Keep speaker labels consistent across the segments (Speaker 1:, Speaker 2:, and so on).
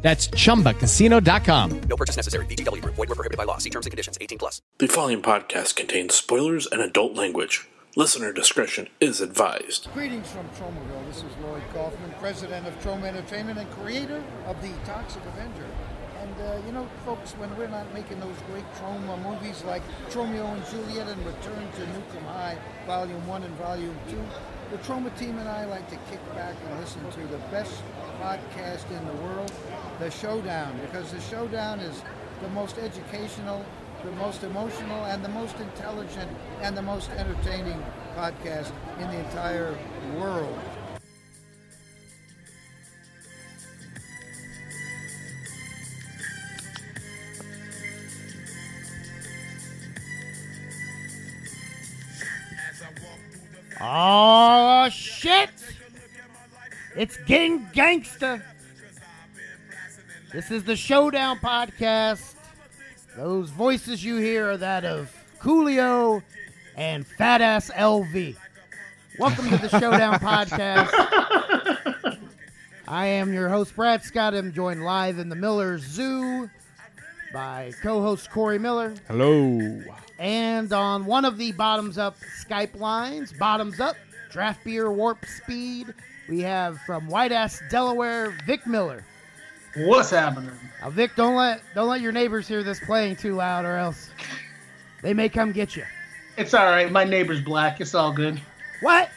Speaker 1: That's chumbacasino.com.
Speaker 2: No purchase necessary. VGW Group. Void were prohibited by law. See terms and conditions. 18 plus.
Speaker 3: The following podcast contains spoilers and adult language. Listener discretion is advised.
Speaker 4: Greetings from Tromaville. This is Lloyd Kaufman, president of Troma Entertainment and creator of the Toxic Avenger. And uh, you know, folks, when we're not making those great Troma movies like Tromeo and Juliet and Return to Nuke 'Em High, Volume 1 and Volume 2, the Troma team and I like to kick back and listen to the best podcast in the world, The Showdown, because The Showdown is the most educational, the most emotional, and the most intelligent, and the most entertaining podcast in the entire world.
Speaker 5: Oh shit! It's getting gangsta. This is the Showdown podcast. Those voices you hear are that of Coolio and Fat Ass LV. Welcome to the Showdown podcast. I am your host Brad Scott. I'm joined live in the Miller Zoo by co-host Corey Miller.
Speaker 6: Hello.
Speaker 5: And on one of the bottoms up Skype lines, bottoms up, draft beer warp speed, we have from White Ass Delaware, Vic Miller.
Speaker 7: What's happening?
Speaker 5: Now, Vic, don't let don't let your neighbors hear this playing too loud, or else they may come get you.
Speaker 7: It's all right. My neighbor's black. It's all good.
Speaker 5: What?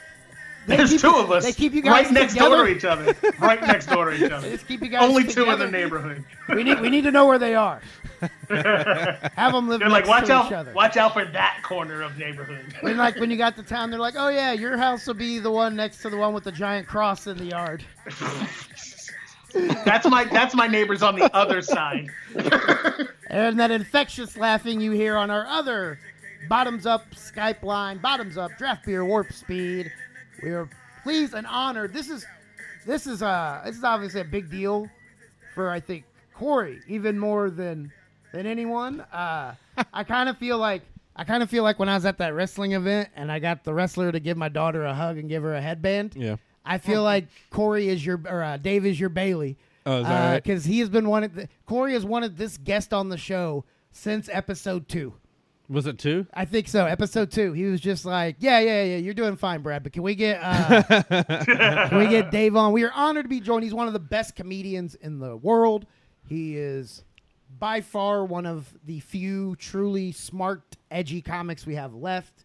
Speaker 5: They
Speaker 7: There's two of us.
Speaker 5: They keep you guys
Speaker 7: right next
Speaker 5: together?
Speaker 7: door to each other. Right next door to each
Speaker 5: They
Speaker 7: other.
Speaker 5: just keep you guys
Speaker 7: Only two in the neighborhood.
Speaker 5: We need we need to know where they are. Have them live
Speaker 7: They're
Speaker 5: next
Speaker 7: like, watch
Speaker 5: to
Speaker 7: out,
Speaker 5: each other.
Speaker 7: watch out for that corner of neighborhood.
Speaker 5: When like when you got to town, they're like, oh yeah, your house will be the one next to the one with the giant cross in the yard.
Speaker 7: That's my that's my neighbors on the other side.
Speaker 5: And that infectious laughing you hear on our other bottoms up Skype line, bottoms up draft beer warp speed. We are pleased and honored. This is this is uh this is obviously a big deal for I think Corey even more than than anyone. Uh, I kind of feel like I kind of feel like when I was at that wrestling event and I got the wrestler to give my daughter a hug and give her a headband.
Speaker 6: Yeah.
Speaker 5: I feel like Corey is your or uh, Dave is your Bailey.
Speaker 6: Oh, is that right?
Speaker 5: Because he has been wanted. Corey has wanted this guest on the show since episode two.
Speaker 6: Was it two?
Speaker 5: I think so. Episode two. He was just like, "Yeah, yeah, yeah. You're doing fine, Brad. But can we get uh, can we get Dave on? We are honored to be joined. He's one of the best comedians in the world. He is by far one of the few truly smart, edgy comics we have left.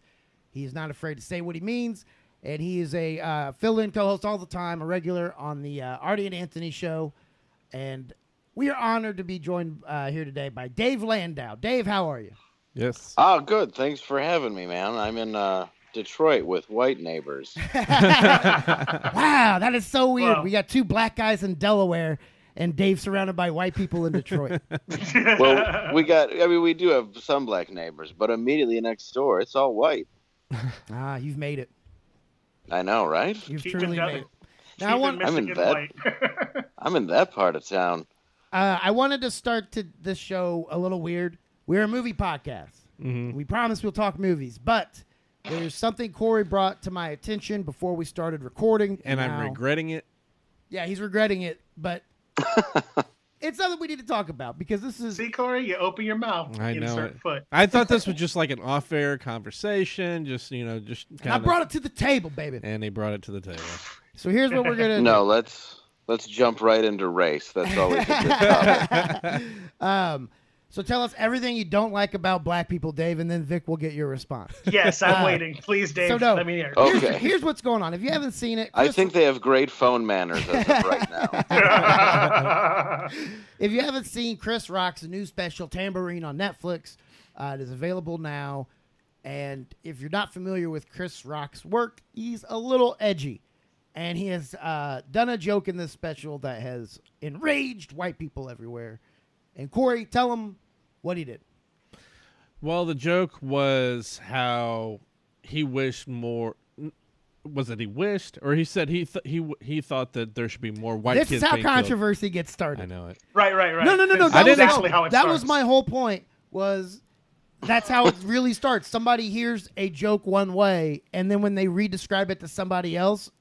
Speaker 5: He is not afraid to say what he means, and he is a uh, fill-in co-host all the time, a regular on the uh, Artie and Anthony show. And we are honored to be joined uh, here today by Dave Landau. Dave, how are you?
Speaker 6: Yes.
Speaker 8: Oh, good. Thanks for having me, man. I'm in uh, Detroit with white neighbors.
Speaker 5: Wow, that is so weird.
Speaker 7: Wow.
Speaker 5: We got two black guys in Delaware and Dave surrounded by white people in Detroit.
Speaker 8: well, we got. I mean, we do have some black neighbors, but immediately next door, it's all white.
Speaker 5: ah, you've made it.
Speaker 8: I know, right?
Speaker 5: You've
Speaker 7: Keep
Speaker 5: truly made Now, I, want,
Speaker 8: I'm in
Speaker 7: Michigan
Speaker 8: bed. I'm in that part of town.
Speaker 5: uh, I wanted to start to this show a little weird. We're a movie podcast. We promise we'll talk movies, but there's something Corey brought to my attention before we started recording.
Speaker 6: And I'm regretting it.
Speaker 5: Yeah, he's regretting it, but it's something we need to talk about because this is
Speaker 7: See, Corey, you open your mouth.
Speaker 6: I
Speaker 7: you
Speaker 6: know
Speaker 7: insert
Speaker 6: it.
Speaker 7: foot.
Speaker 6: I thought this was just like an off-air conversation, just you know, just
Speaker 5: and I brought it to the table, baby.
Speaker 6: and they brought it to the table.
Speaker 5: So here's what we're gonna
Speaker 8: No, let's let's jump right into race. That's always a good topic.
Speaker 5: Um, so tell us everything you don't like about black people, Dave, and then Vic will get your response.
Speaker 7: Yes, I'm
Speaker 5: Uh,
Speaker 7: waiting. Please, Dave.
Speaker 5: so no.
Speaker 7: Let me hear.
Speaker 8: Oh.
Speaker 5: Here's,
Speaker 8: Okay.
Speaker 5: here's what's going on. If you haven't seen it,
Speaker 8: I think they have great phone manners as of right now.
Speaker 5: if you haven't seen Chris Rock's new special Tamborine on Netflix, uh, it is available now. And if you're not familiar with Chris Rock's work, he's a little edgy. And he has uh, done a joke in this special that has enraged white people everywhere. And Corey, tell him what he did.
Speaker 6: Well, the joke was how he wished more. Was it he wished, or he said he th- he he thought that there should be more white
Speaker 5: this
Speaker 6: kids
Speaker 5: is how
Speaker 6: being killed?
Speaker 5: gets started.
Speaker 6: I know it.
Speaker 7: Right, right, right.
Speaker 5: No, no, no, no.
Speaker 7: That's
Speaker 5: That, was,
Speaker 7: exactly how it
Speaker 5: that
Speaker 7: starts.
Speaker 5: was my whole point. Was that's how it really starts. Somebody hears a joke one way, and then when they re-describe it to somebody else, it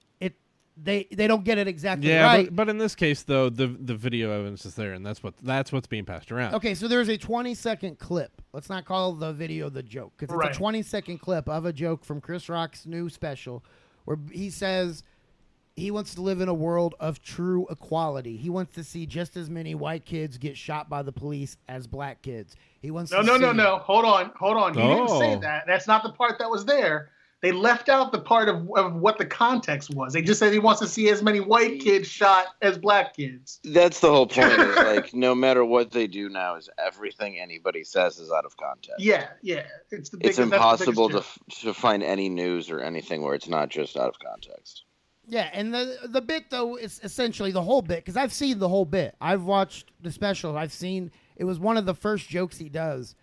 Speaker 5: they they don't get it exactly
Speaker 6: Yeah,
Speaker 5: right.
Speaker 6: but, but in this case, though, the the video evidence is there, and that's what that's what's being passed around.
Speaker 5: Okay, so there's a 20 second clip. Let's not call the video the joke because it's
Speaker 7: Right.
Speaker 5: a 20 second clip of a joke from Chris Rock's new special where he says he wants to live in a world of true equality. He wants to see just as many white kids get shot by the police as black kids. He wants
Speaker 7: No,
Speaker 5: to
Speaker 7: no, no,
Speaker 5: see-
Speaker 7: no. Hold on, hold on. He didn't say
Speaker 6: Oh.
Speaker 7: that. That's not the part that was there. They left out the part of, of what the context was. They just said he wants to see as many white kids shot as black kids.
Speaker 8: That's the whole point. Is like no matter what they do now, is everything anybody says is out of context.
Speaker 7: Yeah, yeah. It's the
Speaker 8: It's
Speaker 7: biggest, that's the
Speaker 8: impossible to to find any news or anything where it's not just out of context.
Speaker 5: Yeah, and the the bit though is essentially the whole bit because I've seen the whole bit. I've watched the special. I've seen it was one of the first jokes he does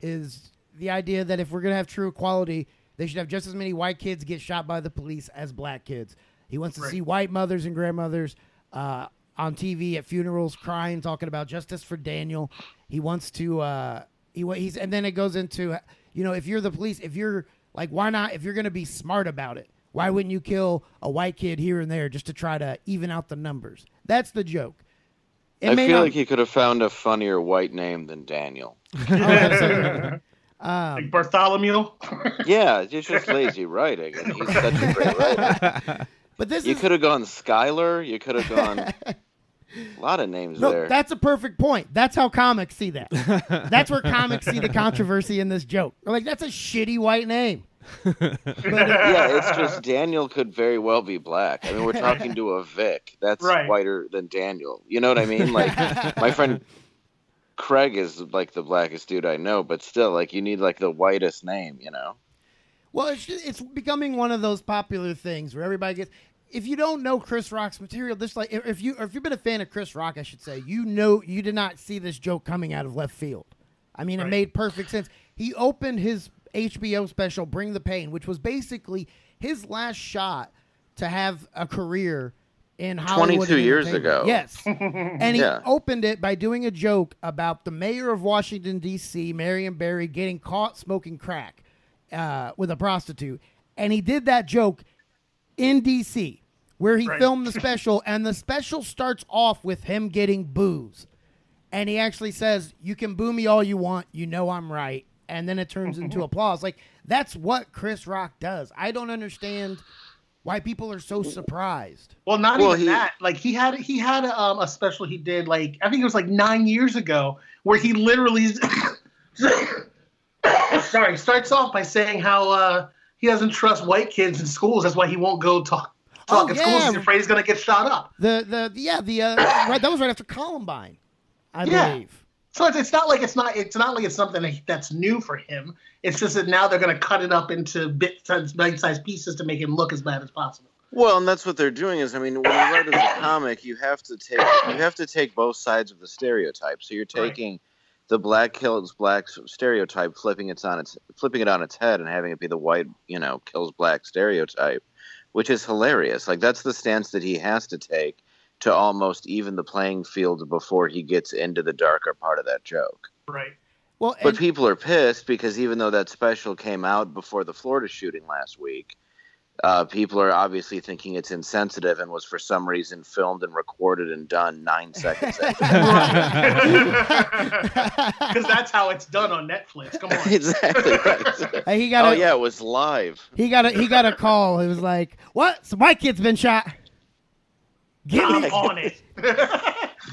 Speaker 5: is the idea that if we're gonna have true equality, they should have just as many white kids get shot by the police as black kids. He wants to
Speaker 7: Right.
Speaker 5: see white mothers and grandmothers uh, on TV at funerals crying, talking about justice for Daniel. He wants to. Uh, he he's and then it goes into you know if you're the police, if you're like why not if you're gonna be smart about it, why wouldn't you kill a white kid here and there just to try to even out the numbers? That's the joke. It
Speaker 8: I feel
Speaker 5: not-
Speaker 8: like he could have found a funnier white name than Daniel.
Speaker 5: Oh, absolutely.
Speaker 7: like Bartholomew.
Speaker 8: Yeah, it's just lazy writing, and he's such a great writer.
Speaker 5: But this
Speaker 8: You
Speaker 5: is
Speaker 8: could have gone Skylar. You could have gone a lot of names
Speaker 5: no,
Speaker 8: there.
Speaker 5: that's a perfect point. That's how comics see that. that's where comics see the controversy in this joke. They're like, that's a shitty white name. But, uh,
Speaker 8: yeah, it's just Daniel could very well be black. I mean, we're talking to a Vic. That's
Speaker 7: Right.
Speaker 8: whiter than Daniel. You know what I mean? Like my friend Craig is like the blackest dude I know, but still, like you need like the whitest name. You know?
Speaker 5: Well, it's just, it's becoming one of those popular things where everybody gets. If you don't know Chris Rock's material, this like if you if you've been a fan of Chris Rock, I should say, you know you did not see this joke coming out of left field. I mean, it made perfect sense. He opened his HBO special, Bring the Pain, which was basically his last shot to have a career in Hollywood.
Speaker 8: 22 years ago.
Speaker 5: Yes, and he
Speaker 8: Yeah.
Speaker 5: opened it by doing a joke about the mayor of Washington D.C., Marion Barry, getting caught smoking crack uh, with a prostitute, and he did that joke in D.C. where he
Speaker 7: Right.
Speaker 5: filmed the special, and the special starts off with him getting booze, and he actually says, "You can boo me all you want, you know I'm right," and then it turns into applause. Like that's what Chris Rock does. I don't understand why people are so surprised.
Speaker 7: Well, not
Speaker 8: Well,
Speaker 7: even
Speaker 8: he-
Speaker 7: that. Like he had he had a, um, a special he did like I think it was like nine years ago where he literally sorry starts off by saying how uh, he doesn't trust white kids in schools. That's why he won't go talk talk
Speaker 5: Oh,
Speaker 7: at schools. He's afraid he's gonna get shot up.
Speaker 5: The the yeah the uh, right that was right after Columbine, I
Speaker 7: Yeah.
Speaker 5: believe.
Speaker 7: So it's, it's not like it's not it's not like it's something that's new for him. It's just that now they're gonna cut it up into bit bite-sized pieces to make him look as bad as possible.
Speaker 8: Well, and that's what they're doing. Is I mean, when you write as a comic, you have to take you have to take both sides of the stereotype. So you're
Speaker 7: Right.
Speaker 8: taking the black kills black stereotype, flipping it on its flipping it on its head, and having it be the white, you know, kills black stereotype, which is hilarious. Like that's the stance that he has to take to almost even the playing field before he gets into the darker part of that joke.
Speaker 7: Right.
Speaker 5: Well,
Speaker 8: But
Speaker 5: and-
Speaker 8: people are pissed because even though that special came out before the Florida shooting last week, uh, people are obviously thinking it's insensitive and was for some reason filmed and recorded and done nine seconds after.
Speaker 7: Because that's how it's done on Netflix. Come on.
Speaker 8: exactly right.
Speaker 5: Hey, he got
Speaker 8: oh
Speaker 5: a,
Speaker 8: yeah, it was live.
Speaker 5: He got a he got a call. It was like, "What? Some white kid's been shot." Give
Speaker 7: I'm
Speaker 5: me,
Speaker 7: on it.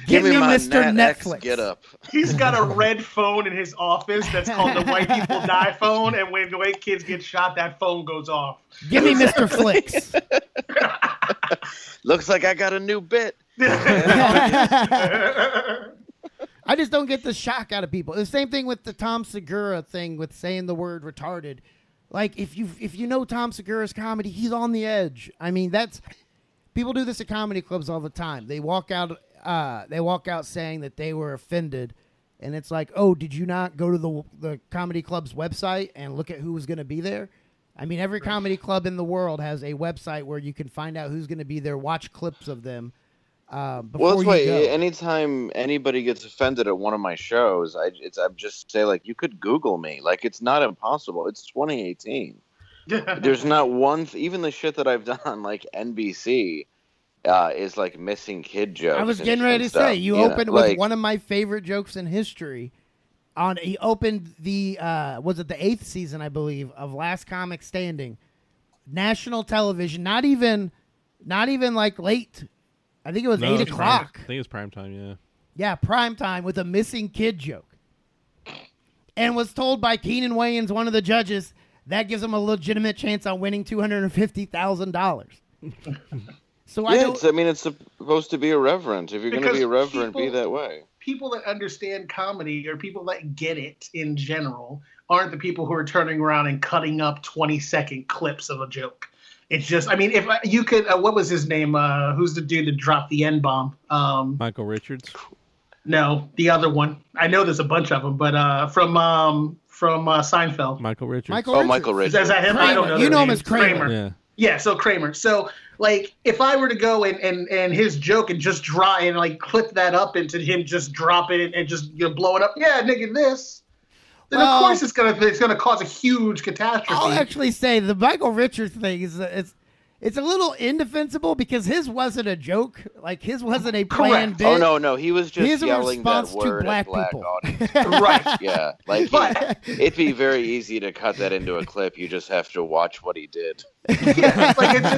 Speaker 5: Give me,
Speaker 8: my
Speaker 5: Mr.
Speaker 8: Nat X
Speaker 5: Netflix.
Speaker 8: Get up.
Speaker 7: He's got a red phone in his office that's called the White People Die phone, and when the white kids get shot, that phone goes off.
Speaker 5: Give me Mr. Flicks.
Speaker 8: Looks like I got a new bit.
Speaker 5: I just don't get the shock out of people. The same thing with the Tom Segura thing with saying the word retarded. Like if you if you know Tom Segura's comedy, he's on the edge. I mean, that's people do this at comedy clubs all the time. They walk out uh they walk out saying that they were offended and it's like, oh, did you not go to the the comedy club's website and look at who was going to be there? I mean, every comedy club in the world has a website where you can find out who's going to be there, watch clips of them. Uh,
Speaker 8: Well, that's why
Speaker 5: go.
Speaker 8: anytime anybody gets offended at one of my shows, I it's I just say like you could Google me. Like it's not impossible. It's 2018. There's not one. Th- even the shit that I've done, like NBC, uh, is like missing kid jokes.
Speaker 5: I was
Speaker 8: and-
Speaker 5: getting ready to
Speaker 8: and
Speaker 5: say
Speaker 8: stuff,
Speaker 5: you
Speaker 8: know,
Speaker 5: opened with
Speaker 8: like-
Speaker 5: one of my favorite jokes in history. On he opened the uh, was it the eighth season I believe of Last Comic Standing, national television. Not even, not even like late. I think it was
Speaker 6: No,
Speaker 5: eight
Speaker 6: it's prime-
Speaker 5: o'clock.
Speaker 6: I think it's prime time. Yeah.
Speaker 5: Yeah, prime time with a missing kid joke. And was told by Keenen Wayans, one of the judges, that gives him a legitimate chance on winning two hundred and fifty thousand dollars. So I
Speaker 8: Yeah,
Speaker 5: don't.
Speaker 8: it's, I mean, it's supposed to be irreverent. If you're going to
Speaker 7: Because
Speaker 8: be irreverent, be that way.
Speaker 7: people that understand comedy or people that get it in general aren't the people who are turning around and cutting up 20 second clips of a joke. It's just, I mean, if I- you could, uh, what was his name? Uh, who's the dude that dropped the N bomb? Um,
Speaker 6: Michael Richards.
Speaker 7: no, the other one. I know there's a bunch of them, but uh, from um, from uh, Seinfeld.
Speaker 6: Michael Richards.
Speaker 5: Michael
Speaker 8: Oh,
Speaker 5: Richards.
Speaker 8: Michael
Speaker 7: Is
Speaker 8: Richards.
Speaker 7: that, is that him? I don't know.
Speaker 5: You
Speaker 7: their
Speaker 5: know him
Speaker 7: names.
Speaker 5: as Kramer.
Speaker 6: Yeah.
Speaker 7: Yeah, so Kramer. So like if I were to go and and and his joke and just draw and like clip that up into him just dropping it and just you know blow it up. Yeah, nigga, this. Then
Speaker 5: Well-
Speaker 7: of course it's gonna it's gonna cause a huge catastrophe.
Speaker 5: I'll actually say the Michael Richards thing is it's it's a little indefensible because his wasn't a joke. Like his wasn't a planned
Speaker 7: Correct.
Speaker 5: Oh, bit.
Speaker 8: Oh no, no, he was just
Speaker 5: He's a
Speaker 8: yelling that
Speaker 5: response to black
Speaker 8: at black
Speaker 5: people.
Speaker 7: right.
Speaker 8: Yeah, like
Speaker 7: But
Speaker 8: it'd be very easy to cut that into a clip. You just have to watch what he did.
Speaker 7: yeah, like it's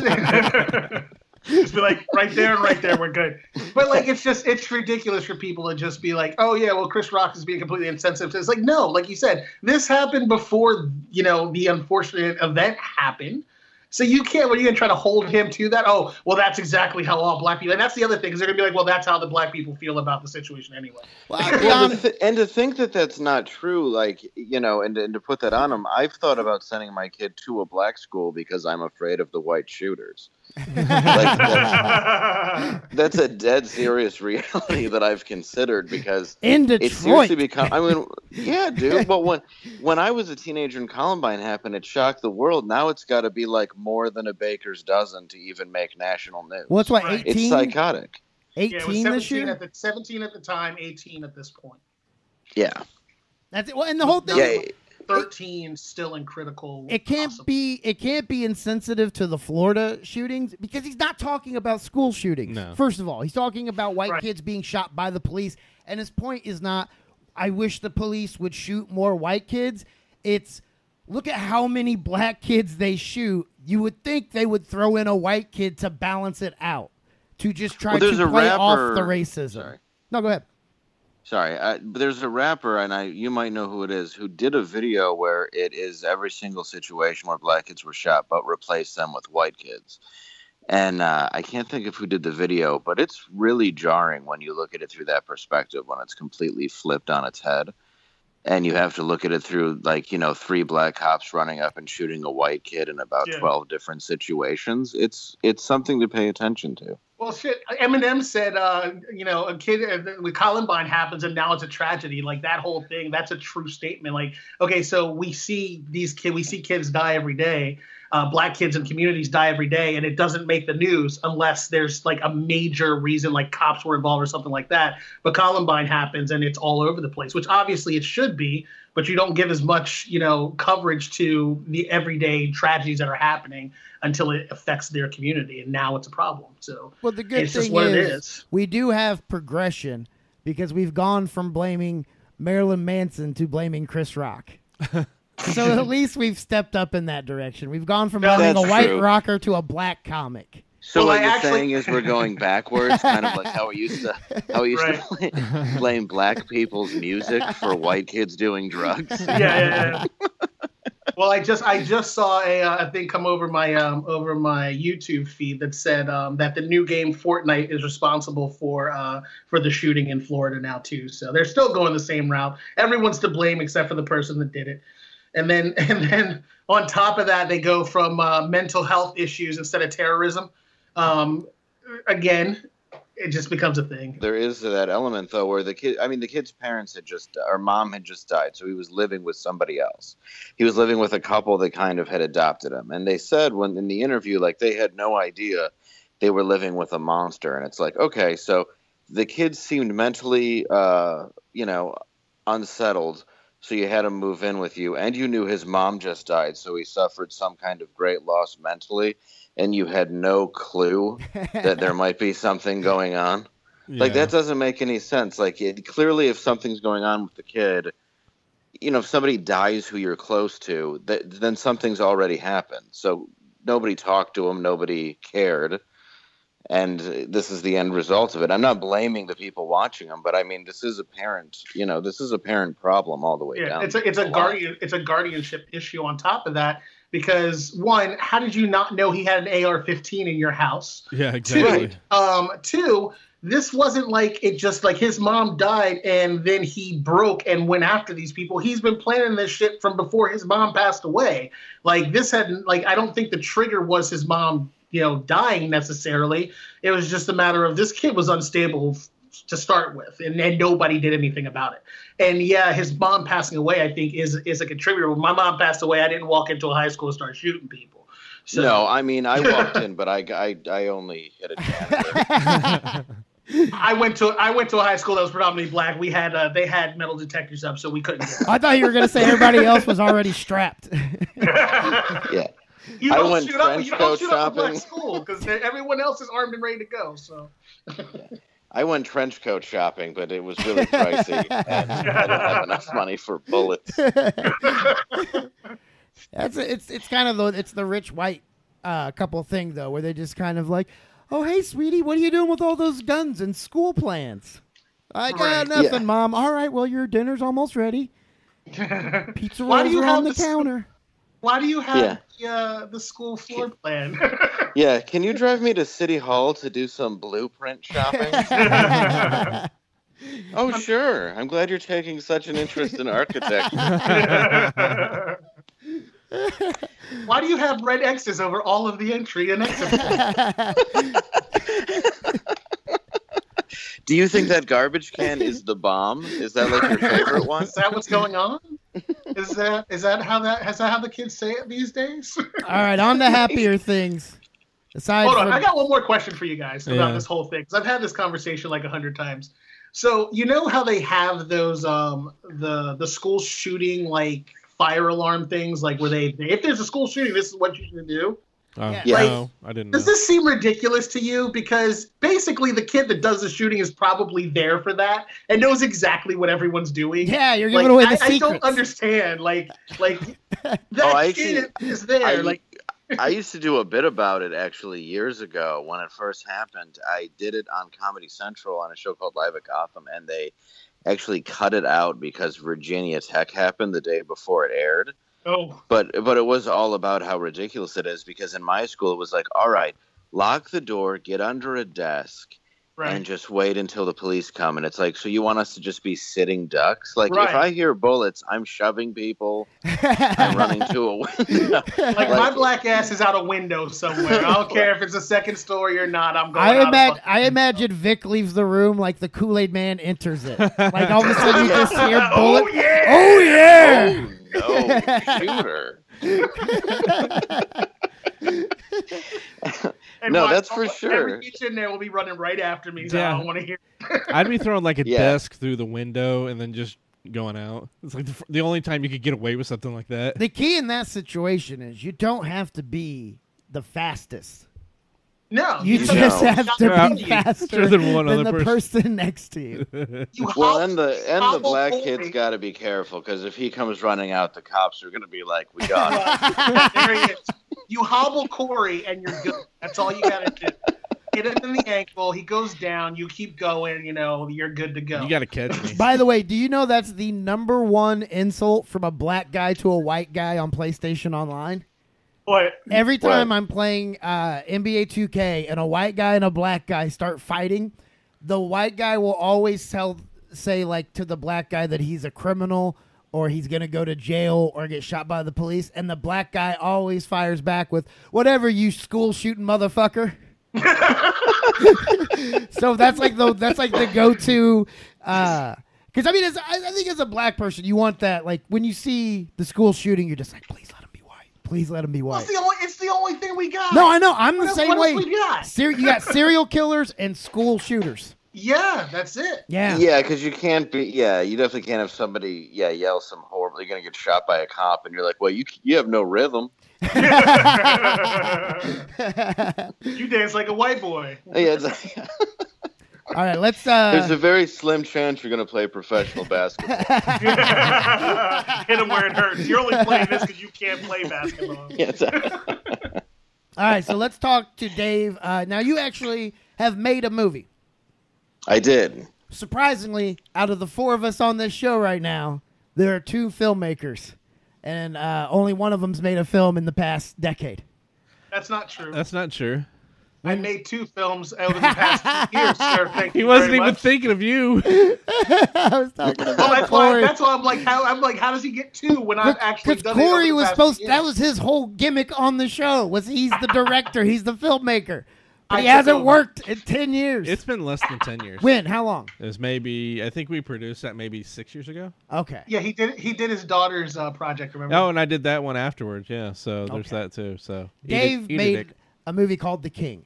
Speaker 7: just be like right there and right there, we're good. But like it's just it's ridiculous for people to just be like, oh yeah, well Chris Rock is being completely insensitive. It's like no, like you said, this happened before you know the unfortunate event happened. So you can't. What are you gonna try to hold him to that? Oh, well, that's exactly how all black people. And that's the other thing, because they're gonna be like, well, that's how the black people feel about the situation anyway.
Speaker 5: Well, I'll
Speaker 8: Well,
Speaker 5: honest-
Speaker 8: th- and to think that that's not true, like you know, and, and to put that on him, I've thought about sending my kid to a black school because I'm afraid of the white shooters. Like that's, that's a dead serious reality that I've considered because
Speaker 5: in
Speaker 8: it
Speaker 5: Detroit.
Speaker 8: seriously become. I mean, yeah, dude. But when when I was a teenager and Columbine happened, it shocked the world. Now it's got to be like more than a baker's dozen to even make national news.
Speaker 5: What's what
Speaker 7: Right.
Speaker 8: It's
Speaker 5: 18?
Speaker 8: psychotic.
Speaker 7: Yeah, it
Speaker 5: 18 this
Speaker 7: 17
Speaker 5: year.
Speaker 7: at the 17 at the time, 18 at this point.
Speaker 8: Yeah,
Speaker 5: That's it. Well, and the whole thing.
Speaker 8: yeah.
Speaker 7: 13 still in critical.
Speaker 5: It can't
Speaker 7: possible.
Speaker 5: be. It can't be insensitive to the Florida shootings because he's not talking about school shootings.
Speaker 6: No.
Speaker 5: First of all, he's talking about white
Speaker 7: Right.
Speaker 5: kids being shot by the police, and his point is not. I wish the police would shoot more white kids. It's look at how many black kids they shoot. You would think they would throw in a white kid to balance it out, to just try
Speaker 8: Well,
Speaker 5: to
Speaker 8: a
Speaker 5: play off the racism.
Speaker 8: Sorry.
Speaker 5: No, go ahead.
Speaker 8: Sorry, I, but there's a rapper, and I you might know who it is, who did a video where it is every single situation where black kids were shot, but replace them with white kids. And uh, I can't think of who did the video, but it's really jarring when you look at it through that perspective, when it's completely flipped on its head, and you have to look at it through like you know three black cops running up and shooting a white kid in about
Speaker 7: Yeah.
Speaker 8: twelve different situations. It's it's something to pay attention to.
Speaker 7: Well, shit. Eminem said, uh, you know, a kid uh, with Columbine happens, and now it's a tragedy. Like that whole thing. That's a true statement. Like, okay, so we see these kids, we see kids die every day. Uh, black kids in communities die every day, and it doesn't make the news unless there's like a major reason, like cops were involved or something like that. But Columbine happens, and it's all over the place, which obviously it should be. But you don't give as much, you know, coverage to the everyday tragedies that are happening until it affects their community, and now it's a problem. So
Speaker 5: Well, the good
Speaker 7: It's just
Speaker 5: thing
Speaker 7: what it
Speaker 5: is,
Speaker 7: is.
Speaker 5: we do have progression because we've gone from blaming Marilyn Manson to blaming Chris Rock. so at least we've stepped up in that direction. We've gone from
Speaker 7: No,
Speaker 5: having a white
Speaker 8: true.
Speaker 5: rocker to a black comic.
Speaker 8: So
Speaker 7: Well,
Speaker 8: what
Speaker 7: I
Speaker 8: you're
Speaker 7: actually-
Speaker 8: saying is we're going backwards, kind of like how we used to how we used
Speaker 7: Right.
Speaker 8: to play, blame black people's music for white kids doing drugs.
Speaker 7: yeah, yeah, yeah. well, I just I just saw a, uh, a thing come over my um, over my YouTube feed that said um, that the new game Fortnite is responsible for uh, for the shooting in Florida now too. So they're still going the same route. Everyone's to blame except for the person that did it. And then and then on top of that, they go from uh, mental health issues instead of terrorism. Um, again, it just becomes a thing.
Speaker 8: There is that element though where the kid I mean the kid's parents had just or mom had just died, so he was living with somebody else. He was living with a couple that kind of had adopted him. And they said when in the interview like they had no idea they were living with a monster and it's like, okay, so the kid seemed mentally uh, you know, unsettled. So you had him move in with you and you knew his mom just died, so he suffered some kind of great loss mentally and you had no clue that there might be something going on. Like that doesn't make any sense. Like it, clearly, if something's going on with the kid, you know, if somebody dies who you're close to, th- then something's already happened. So nobody talked to him, nobody cared, and this is the end result of it. I'm not blaming the people watching him, but I mean, this is a parent. You know, this is a parent problem all the way
Speaker 7: Yeah,
Speaker 8: down.
Speaker 7: it's a it's a
Speaker 8: the
Speaker 7: guardian it's a guardianship issue on top of that because one, how did you not know he had an AR-15 in your house?
Speaker 6: Yeah,
Speaker 7: Two, um, two, this wasn't like it just like his mom died and then he broke and went after these people. He's been planning this shit from before his mom passed away. Like this hadn't like I don't think the trigger was his mom, you know, dying necessarily. It was just a matter of this kid was unstable to start with and, and nobody did anything about it. And yeah, his mom passing away I think is is a contributor. When my mom passed away, I didn't walk into a high school and start shooting people. So
Speaker 8: No, I mean, I walked in, but I, I, I only hit a janitor.
Speaker 7: I went to I went to a high school that was predominantly black. We had uh, they had metal detectors up, so we couldn't. Get
Speaker 5: I thought you were going to say everybody else was already strapped.
Speaker 8: yeah.
Speaker 7: you
Speaker 8: I
Speaker 7: don't
Speaker 8: went
Speaker 7: shoot up.
Speaker 8: trench
Speaker 7: You don't
Speaker 8: coat
Speaker 7: shoot up a black school because everyone else is armed and ready to go. So
Speaker 8: I went trench coat shopping, but it was really pricey, and I didn't have enough money for bullets.
Speaker 5: That's it's it's kind of the it's the rich white uh, couple thing though, where they just kind of like, oh hey sweetie, what are you doing with all those guns and school plans? I got
Speaker 7: Right.
Speaker 5: nothing,
Speaker 8: Yeah.
Speaker 5: mom. All right, well your dinner's almost ready. Pizza
Speaker 7: Why
Speaker 5: rolls
Speaker 7: you
Speaker 5: are on the
Speaker 7: the school-
Speaker 5: counter.
Speaker 7: Why do you have
Speaker 8: Yeah.
Speaker 7: the, uh, the school floor plan?
Speaker 8: Yeah, can you drive me to City Hall to do some blueprint shopping? oh, sure. I'm glad you're taking such an interest in architecture.
Speaker 7: why do you have red X's over all of the entry and exit?
Speaker 8: Do you think that garbage can is the bomb? Is that like your favorite one?
Speaker 7: Is that what's going on? Is that is that how that is that how the kids say it these days?
Speaker 5: All right, on to happier things. Aside
Speaker 7: Hold on,
Speaker 5: from
Speaker 7: I got one more question for you guys about
Speaker 6: Yeah.
Speaker 7: this whole thing because I've had this conversation like a hundred times. So you know how they have those um the the school shooting like fire alarm things like where they if there's a school shooting this is what you should do.
Speaker 6: Oh,
Speaker 5: Yeah.
Speaker 6: no, I didn't know.
Speaker 7: Does this seem ridiculous to you? Because basically the kid that does the shooting is probably there for that and knows exactly what everyone's doing.
Speaker 5: yeah, you're
Speaker 7: Like,
Speaker 5: giving away the
Speaker 7: I, I don't understand. Like like that
Speaker 8: Oh, I
Speaker 7: kid
Speaker 8: actually-
Speaker 7: is there.
Speaker 8: I,
Speaker 7: like
Speaker 8: I used to do a bit about it actually years ago when it first happened. I did it on Comedy Central on a show called Live at Gotham, and they actually cut it out because Virginia Tech happened the day before it aired.
Speaker 7: Oh
Speaker 8: But but it was all about how ridiculous it is because in my school it was like, all right, lock the door, get under a desk,
Speaker 7: right.
Speaker 8: and just wait until the police come. And it's like, so you want us to just be sitting ducks? Like
Speaker 7: Right.
Speaker 8: if I hear bullets, I'm shoving people, I'm running to a window.
Speaker 7: Like, my black ass is out a window somewhere. I don't care if it's a second story or not. I'm going.
Speaker 5: I
Speaker 7: out
Speaker 5: imagine I imagine Vic leaves the room like the Kool Aid Man enters it. Like all of a sudden you just hear
Speaker 7: Oh, yeah!
Speaker 5: Oh yeah!
Speaker 8: Oh no, shooter! No, that's for
Speaker 7: every
Speaker 8: sure.
Speaker 7: bitch in there will be running right after me. So
Speaker 6: Yeah.
Speaker 7: I don't want to hear.
Speaker 6: I'd be throwing like a
Speaker 8: Yeah.
Speaker 6: desk through the window and then just going out. It's like the, the only time you could get away with something like that.
Speaker 5: The key in that situation is you don't have to be the fastest.
Speaker 7: No,
Speaker 5: You
Speaker 7: just
Speaker 5: just
Speaker 8: No.
Speaker 5: have to
Speaker 6: Yeah.
Speaker 5: be faster
Speaker 6: than one
Speaker 5: than
Speaker 6: other
Speaker 5: the
Speaker 6: person.
Speaker 5: person next to you.
Speaker 7: You
Speaker 8: Well,
Speaker 7: hobble-
Speaker 8: and the and the black
Speaker 7: Corey.
Speaker 8: kid's got to be careful because if he comes running out, the cops are gonna be like, "We got him."
Speaker 7: there he is. You hobble Corey and you're good. That's all you got to do. Hit him in the ankle. He goes down. You keep going. You know, you're good to go.
Speaker 6: You got to catch me.
Speaker 5: By the way, do you know that's the number one insult from a black guy to a white guy on PlayStation Online?
Speaker 7: What?
Speaker 5: Every
Speaker 8: What?
Speaker 5: time I'm playing uh, NBA 2K and a white guy and a black guy start fighting, the white guy will always tell say like to the black guy that he's a criminal or he's gonna go to jail or get shot by the police, and the black guy always fires back with "whatever, you school shooting motherfucker." so that's like the that's like the go to. Because I mean, as, I, I think as a black person, you want that. Like when you see the school shooting, you're just like, please let him be white. Please let him be
Speaker 7: Well,
Speaker 5: white.
Speaker 7: it's the only it's the only thing we got.
Speaker 5: No, I know. I'm
Speaker 7: What
Speaker 5: the
Speaker 7: else-
Speaker 5: same
Speaker 7: what
Speaker 5: way.
Speaker 7: else we got?
Speaker 5: Ser- you got serial killers and school shooters.
Speaker 7: Yeah, that's it.
Speaker 5: Yeah.
Speaker 8: Yeah, because you can't be. Yeah, you definitely can't have somebody. Yeah, yell some horrible. You're gonna get shot by a cop, and you're like, well, you you have no rhythm.
Speaker 7: You dance like a white boy.
Speaker 8: Yeah, it's like,
Speaker 5: All right, let's.
Speaker 8: there's
Speaker 5: uh
Speaker 8: a very slim chance you're gonna play professional basketball.
Speaker 7: Hit him where it hurts. You're only playing this because you can't play basketball.
Speaker 8: yeah, it's
Speaker 5: All right, so let's talk to Dave. Uh, now, you actually have made a movie.
Speaker 8: I did.
Speaker 5: Surprisingly, out of the four of us on this show right now, there are two filmmakers, and uh, only one of them's made a film in the past decade.
Speaker 7: That's not true.
Speaker 6: That's not true.
Speaker 7: I made two films over the past two years, sir. Thank
Speaker 6: He
Speaker 7: you
Speaker 6: wasn't
Speaker 7: very
Speaker 6: even
Speaker 7: much.
Speaker 6: thinking of you.
Speaker 5: I was talking about
Speaker 7: Well, that's why. That's why I'm like, how I'm like, how does he get two when I've actually
Speaker 5: Because
Speaker 7: done it over
Speaker 5: Corey was supposed. That was his whole gimmick on the show. Was he's the director, he's the filmmaker, but he hasn't
Speaker 7: over.
Speaker 5: worked in ten years.
Speaker 6: It's been less than ten years.
Speaker 5: when? How long?
Speaker 6: It was maybe I think we produced that maybe six years ago.
Speaker 5: Okay.
Speaker 7: Yeah, he did. He did his daughter's uh, project. Remember?
Speaker 6: Oh, and I did that one afterwards. Yeah, so there's
Speaker 5: Okay.
Speaker 6: that too. So eat it-
Speaker 5: Dave
Speaker 6: eat it,
Speaker 5: made a movie called The King,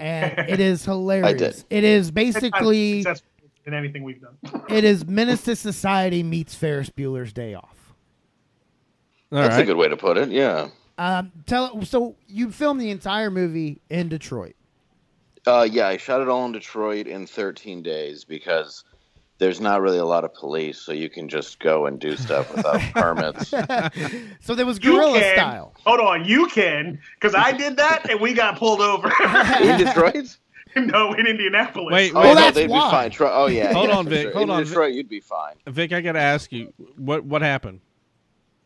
Speaker 5: and it is hilarious.
Speaker 8: did.
Speaker 5: It is basically
Speaker 7: not successful anything we've done.
Speaker 5: it is Menace to Society meets Ferris Bueller's Day Off.
Speaker 6: All
Speaker 8: That's a good way to put it. Yeah.
Speaker 5: Um, tell so you filmed the entire movie in Detroit.
Speaker 8: Uh, yeah, I shot it all in Detroit in 13 days because there's not really a lot of police, so you can just go and do stuff without permits.
Speaker 5: So there was
Speaker 7: You
Speaker 5: guerrilla
Speaker 7: can.
Speaker 5: style.
Speaker 7: Hold on, you can, because I did that and we got pulled over.
Speaker 8: In Detroit?
Speaker 7: no, in Indianapolis.
Speaker 6: Wait,
Speaker 8: Oh,
Speaker 6: wait.
Speaker 8: no,
Speaker 5: that's
Speaker 8: they'd
Speaker 5: why.
Speaker 8: be fine. Tro- oh, yeah.
Speaker 6: Hold
Speaker 8: yeah,
Speaker 6: on, Vic,
Speaker 8: sure.
Speaker 6: hold
Speaker 8: in
Speaker 6: on,
Speaker 8: Detroit, you'd be fine.
Speaker 6: Vic, I gotta ask you what what happened.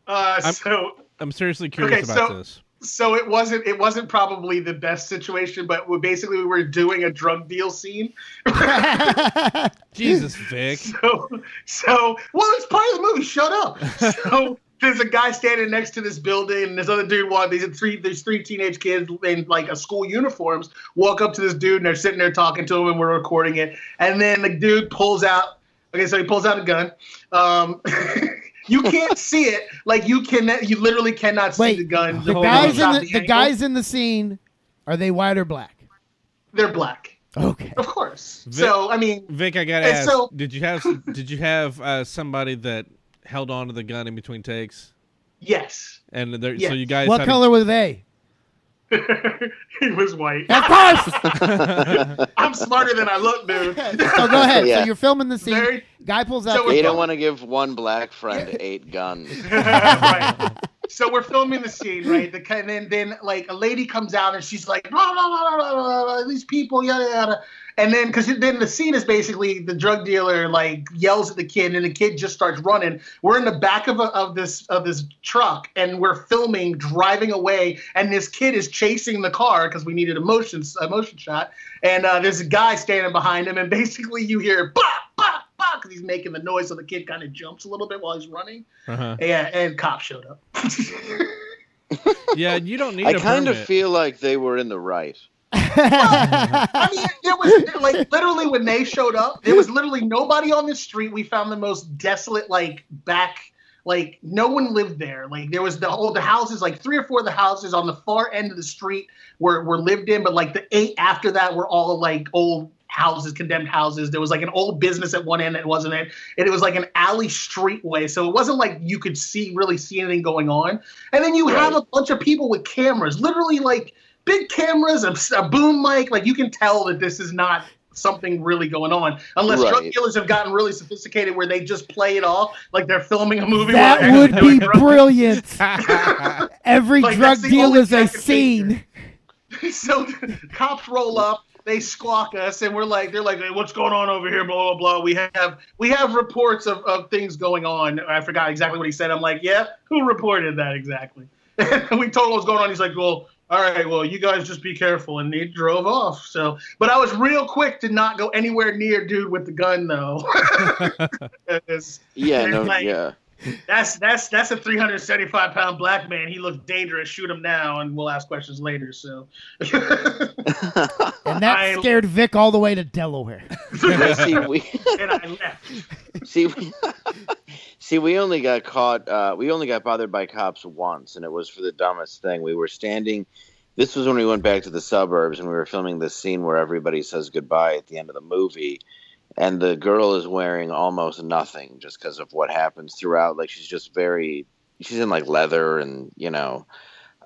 Speaker 7: Uh,
Speaker 6: I'm-
Speaker 7: so
Speaker 6: I'm seriously curious
Speaker 7: Okay,
Speaker 6: about
Speaker 7: so-
Speaker 6: this.
Speaker 7: So it wasn't it wasn't probably the best situation, but we basically we were doing a drug deal scene.
Speaker 6: Jesus, Vic.
Speaker 7: So so well, it's part of the movie. Shut up. So there's a guy standing next to this building, and this other dude walk. These three these three teenage kids in like a school uniforms walk up to this dude, and they're sitting there talking to him, and we're recording it. And then the dude pulls out. Okay, so he pulls out a gun. Um, you can't see it. Like you can, you literally cannot see
Speaker 5: Wait,
Speaker 7: the gun.
Speaker 5: the
Speaker 6: Hold
Speaker 5: guys in the, the
Speaker 7: angle.
Speaker 5: guys in the scene are they white or black?
Speaker 7: they're black,
Speaker 5: Okay.
Speaker 7: of course.
Speaker 6: Vic-
Speaker 7: so I mean,
Speaker 6: Vic, I gotta ask.
Speaker 7: so-
Speaker 6: did you have did you have uh, somebody that held on to the gun in between takes?
Speaker 7: yes,
Speaker 6: And there, so you guys
Speaker 5: What
Speaker 6: had
Speaker 5: color were they?
Speaker 7: he was white.
Speaker 5: Of course.
Speaker 7: I'm smarter than I look, dude.
Speaker 5: so go ahead. So you're filming the scene.
Speaker 7: Very-
Speaker 5: Guy pulls out.
Speaker 7: So
Speaker 5: the
Speaker 7: we're
Speaker 8: You don't want to give one black friend eight guns.
Speaker 7: right. So we're filming the scene, right? The and then then like a lady comes out and she's like, blah, blah, blah, blah, blah, blah, these people, yada yada. And then because then the scene is basically the drug dealer like yells at the kid and the kid just starts running. We're in the back of a, of this of this truck and we're filming driving away and this kid is chasing the car because we needed a motion a motion shot and uh, there's a guy standing behind him and basically you hear bah bah bah because he's making the noise so the kid kind of jumps a little bit while he's running.
Speaker 6: Uh-huh.
Speaker 7: Yeah, and cops showed up.
Speaker 6: Yeah, you don't need.
Speaker 8: I
Speaker 6: a
Speaker 8: kind of feel like they were in the right.
Speaker 7: I mean, there was like literally when they showed up, there was literally nobody on the street. We found the most desolate, like back, like no one lived there. Like there was the whole the houses, like three or four of the houses on the far end of the street were were lived in, but like the eight after that were all like old houses, condemned houses. There was like an old business at one end that wasn't it, and it was like an alley streetway. So it wasn't like you could see really see anything going on. And then you have a bunch of people with cameras, literally like big cameras, a, a boom mic. Like you can tell that this is not something really going on, unless drug dealers have gotten really sophisticated where they just play it off like they're filming a movie.
Speaker 5: That would be
Speaker 7: doing
Speaker 5: brilliant. Every
Speaker 7: Like,
Speaker 5: drug
Speaker 7: that's
Speaker 5: deal is a
Speaker 7: second
Speaker 5: scene.
Speaker 7: so the cops roll up they squawk us and we're like they're like hey, what's going on over here? Blah blah blah. We have we have reports of, of things going on. I forgot exactly what he said. I'm like yeah who reported that exactly? And we told him what's going on. He's like well all right well you guys just be careful and he drove off. So but i was real quick to not go anywhere near dude with the gun though.
Speaker 8: Yeah, no,
Speaker 7: like-
Speaker 8: yeah.
Speaker 7: That's that's that's a 375 pound black man. He looks dangerous. Shoot him now, and we'll ask questions later. So,
Speaker 5: And that
Speaker 7: I-
Speaker 5: scared Vic all the way to Delaware.
Speaker 8: See, we,
Speaker 7: and I left.
Speaker 8: see, we, see, we only got caught. Uh, we only got bothered by cops once, and it was for the dumbest thing. We were standing. This was when we went back to the suburbs, and we were filming this scene where everybody says goodbye at the end of the movie, and the girl is wearing almost nothing just because of what happens throughout. Like she's just very. She's in like leather and you know,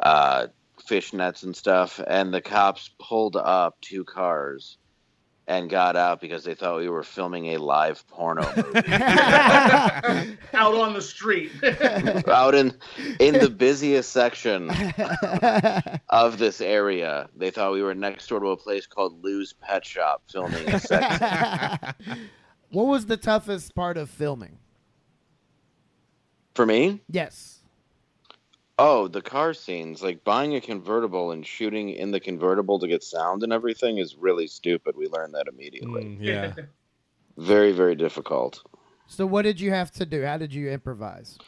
Speaker 8: uh, fishnets and stuff, and the cops pulled up two cars and got out because they thought we were filming a live porno movie
Speaker 7: out on the street.
Speaker 8: out in in the busiest section of this area. They thought we were next door to a place called Lou's Pet Shop filming a sex
Speaker 5: what was the toughest part of filming?
Speaker 8: for me.
Speaker 5: Yes.
Speaker 8: Oh, the car scenes, like buying a convertible and shooting in the convertible to get sound and everything is really stupid. We learned that immediately.
Speaker 6: Mm, yeah.
Speaker 8: Very, very difficult.
Speaker 5: So what did you have to do? How did you improvise?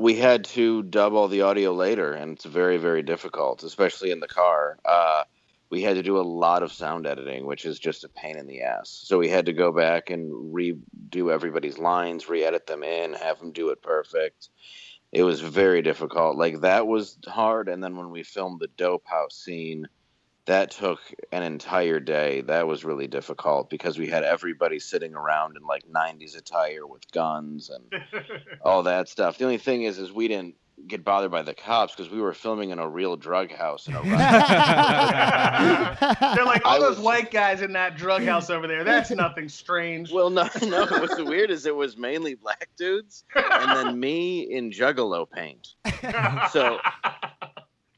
Speaker 8: we had to dub all the audio later, and it's very, very difficult, especially in the car. Uh, we had to do a lot of sound editing, which is just a pain in the ass. So we had to go back and redo everybody's lines, re-edit them in, have them do it perfect. It was very difficult. Like that was hard, and then when we filmed the dope house scene, that took an entire day. That was really difficult because we had everybody sitting around in like 90s attire with guns and all that stuff. The only thing is, is we didn't get bothered by the cops because we were filming in a real drug house in a
Speaker 7: They're like all
Speaker 8: I
Speaker 7: those
Speaker 8: was-
Speaker 7: white guys in that drug house over there. That's nothing strange.
Speaker 8: Well, no, no. What's weird is it was mainly black dudes, and then me in Juggalo paint. So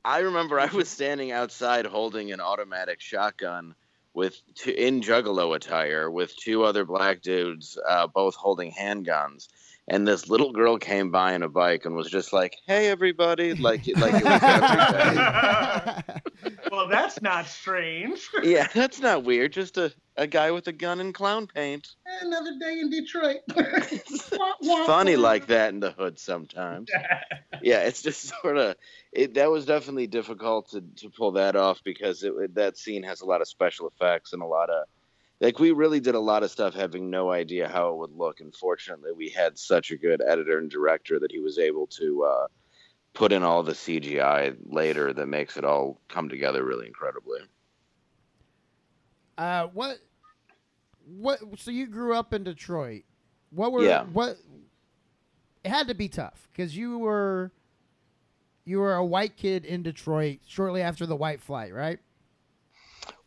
Speaker 8: I remember I was standing outside holding an automatic shotgun with two, in Juggalo attire with two other black dudes, uh, both holding handguns. And this little girl came by on a bike and was just like, "Hey, everybody!" Like, like it was every day.
Speaker 7: well, that's not strange.
Speaker 8: Yeah, that's not weird. Just a, a guy with a gun and clown paint.
Speaker 7: Another day in Detroit.
Speaker 8: funny like that in the hood sometimes. yeah, it's just sort of it. That was definitely difficult to, to pull that off because it, that scene has a lot of special effects and a lot of like we really did a lot of stuff having no idea how it would look. And fortunately, we had such a good editor and director that he was able to uh, put in all the CGI later that makes it all come together really incredibly.
Speaker 5: Uh, what? What? So you grew up in Detroit. What were?
Speaker 8: Yeah.
Speaker 5: What? It had to be tough because you were, you were a white kid in Detroit shortly after the White Flight, right?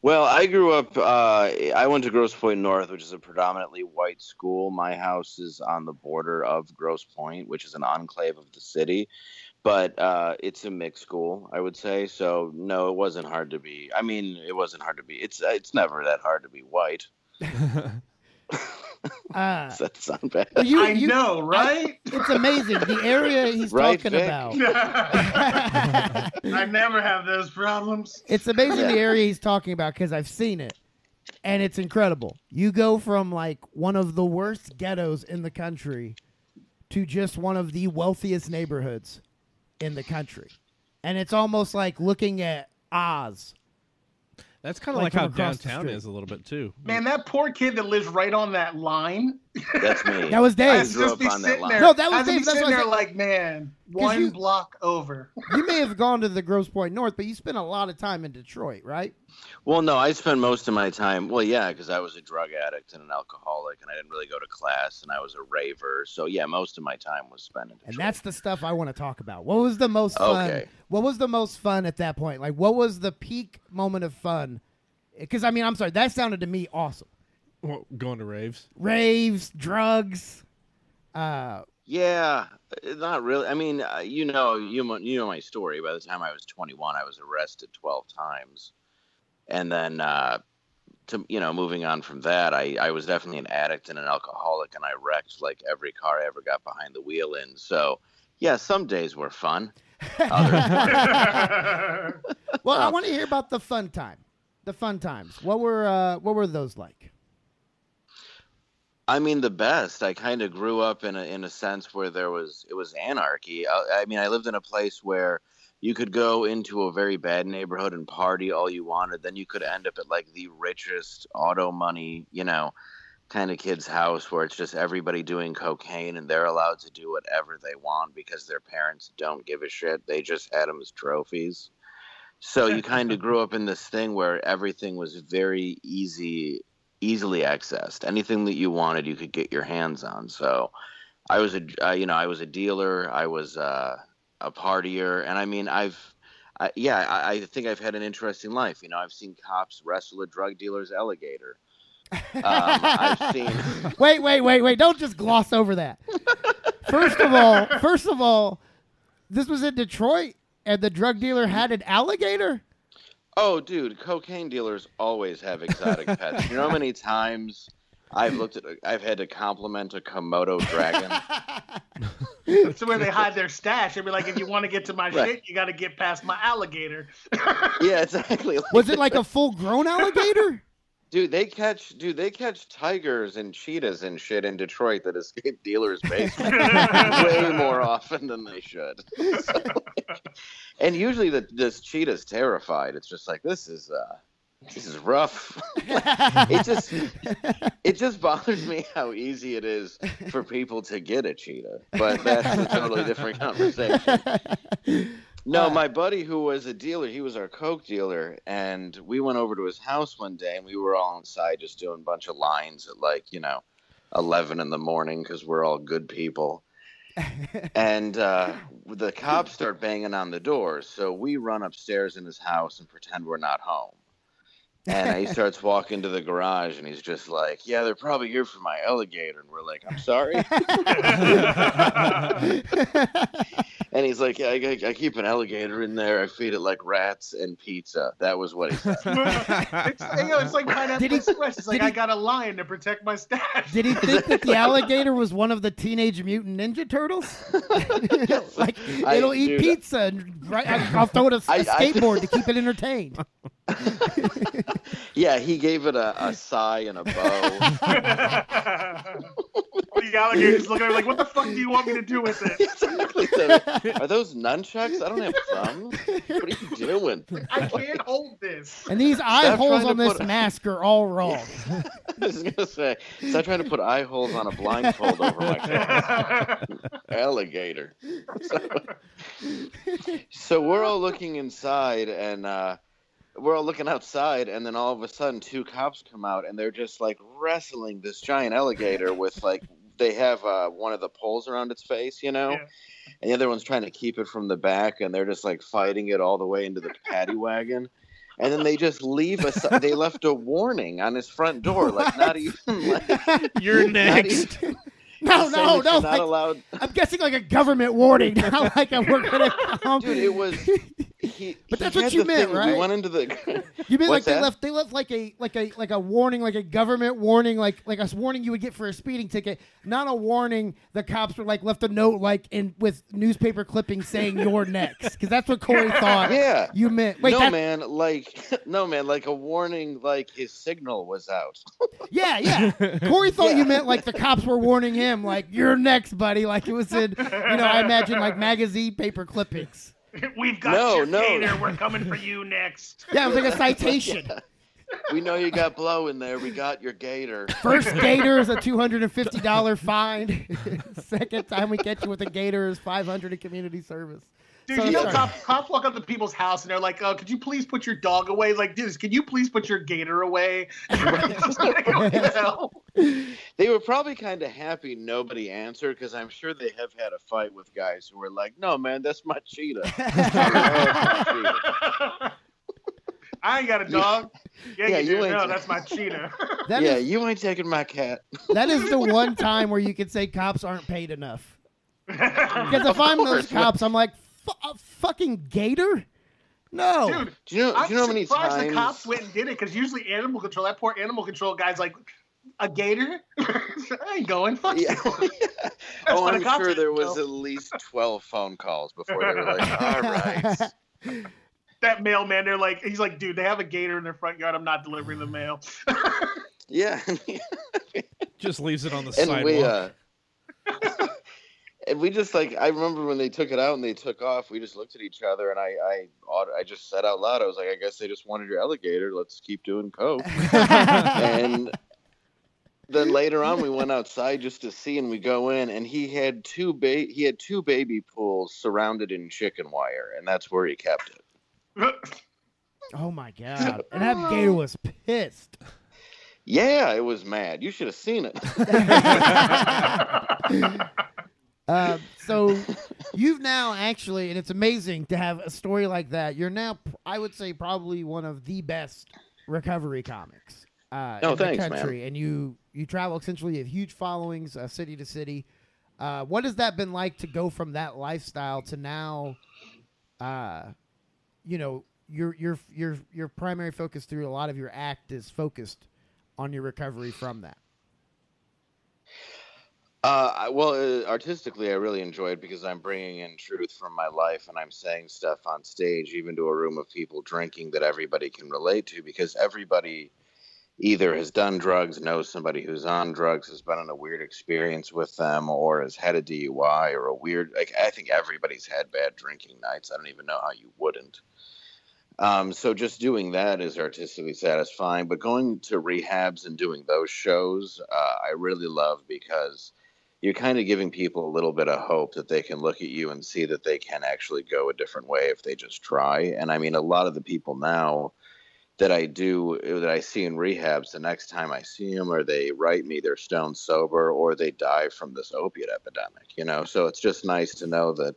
Speaker 8: Well, I grew up. Uh, I went to Grosse Pointe North, which is a predominantly white school. My house is on the border of Grosse Pointe, which is an enclave of the city, but uh, it's a mixed school, I would say. So no, it wasn't hard to be. I mean, it wasn't hard to be. It's it's never that hard to be white.
Speaker 5: Uh,
Speaker 8: Does that sound bad?
Speaker 5: well, you,
Speaker 7: I
Speaker 5: you-
Speaker 7: know, right?
Speaker 5: It's amazing the area he's
Speaker 8: Right,
Speaker 5: talking
Speaker 8: Vic?
Speaker 5: about.
Speaker 7: I never have those problems.
Speaker 5: It's amazing the area he's talking about because I've seen it, and it's incredible. You go from like one of the worst ghettos in the country to just one of the wealthiest neighborhoods in the country, and it's almost like looking at Oz.
Speaker 6: That's kind of
Speaker 5: Like
Speaker 6: like, how
Speaker 5: from across the
Speaker 6: downtown is a little bit too.
Speaker 7: Man, that poor kid that lives right on that line.
Speaker 8: That's me.
Speaker 5: That was
Speaker 8: I
Speaker 5: Dave.
Speaker 7: has just be
Speaker 8: on that
Speaker 7: sitting there.
Speaker 5: No, that was
Speaker 7: has to be
Speaker 5: Dave, that's
Speaker 7: sitting there like, man, one
Speaker 5: you-
Speaker 7: block over.
Speaker 5: You may have gone to the Grosse Pointe North, but you spent a lot of time in Detroit, right?
Speaker 8: Well, no, I spent most of my time. Well, yeah, because I was a drug addict and an alcoholic, and I didn't really go to class, and I was a raver. So yeah, most of my time was spent in Detroit.
Speaker 5: And that's the stuff I want to talk about. What was the most fun?
Speaker 8: Okay.
Speaker 5: What was the most fun at that point? Like, what was the peak moment of fun? Because I mean, I'm sorry, that sounded to me awesome.
Speaker 6: Well, Going to raves.
Speaker 5: Raves, drugs. Uh,
Speaker 8: Yeah, not really. I mean, uh, you know, you you know my story. By the time I was 21, I was arrested 12 times, and then uh, to you know, moving on from that, I I was definitely an addict and an alcoholic, and I wrecked like every car I ever got behind the wheel in. So yeah, some days were fun. Other,
Speaker 5: well, I want to hear about the fun time. The fun times. What were uh, what were those like?
Speaker 8: I mean, the best. I kind of grew up in a in a sense where there was it was anarchy. I, I mean, I lived in a place where you could go into a very bad neighborhood and party all you wanted. Then you could end up at like the richest auto money, you know, kind of kid's house where it's just everybody doing cocaine and they're allowed to do whatever they want because their parents don't give a shit. They just had them as trophies. So you kind of grew up in this thing where everything was very easy easily accessed. Anything that you wanted, you could get your hands on. So, I was a, uh, you know, I was a dealer. I was uh, a partier, and I mean, I've, I, yeah, I, I think I've had an interesting life. You know, I've seen cops wrestle a drug dealer's alligator. Um, I've seen.
Speaker 5: Wait, wait, wait, wait! Don't just gloss over that. First of all, first of all, this was in Detroit, and the drug dealer had an alligator.
Speaker 8: Oh, dude, cocaine dealers always have exotic pets. You know how many times I've looked at, I've had to compliment a Komodo dragon.
Speaker 7: That's where they hide their stash. They'd be like, if you want to get to my
Speaker 8: Right.
Speaker 7: shit, you got to get past my alligator.
Speaker 8: yeah, exactly.
Speaker 5: Was it like a full-grown alligator?
Speaker 8: Dude, they catch dude, they catch tigers and cheetahs and shit in Detroit that escape dealers' basement way more often than they should. So, like, and usually the this cheetah's terrified. It's just like this is uh this is rough. it just it just bothers me how easy it is for people to get a cheetah. But that's a totally different conversation. No, my buddy who was a dealer, he was our coke dealer, and we went over to his house one day, and we were all inside just doing a bunch of lines at like you know, eleven in the morning because we're all good people. and uh, the cops start banging on the doors, so we run upstairs in his house and pretend we're not home. And he starts walking to the garage, and he's just like, "Yeah, they're probably here for my alligator." And we're like, "I'm sorry." And he's like, yeah, I, I keep an alligator in there. I feed it like rats and pizza. That was what he said.
Speaker 7: it's, you know, it's like Pineapple
Speaker 5: Did he-
Speaker 7: Express. It's like,
Speaker 5: did he-
Speaker 7: I got a lion to protect my stash.
Speaker 5: Did he think that the alligator was one of the Teenage Mutant Ninja Turtles? like
Speaker 8: I-
Speaker 5: it'll eat pizza and right, I'll throw it a, a
Speaker 8: I- I-
Speaker 5: skateboard to keep it entertained.
Speaker 8: yeah, he gave it a, a sigh and a bow.
Speaker 7: The alligator's looking at her like, what the fuck do you want me to do with it?
Speaker 8: Exactly. Are those nunchucks? I don't have thumbs. What are you doing?
Speaker 7: I can't hold this.
Speaker 5: And these eye
Speaker 8: Stop
Speaker 5: holes on this
Speaker 8: put-
Speaker 5: mask are all wrong.
Speaker 8: I was gonna say, stop trying to put eye holes on a blindfold over my face. Alligator. So, so we're all looking inside, and uh, we're all looking outside, and then all of a sudden, two cops come out, and they're just like wrestling this giant alligator with like they have uh, one of the poles around its face, you know.
Speaker 7: Yeah.
Speaker 8: And the other one's trying to keep it from the back, and they're just like fighting it all the way into the paddy wagon. And then they just leave us. They left a warning on his front door, like not even like
Speaker 6: You're next.
Speaker 8: even-
Speaker 5: No, no, no.
Speaker 8: Not
Speaker 5: Like,
Speaker 8: allowed.
Speaker 5: I'm guessing like a government warning, not like a we're gonna come.
Speaker 8: Dude, it was. He,
Speaker 5: But that's what you meant, right?
Speaker 8: We went into the.
Speaker 5: You mean like
Speaker 8: What's
Speaker 5: they left? They left like a like a like a warning, like a government warning, like like a warning you would get for a speeding ticket. Not a warning. The cops were like left a note like in with newspaper clippings saying you're next because that's what Corey thought.
Speaker 8: Yeah.
Speaker 5: you meant. Wait,
Speaker 8: no
Speaker 5: that,
Speaker 8: man, like no man, like a warning, like his signal was out.
Speaker 5: yeah, yeah. Corey thought
Speaker 8: Yeah.
Speaker 5: you meant like the cops were warning him, like you're next, buddy. Like it was in, you know, I imagine like magazine paper clippings.
Speaker 7: We've got
Speaker 8: No,
Speaker 7: your
Speaker 8: no.
Speaker 7: gator. We're coming for you next.
Speaker 5: Yeah, it was like a citation.
Speaker 8: We know you got blow in there. We got your gator.
Speaker 5: First gator is a two hundred and fifty dollar fine. Second time we catch you with a gator is five hundred in community service.
Speaker 7: Dude,
Speaker 5: So
Speaker 7: you know, cops, cops walk up to people's house and they're like, "Oh, could you please put your dog away?" Like, dude, can you please put your gator away? Like, what?
Speaker 8: They were probably kind of happy nobody answered because I'm sure they have had a fight with guys who were like, "No, man, that's my cheetah." That's my cheetah.
Speaker 7: I ain't got a dog. Yeah,
Speaker 8: Yeah,
Speaker 7: you,
Speaker 8: you ain't-
Speaker 7: No, that's my cheetah.
Speaker 5: That
Speaker 8: yeah,
Speaker 5: is-
Speaker 8: you ain't taking my cat.
Speaker 5: that is the one time where you could say cops aren't paid enough. Because if I'm those cops, I'm like, "Fu- a fucking gator? No.
Speaker 7: Dude,
Speaker 8: Do you know?
Speaker 7: I'm
Speaker 8: do you know how many
Speaker 7: surprised
Speaker 8: times?
Speaker 7: the cops went and did it because usually animal control, that poor animal control guy's like, a gator? I ain't going. Fuck
Speaker 8: yeah.
Speaker 7: you.
Speaker 8: oh, I'm
Speaker 7: the
Speaker 8: sure there was at least 12 phone calls before they were like, "All right."
Speaker 7: That mailman, they're like, he's like, dude, they have a gator in their front yard. I'm not delivering the mail.
Speaker 8: Yeah.
Speaker 6: Just leaves it on the
Speaker 8: and
Speaker 6: sidewalk.
Speaker 8: we uh and we just like I remember when they took it out and they took off, we just looked at each other and I I I just said out loud, I was like, I guess they just wanted your alligator. Let's keep doing coke. and then later on, we went outside just to see, and we go in, and he had two ba- he had two baby pools surrounded in chicken wire, and that's where he kept it.
Speaker 5: oh my god! And that oh. gator was pissed.
Speaker 8: Yeah, it was mad. You should have seen it.
Speaker 5: Uh, so you've now actually, and it's amazing to have a story like that. You're now, I would say, probably one of the best recovery comics uh,
Speaker 8: Oh,
Speaker 5: in
Speaker 8: thanks,
Speaker 5: the
Speaker 8: man.
Speaker 5: country. And you you travel essentially, you have huge followings, uh, city to city. Uh, what has that been like to go from that lifestyle to now? Uh, you know, your your your your primary focus through a lot of your act is focused on your recovery from that.
Speaker 8: Uh, well, uh, artistically, I really enjoy it because I'm bringing in truth from my life and I'm saying stuff on stage, even to a room of people drinking that everybody can relate to because everybody either has done drugs, knows somebody who's on drugs, has been in a weird experience with them, or has had a DUI or a weird, like, I think everybody's had bad drinking nights. I don't even know how you wouldn't. Um, so just doing that is artistically satisfying, but going to rehabs and doing those shows, uh, I really love because you're kind of giving people a little bit of hope that they can look at you and see that they can actually go a different way if they just try. And I mean, a lot of the people now that I do that I see in rehabs, the next time I see them, or they write me they're stone sober, or they die from this opiate epidemic. You know, so it's just nice to know that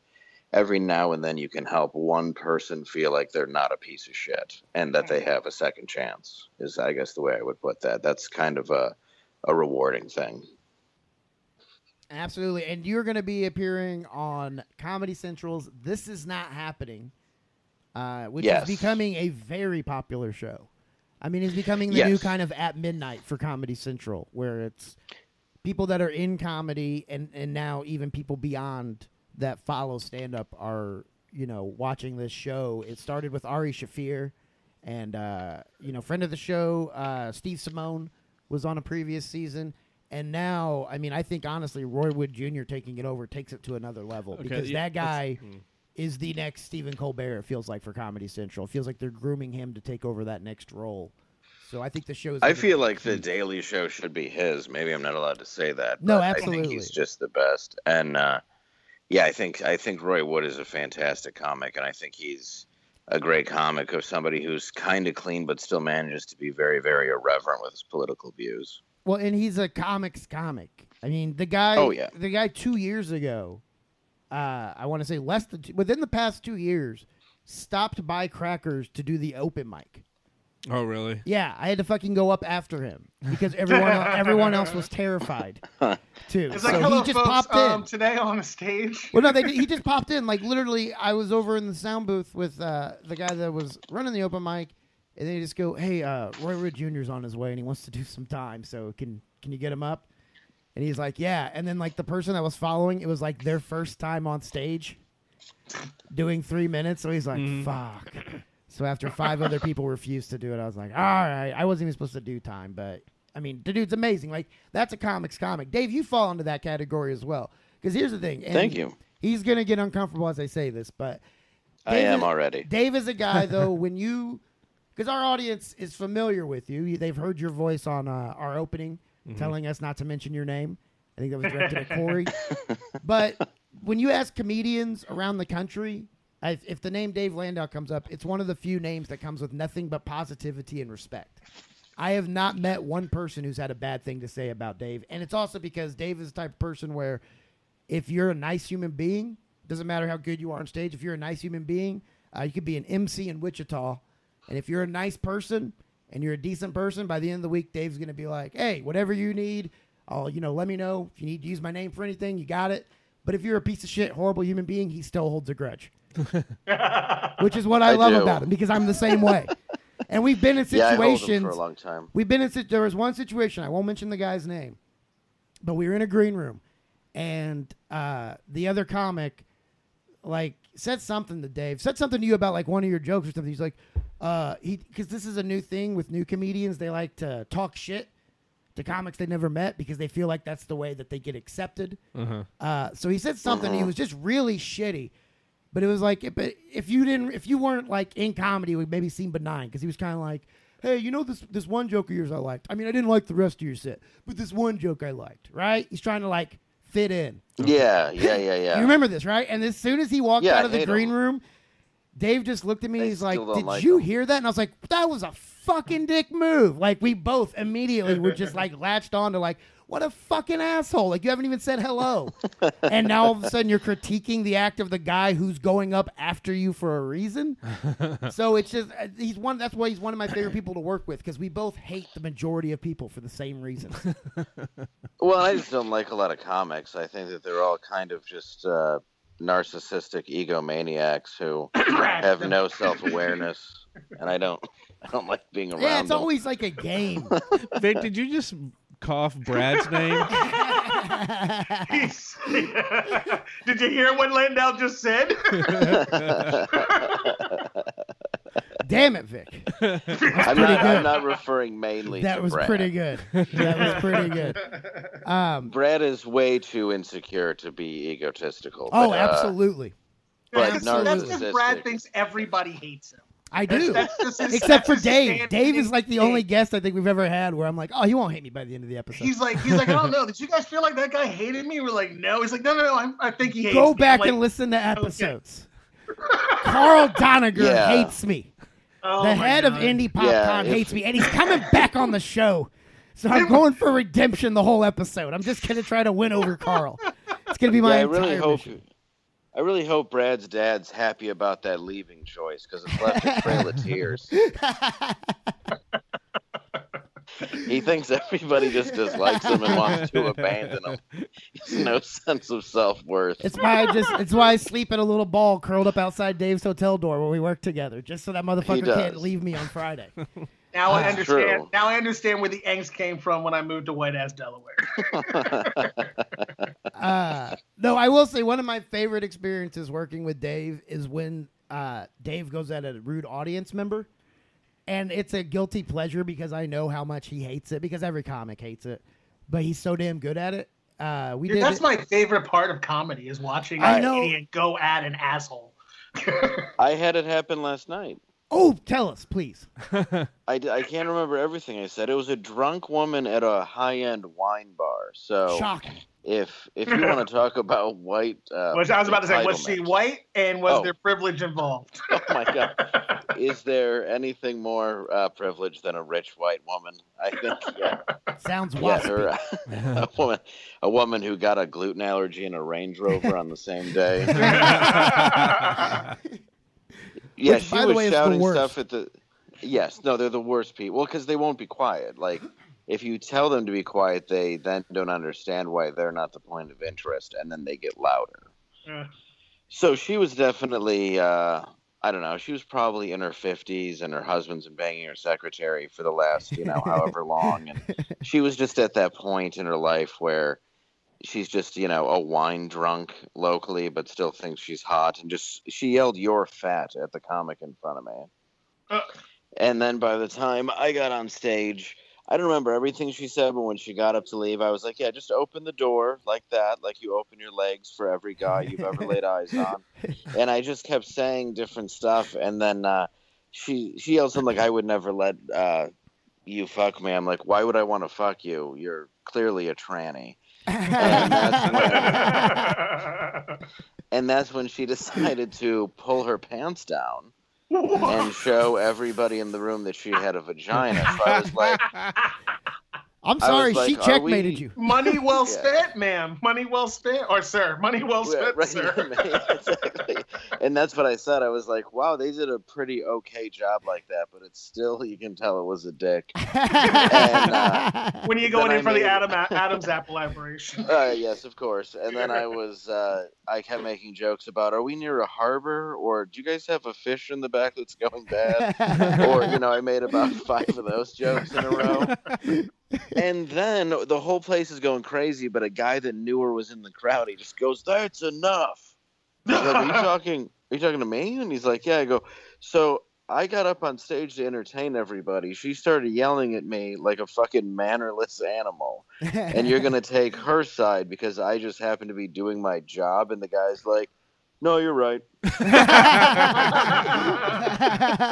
Speaker 8: every now and then you can help one person feel like they're not a piece of shit and that they have a second chance. Is I guess the way I would put that. That's kind of a a rewarding thing.
Speaker 5: Absolutely. And you're going to be appearing on Comedy Central's This Is Not Happening, uh, which
Speaker 8: Yes.
Speaker 5: is becoming a very popular show. I mean, it's becoming the
Speaker 8: Yes.
Speaker 5: new kind of at midnight for Comedy Central, where it's people that are in comedy and, and now even people beyond that follow stand up are, you know, watching this show. It started with Ari Shaffir and, uh, you know, friend of the show, uh, Steve Simeone was on a previous season. And now, I mean, I think honestly, Roy Wood Jr. taking it over takes it to another level
Speaker 6: Okay,
Speaker 5: because
Speaker 6: yeah,
Speaker 5: that guy
Speaker 6: mm.
Speaker 5: is the next Stephen Colbert. It feels like for Comedy Central, it feels like they're grooming him to take over that next role. So I think the show is.
Speaker 8: I feel like the. Daily Show should be his. Maybe I'm not allowed to say that.
Speaker 5: No,
Speaker 8: but I
Speaker 5: absolutely.
Speaker 8: think he's just the best. And uh, yeah, I think I think Roy Wood is a fantastic comic, and I think he's a great comic of somebody who's kind of clean but still manages to be very, very irreverent with his political views.
Speaker 5: Well, and he's a comics comic. I mean, the guy.
Speaker 8: Oh, yeah.
Speaker 5: The guy two years ago, uh, I want to say less than two, within the past two years, stopped by Crackers to do the open mic.
Speaker 6: Oh, really?
Speaker 5: Yeah, I had to fucking go up after him because everyone everyone else was terrified too.
Speaker 7: It's
Speaker 5: so
Speaker 7: like, hello,
Speaker 5: he just
Speaker 7: folks.
Speaker 5: popped in.
Speaker 7: Um, today on the stage.
Speaker 5: Well, no, they, he just popped in. Like literally, I was over in the sound booth with uh, the guy that was running the open mic, and they just go, "Hey, uh, Roy Wood Jr.'s on his way, and he wants to do some time. So can can you get him up?" And he's like, "Yeah." And then like the person that was following, it was like their first time on stage, doing three minutes. So he's like, "Fuck." So after five other people refused to do it, I was like, "All right." I wasn't even supposed to do time, but I mean, the dude's amazing. Like that's a comics comic. Dave, you fall into that category as well. Because here's the thing.
Speaker 8: Thank you.
Speaker 5: He's gonna get uncomfortable as I say this, but
Speaker 8: I am
Speaker 5: is-
Speaker 8: already.
Speaker 5: Dave is a guy though. when you, because our audience is familiar with you, they've heard your voice on uh, our opening, telling us not to mention your name. I think that was directed at Corey. But when you ask comedians around the country, if, if the name Dave Landau comes up, it's one of the few names that comes with nothing but positivity and respect. I have not met one person who's had a bad thing to say about Dave, and it's also because Dave is the type of person where if you're a nice human being, doesn't matter how good you are on stage. If you're a nice human being, uh, you could be an MC in Wichita, and if you're a nice person and you're a decent person, by the end of the week, Dave's going to be like, "Hey, whatever you need, I'll you know let me know if you need to use my name for anything. You got it." But if you're a piece of shit, horrible human being, he still holds a grudge, which is what I,
Speaker 8: I
Speaker 5: love
Speaker 8: do.
Speaker 5: about him because I'm the same way. And we've been in situations
Speaker 8: Yeah, I hold him
Speaker 5: situations.
Speaker 8: for a long time.
Speaker 5: We've been in. sit- There was one situation. I won't mention the guy's name, but we were in a green room, and uh, the other comic, like, said something to Dave. Said something to you about like one of your jokes or something. He's like, uh, he because this is a new thing with new comedians. They like to talk shit to comics they never met because they feel like that's the way that they get accepted.
Speaker 6: Uh-huh.
Speaker 5: Uh, so he said something. He was just really shitty. But it was like, but if you didn't, if you weren't like in comedy, it would maybe seem benign because he was kind of like, hey, you know this this one joke of yours I liked. I mean, I didn't like the rest of your set, but this one joke I liked. Right? He's trying to like fit in.
Speaker 8: Yeah, yeah, yeah, yeah.
Speaker 5: You remember this, right? And as soon as he walked
Speaker 8: Yeah,
Speaker 5: out of the green
Speaker 8: him.
Speaker 5: room, Dave just looked at me.
Speaker 8: I
Speaker 5: he's like, "Did
Speaker 8: like
Speaker 5: you
Speaker 8: him."
Speaker 5: hear that?" And I was like, "That was a fucking dick move." Like we both immediately were just like latched on to like, "What a fucking asshole!" Like you haven't even said hello, and now all of a sudden you're critiquing the act of the guy who's going up after you for a reason. so it's just uh, he's one. That's why he's one of my favorite people to work with because we both hate the majority of people for the same reason.
Speaker 8: Well, I just don't like a lot of comics. I think that they're all kind of just uh, narcissistic egomaniacs who have no self awareness, and I don't, I don't like being around
Speaker 5: yeah, it's
Speaker 8: them.
Speaker 5: always like a game.
Speaker 6: Vic, did you just cough Brad's name?
Speaker 7: Did you hear what Landau just said?
Speaker 5: Damn it, Vic.
Speaker 8: I'm
Speaker 5: pretty
Speaker 8: not,
Speaker 5: good.
Speaker 8: I'm not referring mainly.
Speaker 5: That
Speaker 8: to
Speaker 5: was
Speaker 8: Brad.
Speaker 5: pretty good. That was pretty good. Um,
Speaker 8: Brad is way too insecure to be egotistical.
Speaker 5: oh,
Speaker 8: but, uh,
Speaker 5: absolutely.
Speaker 8: but
Speaker 7: that's that's
Speaker 8: narcissistic.
Speaker 7: because Brad thinks everybody hates him.
Speaker 5: I do.
Speaker 7: that's just his,
Speaker 5: Except for Dave. Dave is like the only guest I think we've ever had where I'm like, oh, he won't hate me by the end of the episode.
Speaker 7: He's like, he's like, I don't know. Did you guys feel like that guy hated me? We're like, no. He's like, no, no, no. I'm, I think he hates me.
Speaker 5: Go
Speaker 7: me.
Speaker 5: back
Speaker 7: like,
Speaker 5: and listen to episodes. Carl Doniger
Speaker 8: Yeah.
Speaker 5: hates me.
Speaker 7: oh
Speaker 5: the
Speaker 7: my
Speaker 5: head of Indy PopCon
Speaker 8: Yeah, if-
Speaker 5: hates me, and he's coming back on the show. So I'm going for redemption the whole episode. I'm just gonna try to win over Carl. It's gonna be
Speaker 8: Yeah,
Speaker 5: my
Speaker 8: I
Speaker 5: entire
Speaker 8: really hope.
Speaker 5: mission.
Speaker 8: I really hope Brad's dad's happy about that leaving choice because it's left a trail of tears. he thinks everybody just dislikes him and wants to abandon him. He has no sense of self worth.
Speaker 5: It's why I just it's why I sleep in a little ball curled up outside Dave's hotel door where we work together, just so that motherfucker can't leave me on Friday.
Speaker 7: Now I
Speaker 5: Ah.
Speaker 7: understand.
Speaker 8: True.
Speaker 7: Now I understand where the angst came from when I moved to White Ass Delaware.
Speaker 5: Uh, no, I will say one of my favorite experiences working with Dave is when uh, Dave goes at a rude audience member, and it's a guilty pleasure because I know how much he hates it because every comic hates it, but he's so damn good at it. Uh, we
Speaker 7: Dude,
Speaker 5: did.
Speaker 7: that's
Speaker 5: it-
Speaker 7: my favorite part of comedy is watching
Speaker 5: I
Speaker 7: an
Speaker 5: know.
Speaker 7: idiot go at an asshole.
Speaker 8: I had it happen last night.
Speaker 5: oh, tell us, please.
Speaker 8: I can't remember everything I said. It was a drunk woman at a high end wine bar. So
Speaker 5: Shocking.
Speaker 8: If if you want to talk about white, uh,
Speaker 7: Which I was about to say, was she white and was
Speaker 8: Oh.
Speaker 7: there privilege involved?
Speaker 8: Oh my god. Is there anything more uh, privileged than a rich white woman? I think yeah.
Speaker 5: Sounds
Speaker 8: Yeah, her, uh, a woman, a woman who got a gluten allergy and a Range Rover on the same day. yeah,
Speaker 5: Which,
Speaker 8: she
Speaker 5: by the
Speaker 8: was
Speaker 5: way, is the
Speaker 8: shouting
Speaker 5: worst.
Speaker 8: stuff at the. Yes, no, they're the worst people. Well, because they won't be quiet. Like if you tell them to be quiet, they then don't understand why they're not the point of interest, and then they get louder.
Speaker 7: Yeah.
Speaker 8: So she was definitely, uh, I don't know, she was probably in her 50s and her husband's been banging her secretary for the last, you know, however long. And she was just at that point in her life where she's just, you know, a wine drunk locally, but still thinks she's hot. And just, she yelled, You're fat at the comic in front of me.
Speaker 7: Uh.
Speaker 8: And then by the time I got on stage, I don't remember everything she said, but when she got up to leave, I was like, "Yeah, just open the door like that, like you open your legs for every guy you've ever laid eyes on." And I just kept saying different stuff, and then uh, she she yelled something like, "I would never let uh, you fuck me." I'm like, "Why would I want to fuck you? You're clearly a tranny." And that's when, and that's when she decided to pull her pants down and show everybody in the room that she had a vagina. So I was like,
Speaker 5: I'm sorry,
Speaker 8: was
Speaker 5: she checkmated
Speaker 8: we-
Speaker 5: you.
Speaker 7: Money well
Speaker 8: Yeah.
Speaker 7: spent, ma'am. Money well spent, or sir. Money well
Speaker 8: Yeah,
Speaker 7: spent,
Speaker 8: right,
Speaker 7: sir.
Speaker 8: exactly. And that's what I said. I was like, wow, they did a pretty okay job like that, but it's still, you can tell it was a dick. uh,
Speaker 7: when you going in
Speaker 8: I
Speaker 7: for the Adam Adam's apple operation.
Speaker 8: Uh, yes, of course. And then I was, uh, I kept making jokes about, are we near a harbor? Or do you guys have a fish in the back that's going bad? or, you know, I made about five of those jokes in a row. And then the whole place is going crazy, but a guy that knew her was in the crowd. He just goes, "That's enough." Like, are you talking? Are you talking to me? And he's like, "Yeah." I go, "So I got up on stage to entertain everybody. She started yelling at me like a fucking mannerless animal. and you're going to take her side because I just happen to be doing my job. And the guy's like, no, you're right.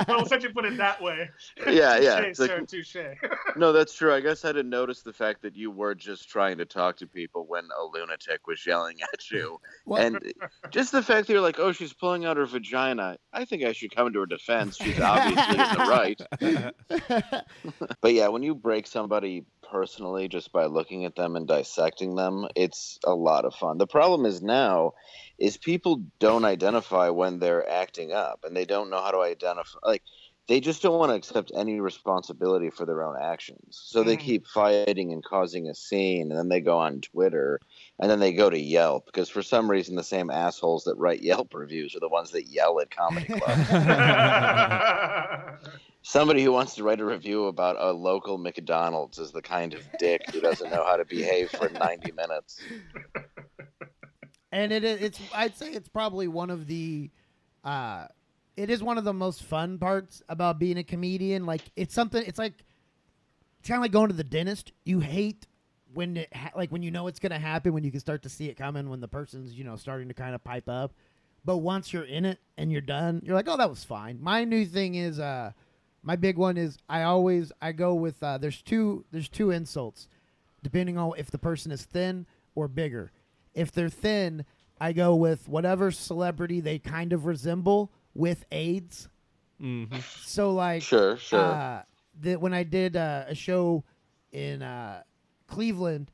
Speaker 7: well, since you put it that way.
Speaker 8: Yeah, yeah,
Speaker 7: Touche,
Speaker 8: it's like-
Speaker 7: sir, touche.
Speaker 8: No, that's true. I guess I didn't notice the fact that you were just trying to talk to people when a lunatic was yelling at you.
Speaker 5: What-
Speaker 8: And just the fact that you're like, oh, she's pulling out her vagina. I think I should come to her defense. She's obviously in the right. but yeah, when you break somebody personally just by looking at them and dissecting them, it's a lot of fun. The problem is now is people don't identify when they're acting up and they don't know how to identify like they just don't want to accept any responsibility for their own actions. So they keep fighting and causing a scene and then they go on Twitter and then they go to Yelp because for some reason the same assholes that write Yelp reviews are the ones that yell at comedy clubs. Somebody who wants to write a review about a local McDonald's is the kind of dick who doesn't know how to behave for 90 minutes.
Speaker 5: and it is it's I'd say it's probably one of the uh it is one of the most fun parts about being a comedian. Like it's something it's like it's kind of like going to the dentist. You hate when it ha- like when you know it's going to happen when you can start to see it coming when the person's you know starting to kind of pipe up. But once you're in it and you're done you're like oh that was fine. My new thing is uh my big one is i always i go with uh there's two there's two insults depending on if the person is thin or bigger. If they're thin, I go with whatever celebrity they kind of resemble with AIDS.
Speaker 6: Mm-hmm.
Speaker 5: So like
Speaker 8: Sure, sure.
Speaker 5: uh, the, when I did uh, a show in uh, Cleveland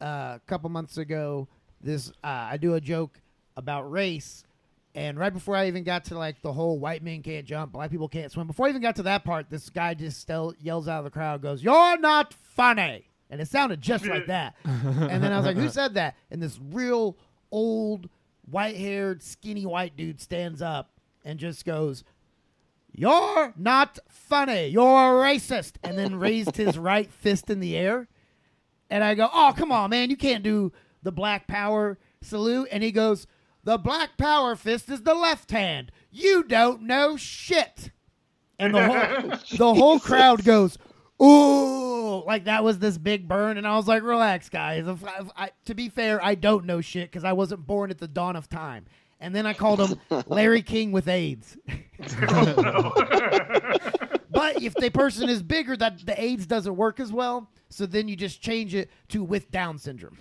Speaker 5: uh, a couple months ago, this uh, I do a joke about race, and right before I even got to like the whole white men can't jump, black people can't swim, before I even got to that part, this guy just still yells out of the crowd, goes, "You're not funny," and it sounded just like that. and then I was like, "Who said that?" And this real old, white-haired, skinny white dude stands up and just goes. You're not funny. You're a racist. And then raised his right fist in the air. And I go, Oh, come on, man. You can't do the Black Power salute. And he goes, The Black Power fist is the left hand. You don't know shit. And the whole, the whole crowd goes, Ooh, like that was this big burn. And I was like, Relax, guys. I, to be fair, I don't know shit because I wasn't born at the dawn of time. And then I called him Larry King with AIDS. But if the person is bigger, that the AIDS doesn't work as well. So then you just change it to with Down syndrome.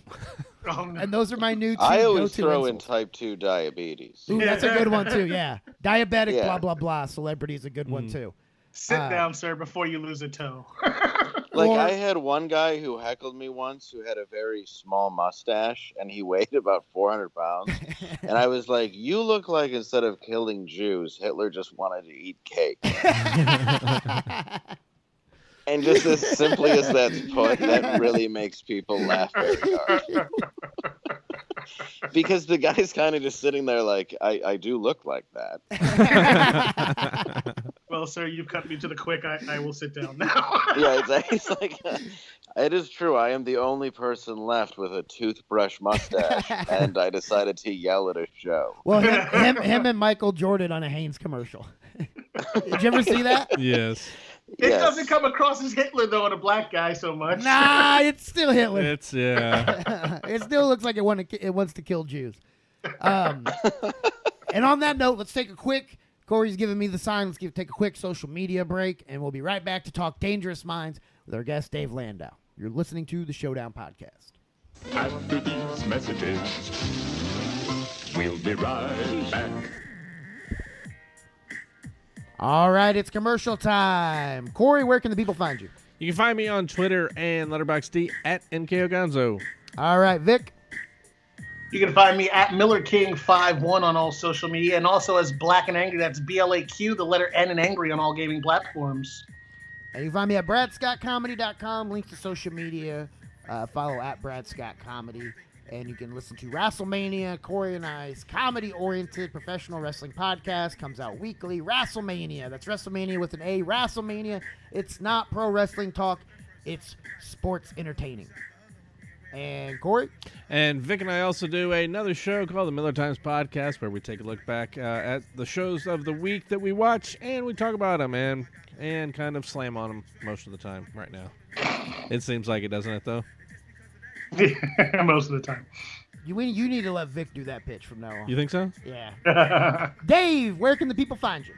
Speaker 7: Oh, no.
Speaker 5: And those are my new two
Speaker 8: I always
Speaker 5: go-to
Speaker 8: throw in type 2 diabetes.
Speaker 5: Ooh, that's a good one too. Yeah, diabetic,
Speaker 8: Yeah.
Speaker 5: blah blah blah. Celebrity is a good one mm. too.
Speaker 7: Sit
Speaker 5: uh,
Speaker 7: down, sir, before you lose a toe.
Speaker 8: Like
Speaker 5: Or-
Speaker 8: I had one guy who heckled me once who had a very small mustache and he weighed about 400 pounds. and I was like, "You look like instead of killing Jews, Hitler just wanted to eat cake." and just as simply as that's put, that really makes people laugh very hard. because the guy's kind of just sitting there like, I, I do look like that.
Speaker 7: well, sir, you've cut me to the quick. I, I will sit down now.
Speaker 8: yeah, it's, it's like it is true. I am the only person left with a toothbrush mustache, and I decided to yell at a show.
Speaker 5: well, him, him, him and Michael Jordan on a Hanes commercial. Did you ever see that?
Speaker 6: Yes,
Speaker 7: It
Speaker 8: Yes.
Speaker 7: doesn't come across as Hitler though, and a black guy so much.
Speaker 5: Nah, it's still Hitler.
Speaker 6: it's yeah.
Speaker 5: it still looks like it, want to, it wants to kill Jews. Um, and on that note, let's take a quick. Corey's giving me the sign. Let's give, take a quick social media break, and we'll be right back to talk Dangerous Minds with our guest Dave Landau. You're listening to the Showdown Podcast.
Speaker 9: After these messages, we'll be right back.
Speaker 5: All right, it's commercial time. Corey, where can the people find you?
Speaker 6: You can find me on Twitter and Letterboxd at NKOGonzo.
Speaker 5: All right, Vic.
Speaker 7: You can find me at Miller King 51 on all social media, and also as Black and Angry. That's B L A Q, the letter N and Angry on all gaming platforms.
Speaker 5: And you can find me at bradscottcomedy.com. Links to social media. Uh, follow at Brad Scott Comedy. And you can listen to WrestleMania, Corey and I's comedy oriented professional wrestling podcast. Comes out weekly. WrestleMania. That's WrestleMania with an A. WrestleMania. It's not pro wrestling talk, it's sports entertaining. And Corey?
Speaker 6: And Vic and I also do another show called the Miller Times Podcast, where we take a look back uh, at the shows of the week that we watch, and we talk about them and and kind of slam on them most of the time. Right now, it seems like it, doesn't it? Though.
Speaker 7: Most of the time.
Speaker 5: You you need to let Vic do that pitch from now on.
Speaker 6: You think so?
Speaker 5: Yeah. Dave, where can the people find you?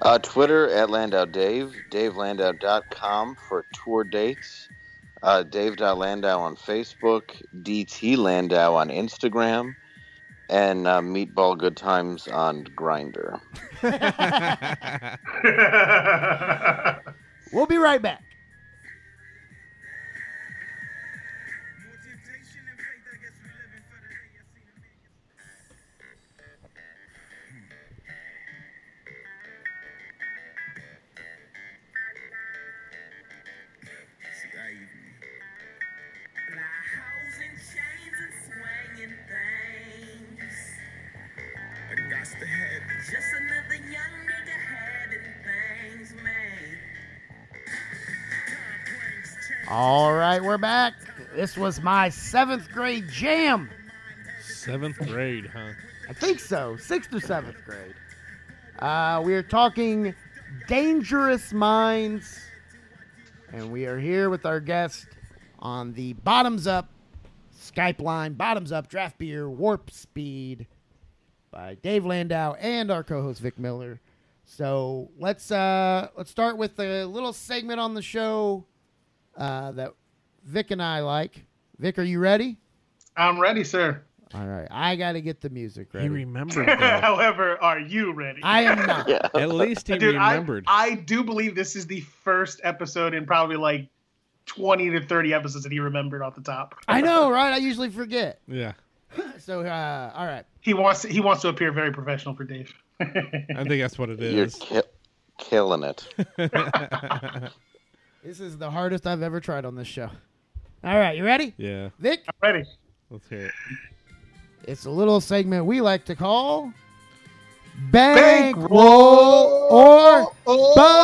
Speaker 8: Uh, Twitter at Landau Dave, DaveLandau.com for tour dates, uh, Dave.Landau on Facebook, DT Landau on Instagram, and uh, Meatball Good Times on Grindr.
Speaker 5: We'll be right back. All right, we're back. This was my seventh grade jam.
Speaker 6: Seventh grade, huh?
Speaker 5: I think so. Sixth or seventh grade. Uh, we are talking Dangerous Minds. And we are here with our guest on the Bottoms Up Skype line, Bottoms Up Draft Beer Warp Speed by Dave Landau and our co-host Vic Miller. So let's uh, let's start with a little segment on the show uh, that Vic and I like. Vic, are you ready?
Speaker 7: I'm ready, sir.
Speaker 5: All right, I got to get the music
Speaker 6: He
Speaker 5: ready.
Speaker 6: remembered. though.
Speaker 7: However, are you ready?
Speaker 5: I am not.
Speaker 6: At least he
Speaker 7: Dude, I,
Speaker 6: remembered.
Speaker 7: I do believe this is the first episode in probably like 20 to 30 episodes that he remembered off the top.
Speaker 5: I know, right? I usually forget.
Speaker 6: yeah,
Speaker 5: So, uh, all right.
Speaker 7: He wants to, he wants to appear very professional for Dave.
Speaker 6: I think that's what it is.
Speaker 8: You're ki- killing it.
Speaker 5: This is the hardest I've ever tried on this show. All right, you ready?
Speaker 6: yeah,
Speaker 5: Vic, I'm
Speaker 7: ready.
Speaker 6: let's hear it.
Speaker 5: it's a little segment we like to call Bankroll or Bust.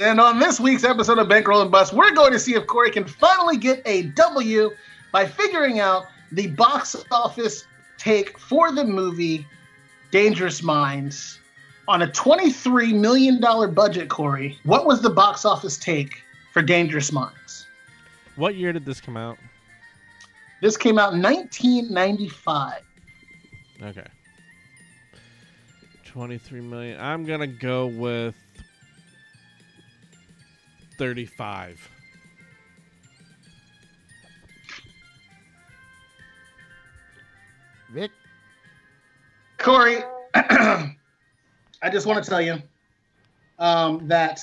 Speaker 7: And on this week's episode of Bankroll and Bust, we're going to see if Corey can finally get a W by figuring out the box office take for the movie Dangerous Minds. On a $23 million budget, Corey, what was the box office take for Dangerous Minds?
Speaker 6: What year did this come out?
Speaker 7: This came out in 1995.
Speaker 6: Okay. 23 million. I'm going to go with 35.
Speaker 5: Vic,
Speaker 7: Corey, I just want to tell you um, that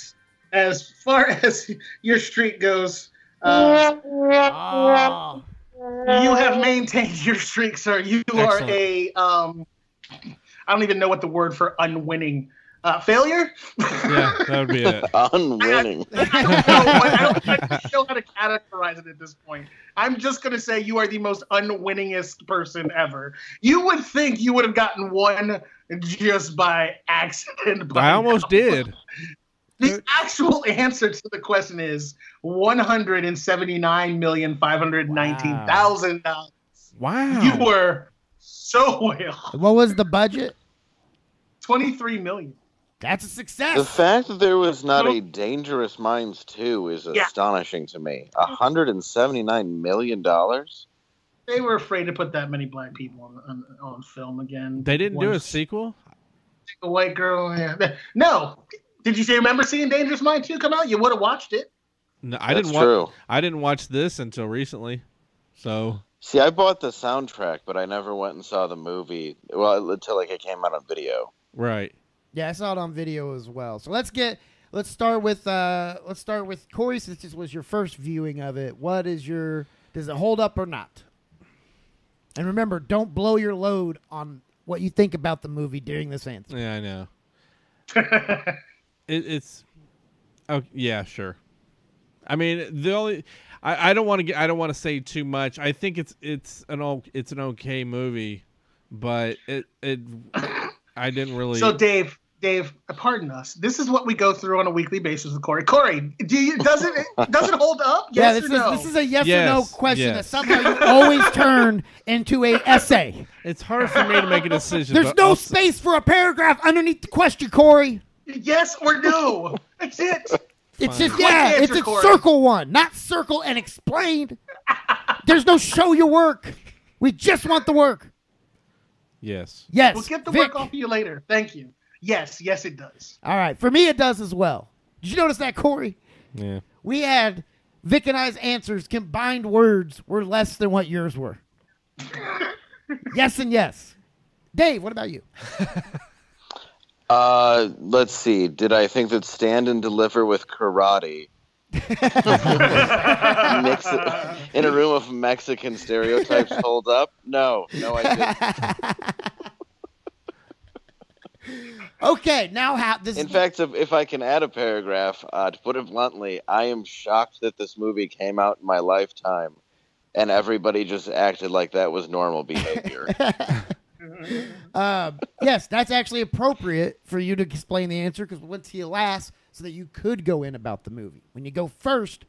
Speaker 7: as far as your streak goes, uh,
Speaker 5: oh,
Speaker 7: you have maintained your streak, sir. You are
Speaker 6: Excellent.
Speaker 7: a um, I don't even know what the word for unwinning uh, failure.
Speaker 6: Yeah, that would be it.
Speaker 8: Unwinning.
Speaker 7: I don't know. I don't, I don't know how to categorize it at this point. I'm just gonna say you are the most unwinningest person ever. You would think you would have gotten one just by accident. by
Speaker 6: I almost
Speaker 7: now.
Speaker 6: did.
Speaker 7: The actual answer to the question is one hundred and seventy nine million five hundred nineteen thousand dollars.
Speaker 6: Wow.
Speaker 7: You were so way off.
Speaker 5: what was the budget?
Speaker 7: Twenty three million.
Speaker 5: That's a success.
Speaker 8: The fact that there was not a Dangerous Minds 2 is
Speaker 7: Yeah.
Speaker 8: astonishing to me. $179 million?
Speaker 7: They were afraid to put that many black people on on, on film again.
Speaker 6: They didn't do a sequel?
Speaker 7: A white girl. Yeah. No. Did you say remember seeing Dangerous Mind 2 come out? You would have watched it.
Speaker 6: No, I
Speaker 8: That's
Speaker 6: didn't watch.
Speaker 8: true.
Speaker 6: I didn't watch this until recently. So
Speaker 8: See, I bought the soundtrack, but I never went and saw the movie. Well, until like it came out on video.
Speaker 6: right.
Speaker 5: Yeah, I saw it on video as well. So let's get let's start with uh let's start with Corey since this was your first viewing of it. What is your does it hold up or not? And remember, don't blow your load on what you think about the movie during this answer.
Speaker 6: Yeah, I know. it, it's. Oh yeah, sure. I mean, the only I, I don't want to get I don't want to say too much. I think it's it's an o- it's an okay movie, but it it I didn't really.
Speaker 7: So Dave, Dave, pardon us. This is what we go through on a weekly basis with Corey. Corey, do you, does it does it hold up?
Speaker 5: yeah,
Speaker 7: Yes
Speaker 5: this
Speaker 7: or
Speaker 5: is
Speaker 7: no?
Speaker 5: this is a yes, or no question
Speaker 6: yes.
Speaker 5: that somehow you always turn into a essay.
Speaker 6: It's hard for me to make a decision.
Speaker 5: There's no
Speaker 6: I'll-
Speaker 5: space for a paragraph underneath the question, Corey.
Speaker 7: yes or no. That's it.
Speaker 5: It's
Speaker 6: Fine.
Speaker 5: just yeah,
Speaker 7: Quick
Speaker 5: it's a
Speaker 7: Corey.
Speaker 5: circle one, not circle and explain. There's no show your work. We just want the work.
Speaker 6: Yes.
Speaker 5: Yes.
Speaker 7: We'll get the
Speaker 5: Vic.
Speaker 7: work off of you later. Thank you. Yes, yes, it does.
Speaker 5: All right. For me, it does as well. Did you notice that, Corey?
Speaker 6: Yeah.
Speaker 5: We had Vic and I's answers combined words were less than what yours were. yes and yes. Dave, what about you?
Speaker 8: Uh, let's see. Did I think that stand and deliver with karate? Mix it, in a room of Mexican stereotypes hold up? No, no, I didn't.
Speaker 5: Okay, now how this
Speaker 8: In fact, if, if I can add a paragraph, uh, to put it bluntly, I am shocked that this movie came out in my lifetime, and everybody just acted like that was normal behavior.
Speaker 5: Um, yes, that's actually appropriate for you to explain the answer because we went to you last so that you could go in about the movie. When you go first,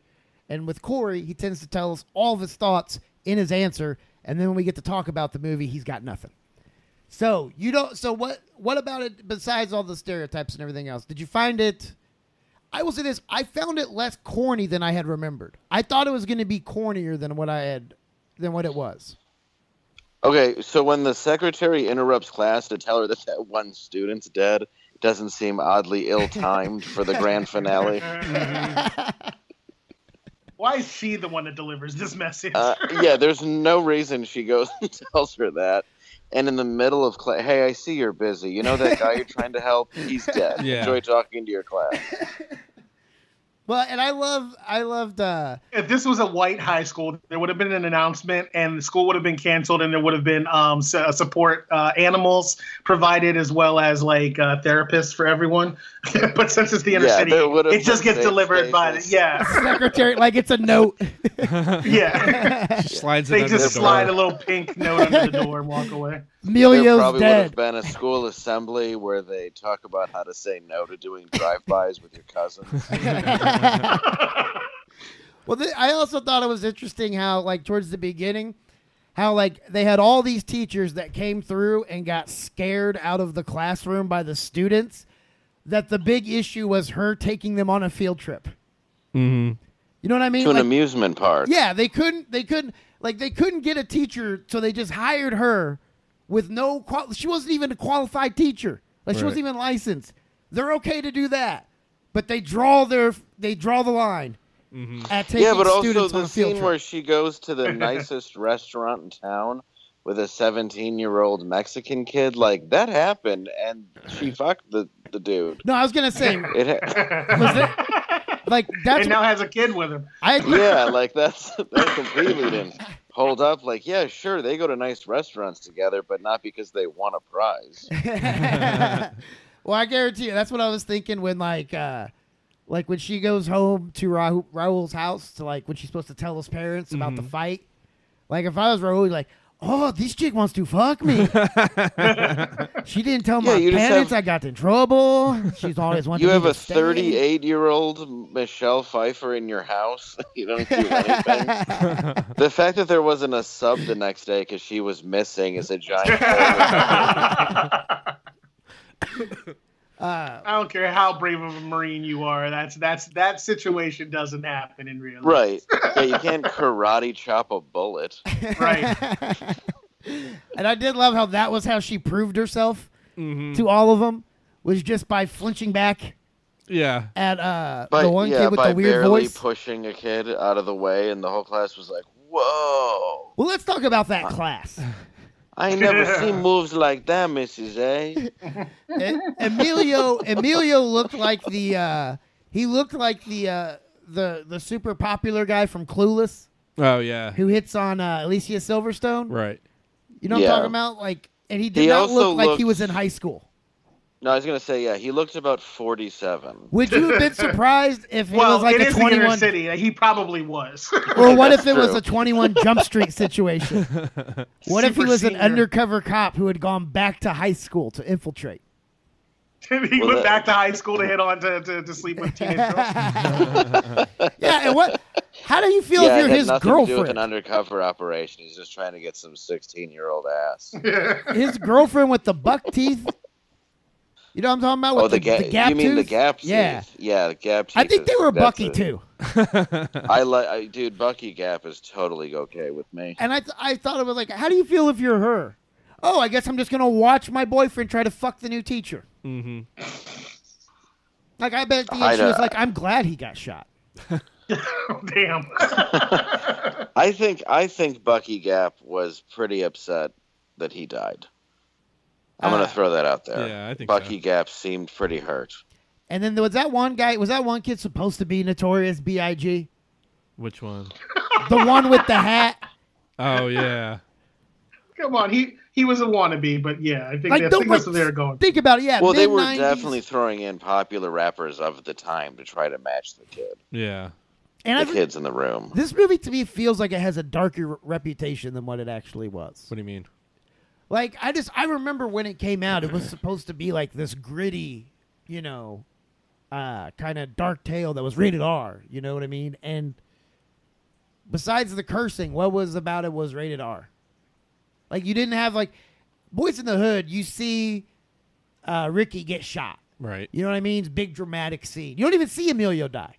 Speaker 5: and with Corey, he tends to tell us all of his thoughts in his answer, and then when we get to talk about the movie, he's got nothing. So you don't. So what? What about it? Besides all the stereotypes and everything else, did you find it? I will say this: I found it less corny than I had remembered. I thought it was going to be cornier than what I had, than what it was.
Speaker 8: Okay, so when the secretary interrupts class to tell her that that one student's dead, it doesn't seem oddly ill-timed for the grand finale.
Speaker 7: Why is she the one that delivers this message?
Speaker 8: Uh, yeah, there's no reason she goes and tells her that. And in the middle of class, hey, I see you're busy. You know that guy you're trying to help? He's dead.
Speaker 6: Yeah.
Speaker 8: Enjoy talking to your class.
Speaker 5: Well, and I love, I loved. uh
Speaker 7: if this was a white high school, there would have been an announcement, and the school would have been canceled, and there would have been um, s- uh, support uh, animals provided as well as like uh, therapists for everyone. but since it's the inner
Speaker 8: Yeah,
Speaker 7: city,
Speaker 8: there would have
Speaker 7: it just gets
Speaker 8: safe
Speaker 7: delivered by the yeah,
Speaker 5: secretary like it's a note.
Speaker 7: yeah.
Speaker 6: She slides it
Speaker 7: they
Speaker 6: under
Speaker 7: just
Speaker 6: the
Speaker 7: slide
Speaker 6: door.
Speaker 7: a little pink note under the door and walk away.
Speaker 8: There
Speaker 5: Emilio's
Speaker 8: probably would have been a school assembly where they talk about how to say no to doing drive-bys with your cousins.
Speaker 5: Well, th- I also thought it was interesting how, like, towards the beginning, how like they had all these teachers that came through and got scared out of the classroom by the students. That the big issue was her taking them on a field trip.
Speaker 6: Mm-hmm.
Speaker 5: You know what I mean?
Speaker 8: to an
Speaker 5: Like,
Speaker 8: amusement park.
Speaker 5: Yeah, they couldn't. They couldn't. Like they couldn't get a teacher, so they just hired her with no. Qual- she wasn't even a qualified teacher. Like she wasn't even licensed. They're okay to do that, but they draw their. They draw the line mm-hmm. at taking
Speaker 8: yeah, but also
Speaker 5: students
Speaker 8: the scene
Speaker 5: trip.
Speaker 8: where she goes to the nicest restaurant in town with a 17 year old Mexican kid, like that happened, and she fucked the, the dude.
Speaker 5: no, I was gonna say,
Speaker 8: It ha-
Speaker 5: was it like that's
Speaker 7: and now has a kid with him.
Speaker 5: I
Speaker 8: yeah, like that's that completely didn't hold up. Like, yeah, sure, they go to nice restaurants together, but not because they won a prize.
Speaker 5: well, I guarantee you, that's what I was thinking when like, uh like when she goes home to Ra- Raul's house to like when she's supposed to tell his parents about
Speaker 8: Mm-hmm.
Speaker 5: the fight. Like if I was Raul, like, oh, this chick wants to fuck me. she didn't tell
Speaker 8: Yeah,
Speaker 5: my
Speaker 8: you
Speaker 5: parents
Speaker 8: have-
Speaker 5: I got in trouble. She's always wanted
Speaker 8: You
Speaker 5: me
Speaker 8: have
Speaker 5: to
Speaker 8: a 38 year old Michelle Pfeiffer in your house. you don't do anything. the fact that there wasn't a sub the next day because she was missing is a giant.
Speaker 5: Uh,
Speaker 7: I don't care how brave of a marine you are. That's that's that situation doesn't happen in real life.
Speaker 8: right. Yeah, you can't karate chop a bullet.
Speaker 7: Right.
Speaker 5: and I did love how that was how she proved herself
Speaker 8: Mm-hmm.
Speaker 5: to all of them was just by flinching back
Speaker 6: Yeah.
Speaker 5: at uh,
Speaker 8: By,
Speaker 5: the one
Speaker 8: yeah,
Speaker 5: kid with
Speaker 8: by
Speaker 5: the weird
Speaker 8: barely
Speaker 5: voice.
Speaker 8: pushing a kid out of the way, and the whole class was like, "Whoa!
Speaker 5: Well, let's talk about
Speaker 8: Uh,
Speaker 5: that class.
Speaker 8: I ain't never seen moves like that, Mrs. A."
Speaker 5: E- Emilio Emilio looked like the uh, he looked like the uh, the the super popular guy from Clueless
Speaker 6: Oh yeah.
Speaker 5: who hits on uh, Alicia Silverstone.
Speaker 6: Right.
Speaker 5: You know what
Speaker 8: Yeah.
Speaker 5: I'm talking about? Like, and he did
Speaker 8: He
Speaker 5: not look like he was in high school.
Speaker 8: No, I was gonna say, yeah, he looked about forty-seven.
Speaker 5: Would you have been surprised if he
Speaker 7: well,
Speaker 5: was like
Speaker 7: it
Speaker 5: a
Speaker 7: is the inner
Speaker 5: 21?
Speaker 7: city. He probably was.
Speaker 5: Or what if
Speaker 8: That's
Speaker 5: it was a 21 Jump Street situation? What if he
Speaker 7: Super
Speaker 5: was an undercover cop who had gone back to high school to infiltrate?
Speaker 7: he
Speaker 8: Well,
Speaker 7: went
Speaker 8: that-
Speaker 7: back to high school to hit on to, to, to sleep with teenage girls.
Speaker 5: Yeah, and what? How do you feel
Speaker 8: yeah,
Speaker 5: if you're
Speaker 8: had
Speaker 5: his
Speaker 8: nothing to do with
Speaker 5: girlfriend?
Speaker 8: an undercover operation. He's just trying to get some 16 year old ass.
Speaker 5: his girlfriend with the buck teeth. You know what I'm talking about? With
Speaker 8: oh, the,
Speaker 5: the,
Speaker 8: ga-
Speaker 5: the gap
Speaker 8: You mean the
Speaker 5: tooth?
Speaker 8: gap teeth?
Speaker 5: Yeah.
Speaker 8: Yeah, the gap teeth.
Speaker 5: I think they were Bucky
Speaker 8: a-
Speaker 5: too.
Speaker 8: I like, I, dude. Bucky Gap is totally okay with me.
Speaker 5: And I, th- I thought it was like, how do you feel if you're her? Oh, I guess I'm just gonna watch my boyfriend try to fuck the new teacher.
Speaker 6: Mm-hmm.
Speaker 5: Like I bet the end
Speaker 8: I'd,
Speaker 5: she was like, I'm glad he got shot.
Speaker 7: Damn.
Speaker 8: I think I think Bucky Gap was pretty upset that he died. I'm
Speaker 5: Ah.
Speaker 8: gonna throw that out there.
Speaker 6: Yeah, I think
Speaker 8: Bucky Gap seemed pretty hurt.
Speaker 5: And then there was that one guy. Was that one kid supposed to be Notorious B.I.G.
Speaker 6: Which one?
Speaker 5: The one with the hat.
Speaker 6: Oh yeah.
Speaker 7: Come on, he he was a wannabe, but yeah, I think,
Speaker 5: Like,
Speaker 7: I think that's
Speaker 5: like-
Speaker 7: what they're going.
Speaker 5: Think about it. Yeah.
Speaker 8: well, they were
Speaker 5: mid-nineties.
Speaker 8: definitely throwing in popular rappers of the time to try to match the kid,
Speaker 6: Yeah.
Speaker 5: And
Speaker 8: the
Speaker 5: I've,
Speaker 8: kids in the room.
Speaker 5: this movie to me feels like it has a darker reputation than what it actually was.
Speaker 6: What do you mean?
Speaker 5: Like I just I remember when it came out, it was supposed to be like this gritty, you know, uh, kind of dark tale that was rated R. You know what I mean? And besides the cursing, what was about it was rated R. Like you didn't have like Boys in the Hood. You see uh, Ricky get shot.
Speaker 6: Right.
Speaker 5: You know what I mean? It's big dramatic scene. You don't even see Emilio die.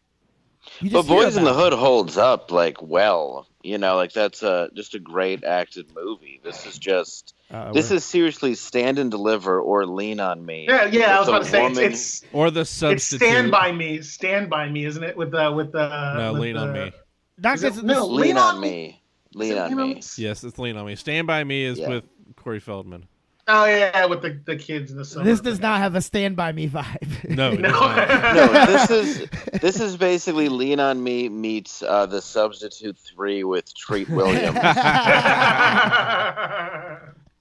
Speaker 5: You
Speaker 8: But
Speaker 5: just hear
Speaker 8: Boys in the. Hood holds up like well. You know, like that's a just a great acted movie. This is just
Speaker 5: Uh,
Speaker 8: this is seriously Stand and Deliver or Lean on Me.
Speaker 7: Yeah, yeah, I was
Speaker 8: With
Speaker 7: about
Speaker 8: a
Speaker 7: to say
Speaker 8: woman-
Speaker 7: it's, it's
Speaker 6: Or the
Speaker 7: it's. Stand by Me, Stand by Me, isn't it? With the with the
Speaker 6: No,
Speaker 7: with
Speaker 6: lean on me.
Speaker 5: Not
Speaker 7: Is it- no,
Speaker 5: this-
Speaker 8: Lean on Me. Lean on
Speaker 7: Lean on
Speaker 8: Me.
Speaker 7: Me?
Speaker 6: Yes, it's lean on me. Stand by me is
Speaker 8: Yeah.
Speaker 6: with Corey Feldman.
Speaker 7: Oh yeah, with the, the kids in the summer.
Speaker 5: This does not have a Stand By Me vibe.
Speaker 6: No,
Speaker 7: No.
Speaker 8: No, this is this is basically Lean on Me meets uh, the Substitute Three with Treat Williams,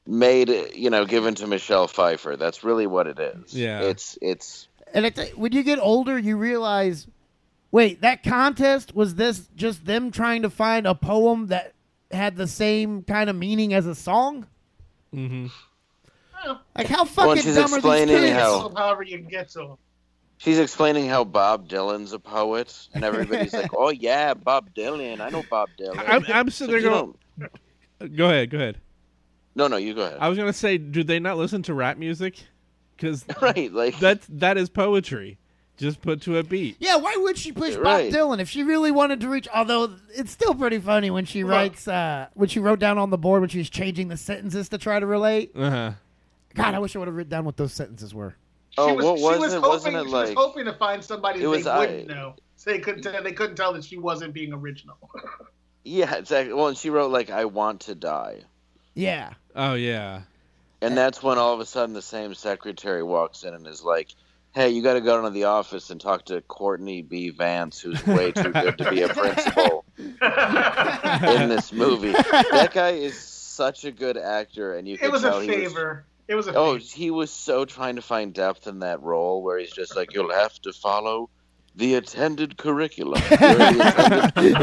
Speaker 8: made you know given to Michelle Pfeiffer. That's really what it is.
Speaker 6: Yeah.
Speaker 8: it's it's
Speaker 5: And it's, when you get older, you realize, wait, that contest was this just them trying to find a poem that had the same kind of meaning as a song?
Speaker 6: Mm-hmm.
Speaker 5: Like how fucking
Speaker 8: she's
Speaker 5: dumb are these kids?
Speaker 8: how-
Speaker 7: However you can get to 'em.
Speaker 8: she's explaining how Bob Dylan's a poet, and everybody's like, "Oh yeah, Bob Dylan. I know Bob Dylan."
Speaker 6: I'm, I'm sitting there
Speaker 8: You
Speaker 6: going.
Speaker 8: don't-
Speaker 6: Go ahead. Go ahead.
Speaker 8: No, no, you go ahead.
Speaker 6: I was gonna say, do they not listen to rap music? Because
Speaker 8: right, like
Speaker 6: that's that is poetry, just put to a beat.
Speaker 5: Yeah, why would she push
Speaker 8: Right.
Speaker 5: Bob Dylan if she really wanted to reach? Although it's still pretty funny when she writes, uh, when she wrote down on the board when she was changing the sentences to try to relate.
Speaker 6: Uh huh.
Speaker 5: God, I wish I would have written down what those sentences were.
Speaker 8: oh,
Speaker 7: was,
Speaker 8: what was,
Speaker 7: was
Speaker 8: it?
Speaker 7: hoping,
Speaker 8: Wasn't it
Speaker 7: she
Speaker 8: like
Speaker 7: was hoping to find somebody
Speaker 8: It
Speaker 7: that
Speaker 8: was
Speaker 7: they wouldn't know. So they couldn't tell, they couldn't tell that she wasn't being original.
Speaker 8: yeah, exactly. Well, and she wrote like "I want to die."
Speaker 5: Yeah.
Speaker 6: Oh yeah.
Speaker 8: And that's when all of a sudden the same secretary walks in and is like, "Hey, you got to go down to the office and talk to Courtney B. Vance, who's way too good to be a principal in this movie." That guy is such a good actor, and you can
Speaker 7: it was
Speaker 8: tell
Speaker 7: a
Speaker 8: he was.
Speaker 7: favor. It was a
Speaker 8: Oh,
Speaker 7: favor.
Speaker 8: he was so trying to find depth in that role, where he's just like, "You'll have to follow the attended curriculum." The attended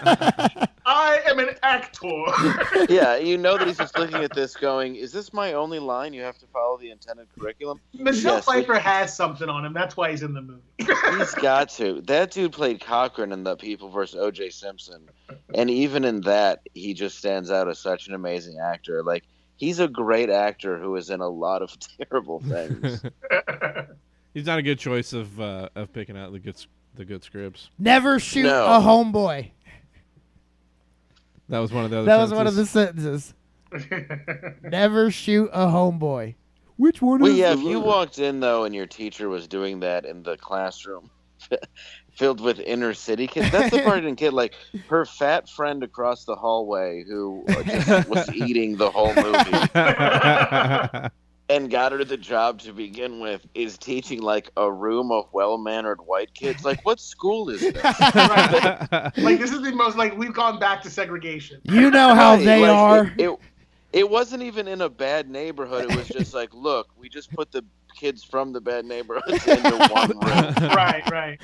Speaker 8: curriculum.
Speaker 7: I am an actor.
Speaker 8: yeah, you know that he's just looking at this, going, "Is this my only line? You have to follow the intended curriculum."
Speaker 7: Michelle
Speaker 8: Yes, like-
Speaker 7: Pfeiffer has something on him. That's why he's in the movie.
Speaker 8: He's got to. That dude played Cochran in The People vs. O.J. Simpson, and even in that, he just stands out as such an amazing actor. Like he's a great actor who is in a lot of terrible things.
Speaker 6: He's not a good choice of uh, of picking out the good s- the good scripts.
Speaker 5: Never shoot
Speaker 8: No.
Speaker 5: a homeboy.
Speaker 6: That was one of the other.
Speaker 5: That was one of the
Speaker 6: sentences.
Speaker 5: sentences. Never shoot a homeboy. Which one
Speaker 8: well,
Speaker 5: is
Speaker 8: yeah,
Speaker 5: the
Speaker 8: if you walked in though, and your teacher was doing that in the classroom. Filled with inner city kids. That's the part I didn't get. Like her fat friend across the hallway who uh, just was eating the whole movie. and got her the job to begin with is teaching like a room of well-mannered white kids. Like, what school is this?
Speaker 7: like this is the most like we've gone back to segregation.
Speaker 5: You know how
Speaker 8: Right,
Speaker 5: they
Speaker 8: like,
Speaker 5: are.
Speaker 8: It, it, it wasn't even in a bad neighborhood. It was just like, look, we just put the kids from the bad neighborhoods into one room.
Speaker 7: right, right.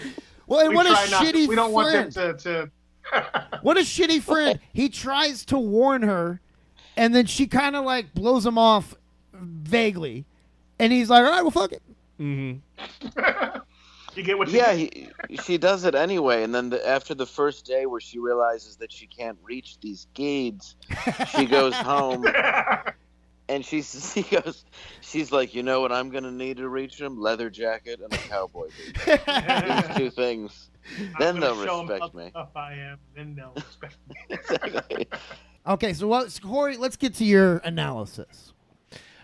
Speaker 5: Well, and
Speaker 7: We
Speaker 5: what a
Speaker 7: try not to-
Speaker 5: shitty
Speaker 7: we don't
Speaker 5: friend.
Speaker 7: want them to, to
Speaker 5: What a shitty friend. He tries to warn her, and then she kind of like blows him off vaguely. And he's like, all right, well, fuck it.
Speaker 6: hmm
Speaker 7: You get what you
Speaker 8: Yeah,
Speaker 7: get.
Speaker 8: he, she does it anyway, and then the, after the first day where she realizes that she can't reach these gates, she goes home and she she goes, she's like, you know what I'm gonna need to reach him? Leather jacket and a cowboy boot. These two things. Then they'll
Speaker 7: gonna show 'em
Speaker 8: respect me.
Speaker 7: tough I am. Then they'll respect me.
Speaker 8: Exactly.
Speaker 5: Okay, so what, Corey? Let's get to your analysis.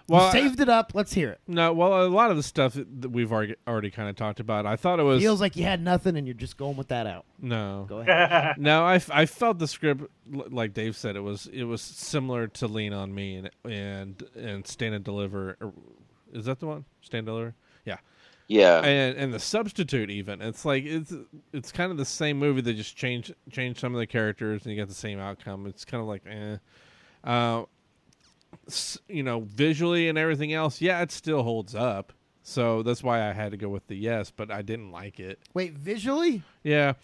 Speaker 6: Well,
Speaker 5: you saved it up. Let's hear it.
Speaker 6: No, well, a lot of the stuff that we've already already kind of talked about. I thought it was
Speaker 5: Feels like you had nothing, and you're just going with that out.
Speaker 6: no.
Speaker 5: Go ahead.
Speaker 6: no, I, I felt the script like Dave said it was it was similar to Lean on Me and and and Stand and Deliver. Is that the one? Stand and Deliver. Yeah.
Speaker 8: Yeah.
Speaker 6: And and the substitute even it's like it's it's kind of the same movie. They just change change some of the characters and you get the same outcome. It's kind of like eh. Uh, s- you know, visually and everything else, yeah, it still holds up. So that's why I had to go with the yes, but I didn't like it.
Speaker 5: Wait, visually?
Speaker 6: Yeah.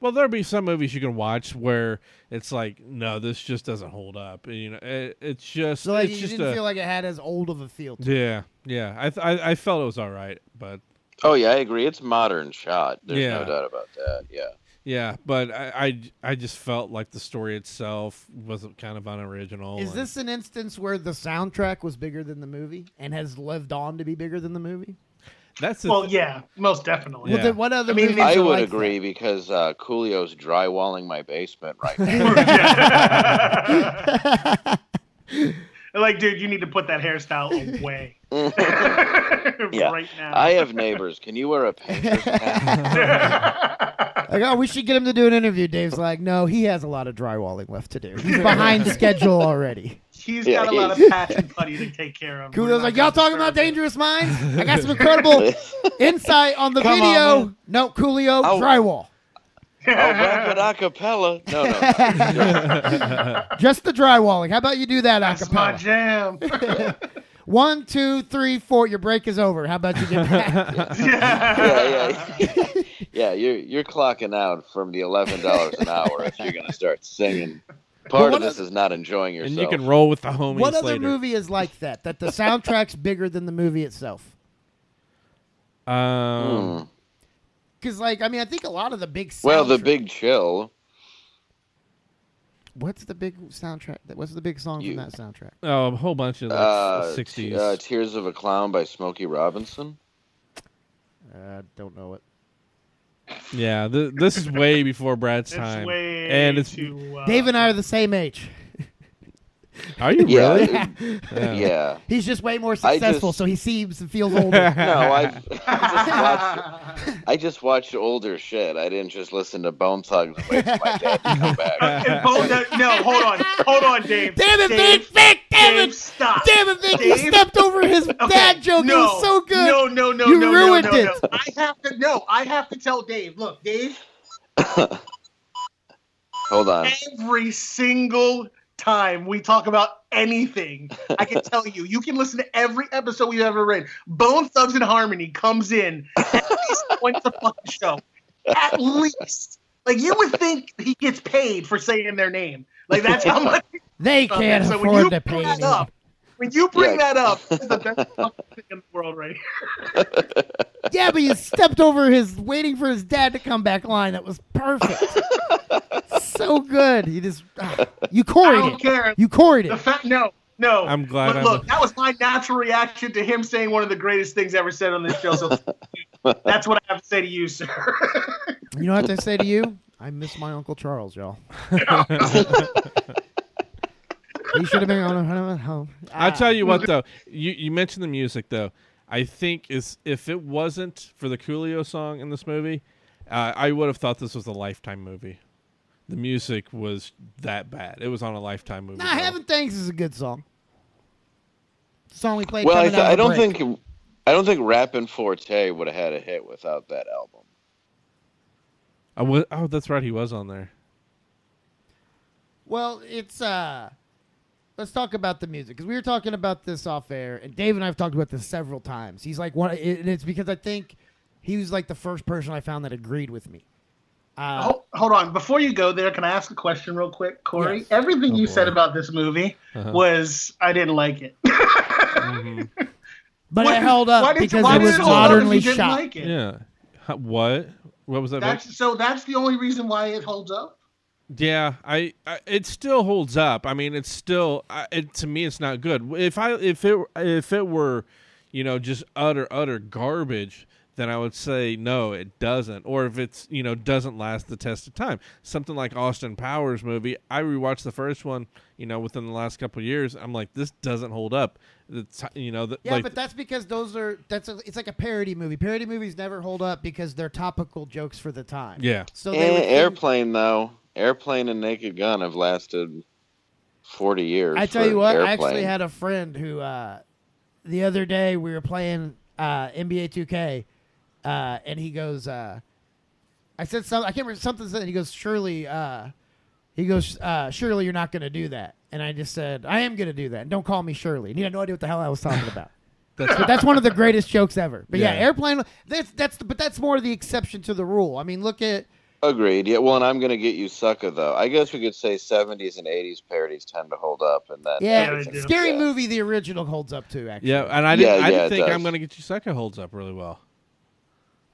Speaker 6: Well, there'll be some movies you can watch where it's like, no, this just doesn't hold up. You know, it, it's just,
Speaker 5: So like
Speaker 6: it's
Speaker 5: you
Speaker 6: just
Speaker 5: didn't
Speaker 6: a,
Speaker 5: feel like it had as old of a feel to it.
Speaker 6: yeah, yeah. I, th- I I felt it was all right, but
Speaker 8: Oh yeah, I agree. It's modern shot. There's
Speaker 6: Yeah.
Speaker 8: no doubt about that. Yeah.
Speaker 6: Yeah, but I, I I just felt like the story itself was kind of unoriginal.
Speaker 5: Is
Speaker 6: and-
Speaker 5: this an instance where the soundtrack was bigger than the movie and has lived on to be bigger than the movie?
Speaker 6: That's the
Speaker 7: well,
Speaker 6: th-
Speaker 7: yeah, most definitely.
Speaker 5: Well, then what other
Speaker 7: I mean,
Speaker 5: movies
Speaker 8: I would
Speaker 5: like
Speaker 8: agree because uh, Coolio's drywalling my basement right now.
Speaker 7: like, dude, you need to put that hairstyle away
Speaker 8: yeah.
Speaker 7: right now.
Speaker 8: I have neighbors. Can you wear a painter's hat?
Speaker 5: Like, oh, we should get him to do an interview. Dave's like, no, he has a lot of drywalling left to do. He's behind schedule already.
Speaker 7: He's
Speaker 8: Yeah,
Speaker 7: got a lot of
Speaker 8: he-
Speaker 7: patch and putty to take care of. We're
Speaker 5: Coolio's
Speaker 7: not
Speaker 5: like, y'all talking about. Dangerous Minds? I got some incredible insight on the
Speaker 7: Come
Speaker 5: video.
Speaker 7: man.
Speaker 5: no, Coolio,
Speaker 8: Oh.
Speaker 5: drywall.
Speaker 8: Oh, I'll rap it a cappella. No, no. no.
Speaker 5: Just the drywalling. How about you do that
Speaker 7: That's my
Speaker 5: acapella?
Speaker 7: jam.
Speaker 5: One, two, three, four. Your break is over. How about you get back?
Speaker 8: yeah, yeah, yeah. Yeah, you're you're clocking out from the eleven dollars an hour if you're gonna start singing. Part of this is not enjoying yourself.
Speaker 6: and you can roll with the homies
Speaker 5: what other
Speaker 6: later.
Speaker 5: movie is like that? That the soundtrack's bigger than the movie itself?
Speaker 6: Um,
Speaker 8: Hmm.
Speaker 5: Because, like, I mean, I think a lot of the big soundtrack.
Speaker 8: Well, the big chill.
Speaker 5: What's the big soundtrack? What's the big song
Speaker 8: You-
Speaker 5: from that soundtrack?
Speaker 6: oh, a whole bunch of like
Speaker 8: Uh,
Speaker 6: sixties.
Speaker 8: uh, Tears of a Clown by Smokey Robinson.
Speaker 5: Uh, don't know it.
Speaker 6: Yeah, th- this is way before Brad's
Speaker 7: It's
Speaker 6: time,
Speaker 7: way
Speaker 6: and it's
Speaker 7: too. Uh,
Speaker 5: Dave and I are the same age.
Speaker 6: are you
Speaker 8: Yeah,
Speaker 6: really?
Speaker 8: it-
Speaker 6: Yeah.
Speaker 8: yeah.
Speaker 5: He's just way more successful,
Speaker 8: just-
Speaker 5: so he seems and feels older.
Speaker 8: No, I, I just watched. I just watched older shit. I didn't just listen to Bone Thugs wait for my dad to come back.
Speaker 7: And Bo- no, no, hold on, hold on, Dave.
Speaker 5: Damn it,
Speaker 7: Dave,
Speaker 5: Vic! Vic! Damn
Speaker 7: Dave,
Speaker 5: it!
Speaker 7: Stop.
Speaker 5: Damn it, Vic! You
Speaker 7: Dave?
Speaker 5: stepped over his
Speaker 7: Okay,
Speaker 5: dad joke.
Speaker 7: No,
Speaker 5: it was so good.
Speaker 7: No, no, no,
Speaker 5: You
Speaker 7: no,
Speaker 5: ruined
Speaker 7: no, no,
Speaker 5: it.
Speaker 7: no. I have to. No, I have to tell Dave. Look, Dave.
Speaker 8: Hold on.
Speaker 7: Every single time we talk about anything, I can tell you, you can listen to every episode we've ever read. Bone Thugs and Harmony comes in at least once a fucking show. At least. Like you would think he gets paid for saying their name. Like that's how much.
Speaker 5: They can't
Speaker 7: so
Speaker 5: afford to pay me.
Speaker 7: up, when you bring
Speaker 8: Yeah.
Speaker 7: that up, it's the best thing in the world right here.
Speaker 5: Yeah, but you stepped over his waiting for his dad to come back line. That was perfect. so good. You just ah, you
Speaker 7: I don't
Speaker 5: it.
Speaker 7: care.
Speaker 5: You corried
Speaker 7: The
Speaker 5: it.
Speaker 7: fact, no, no.
Speaker 6: I'm glad
Speaker 7: But
Speaker 6: I'm-
Speaker 7: look, that was my natural reaction to him saying one of the greatest things ever said on this show. So that's what I have to say to you, sir.
Speaker 5: You know what I have to say to you? I miss my uncle Charles, y'all. He should have been on a home.
Speaker 6: I'll tell you what though. You you mentioned the music though. I think is if it wasn't for the Coolio song in this movie, uh, I would have thought this was a Lifetime movie. The music was that bad. It was on a Lifetime movie.
Speaker 5: Nah,
Speaker 6: though.
Speaker 5: Heaven Thanks is a good song. Song we played.
Speaker 8: Well, I, th- I don't
Speaker 5: break.
Speaker 8: think I don't think Rappin' 4-Tay would have had a hit without that album.
Speaker 6: I wa- oh, that's right. He was on there.
Speaker 5: Well, it's uh let's talk about the music because we were talking about this off air, and Dave and I have talked about this several times. He's like one, and it's because I think he was like the first person I found that agreed with me. Uh,
Speaker 7: hold, hold on, before you go there, can I ask a question real quick, Corey?
Speaker 5: Yes.
Speaker 7: Everything
Speaker 6: Oh,
Speaker 7: you
Speaker 6: boy.
Speaker 7: said about this movie
Speaker 6: Uh-huh.
Speaker 7: was I didn't like it.
Speaker 6: Mhm.
Speaker 5: But
Speaker 7: Why-
Speaker 5: it held up
Speaker 7: did-
Speaker 5: because
Speaker 7: why
Speaker 5: it was
Speaker 7: hold up
Speaker 5: modernly
Speaker 7: you didn't
Speaker 5: shot.
Speaker 7: like it?
Speaker 6: Yeah. What? What was that? Vic?
Speaker 7: That's so. That's the only reason why it holds up.
Speaker 6: Yeah, I, I it still holds up. I mean, it's still I, it, to me it's not good. If I if it if it were, you know, just utter utter garbage, then I would say no, it doesn't. Or if it's you know doesn't last the test of time. Something like Austin Powers movie, I rewatched the first one, you know, within the last couple of years. I'm like, this doesn't hold up. It's you know, the,
Speaker 5: Yeah,
Speaker 6: like,
Speaker 5: but that's because those are that's a, it's like a parody movie. Parody movies never hold up because they're topical jokes for the time.
Speaker 6: Yeah.
Speaker 5: So
Speaker 8: Eh,
Speaker 5: they would think-
Speaker 8: airplane though, airplane and Naked Gun have lasted forty years.
Speaker 5: I tell you what, I actually had a friend who uh, the other day we were playing uh, NBA 2K, uh, and he goes, uh, I said something, I can't remember something said. He goes, surely, uh, he goes, uh, surely you're not going to do that. And I just said, I am going to do that. And don't call me Shirley. And he had no idea what the hell I was talking about.
Speaker 6: That's-
Speaker 5: but that's one of the greatest jokes ever. But yeah,
Speaker 6: Yeah.
Speaker 5: airplane. That's that's but that's more the exception to the rule. I mean, look at
Speaker 8: Agreed. Yeah. Well, and I'm gonna get you sucker though. I guess we could say 70s and 80s parodies tend to hold up, and that.
Speaker 5: yeah,
Speaker 7: they
Speaker 5: scary
Speaker 8: Yeah.
Speaker 5: movie. The original holds up too. Actually,
Speaker 6: yeah, and I didn't
Speaker 8: Yeah,
Speaker 6: I didn't
Speaker 8: it
Speaker 6: think. I'm gonna get you sucker holds up really well.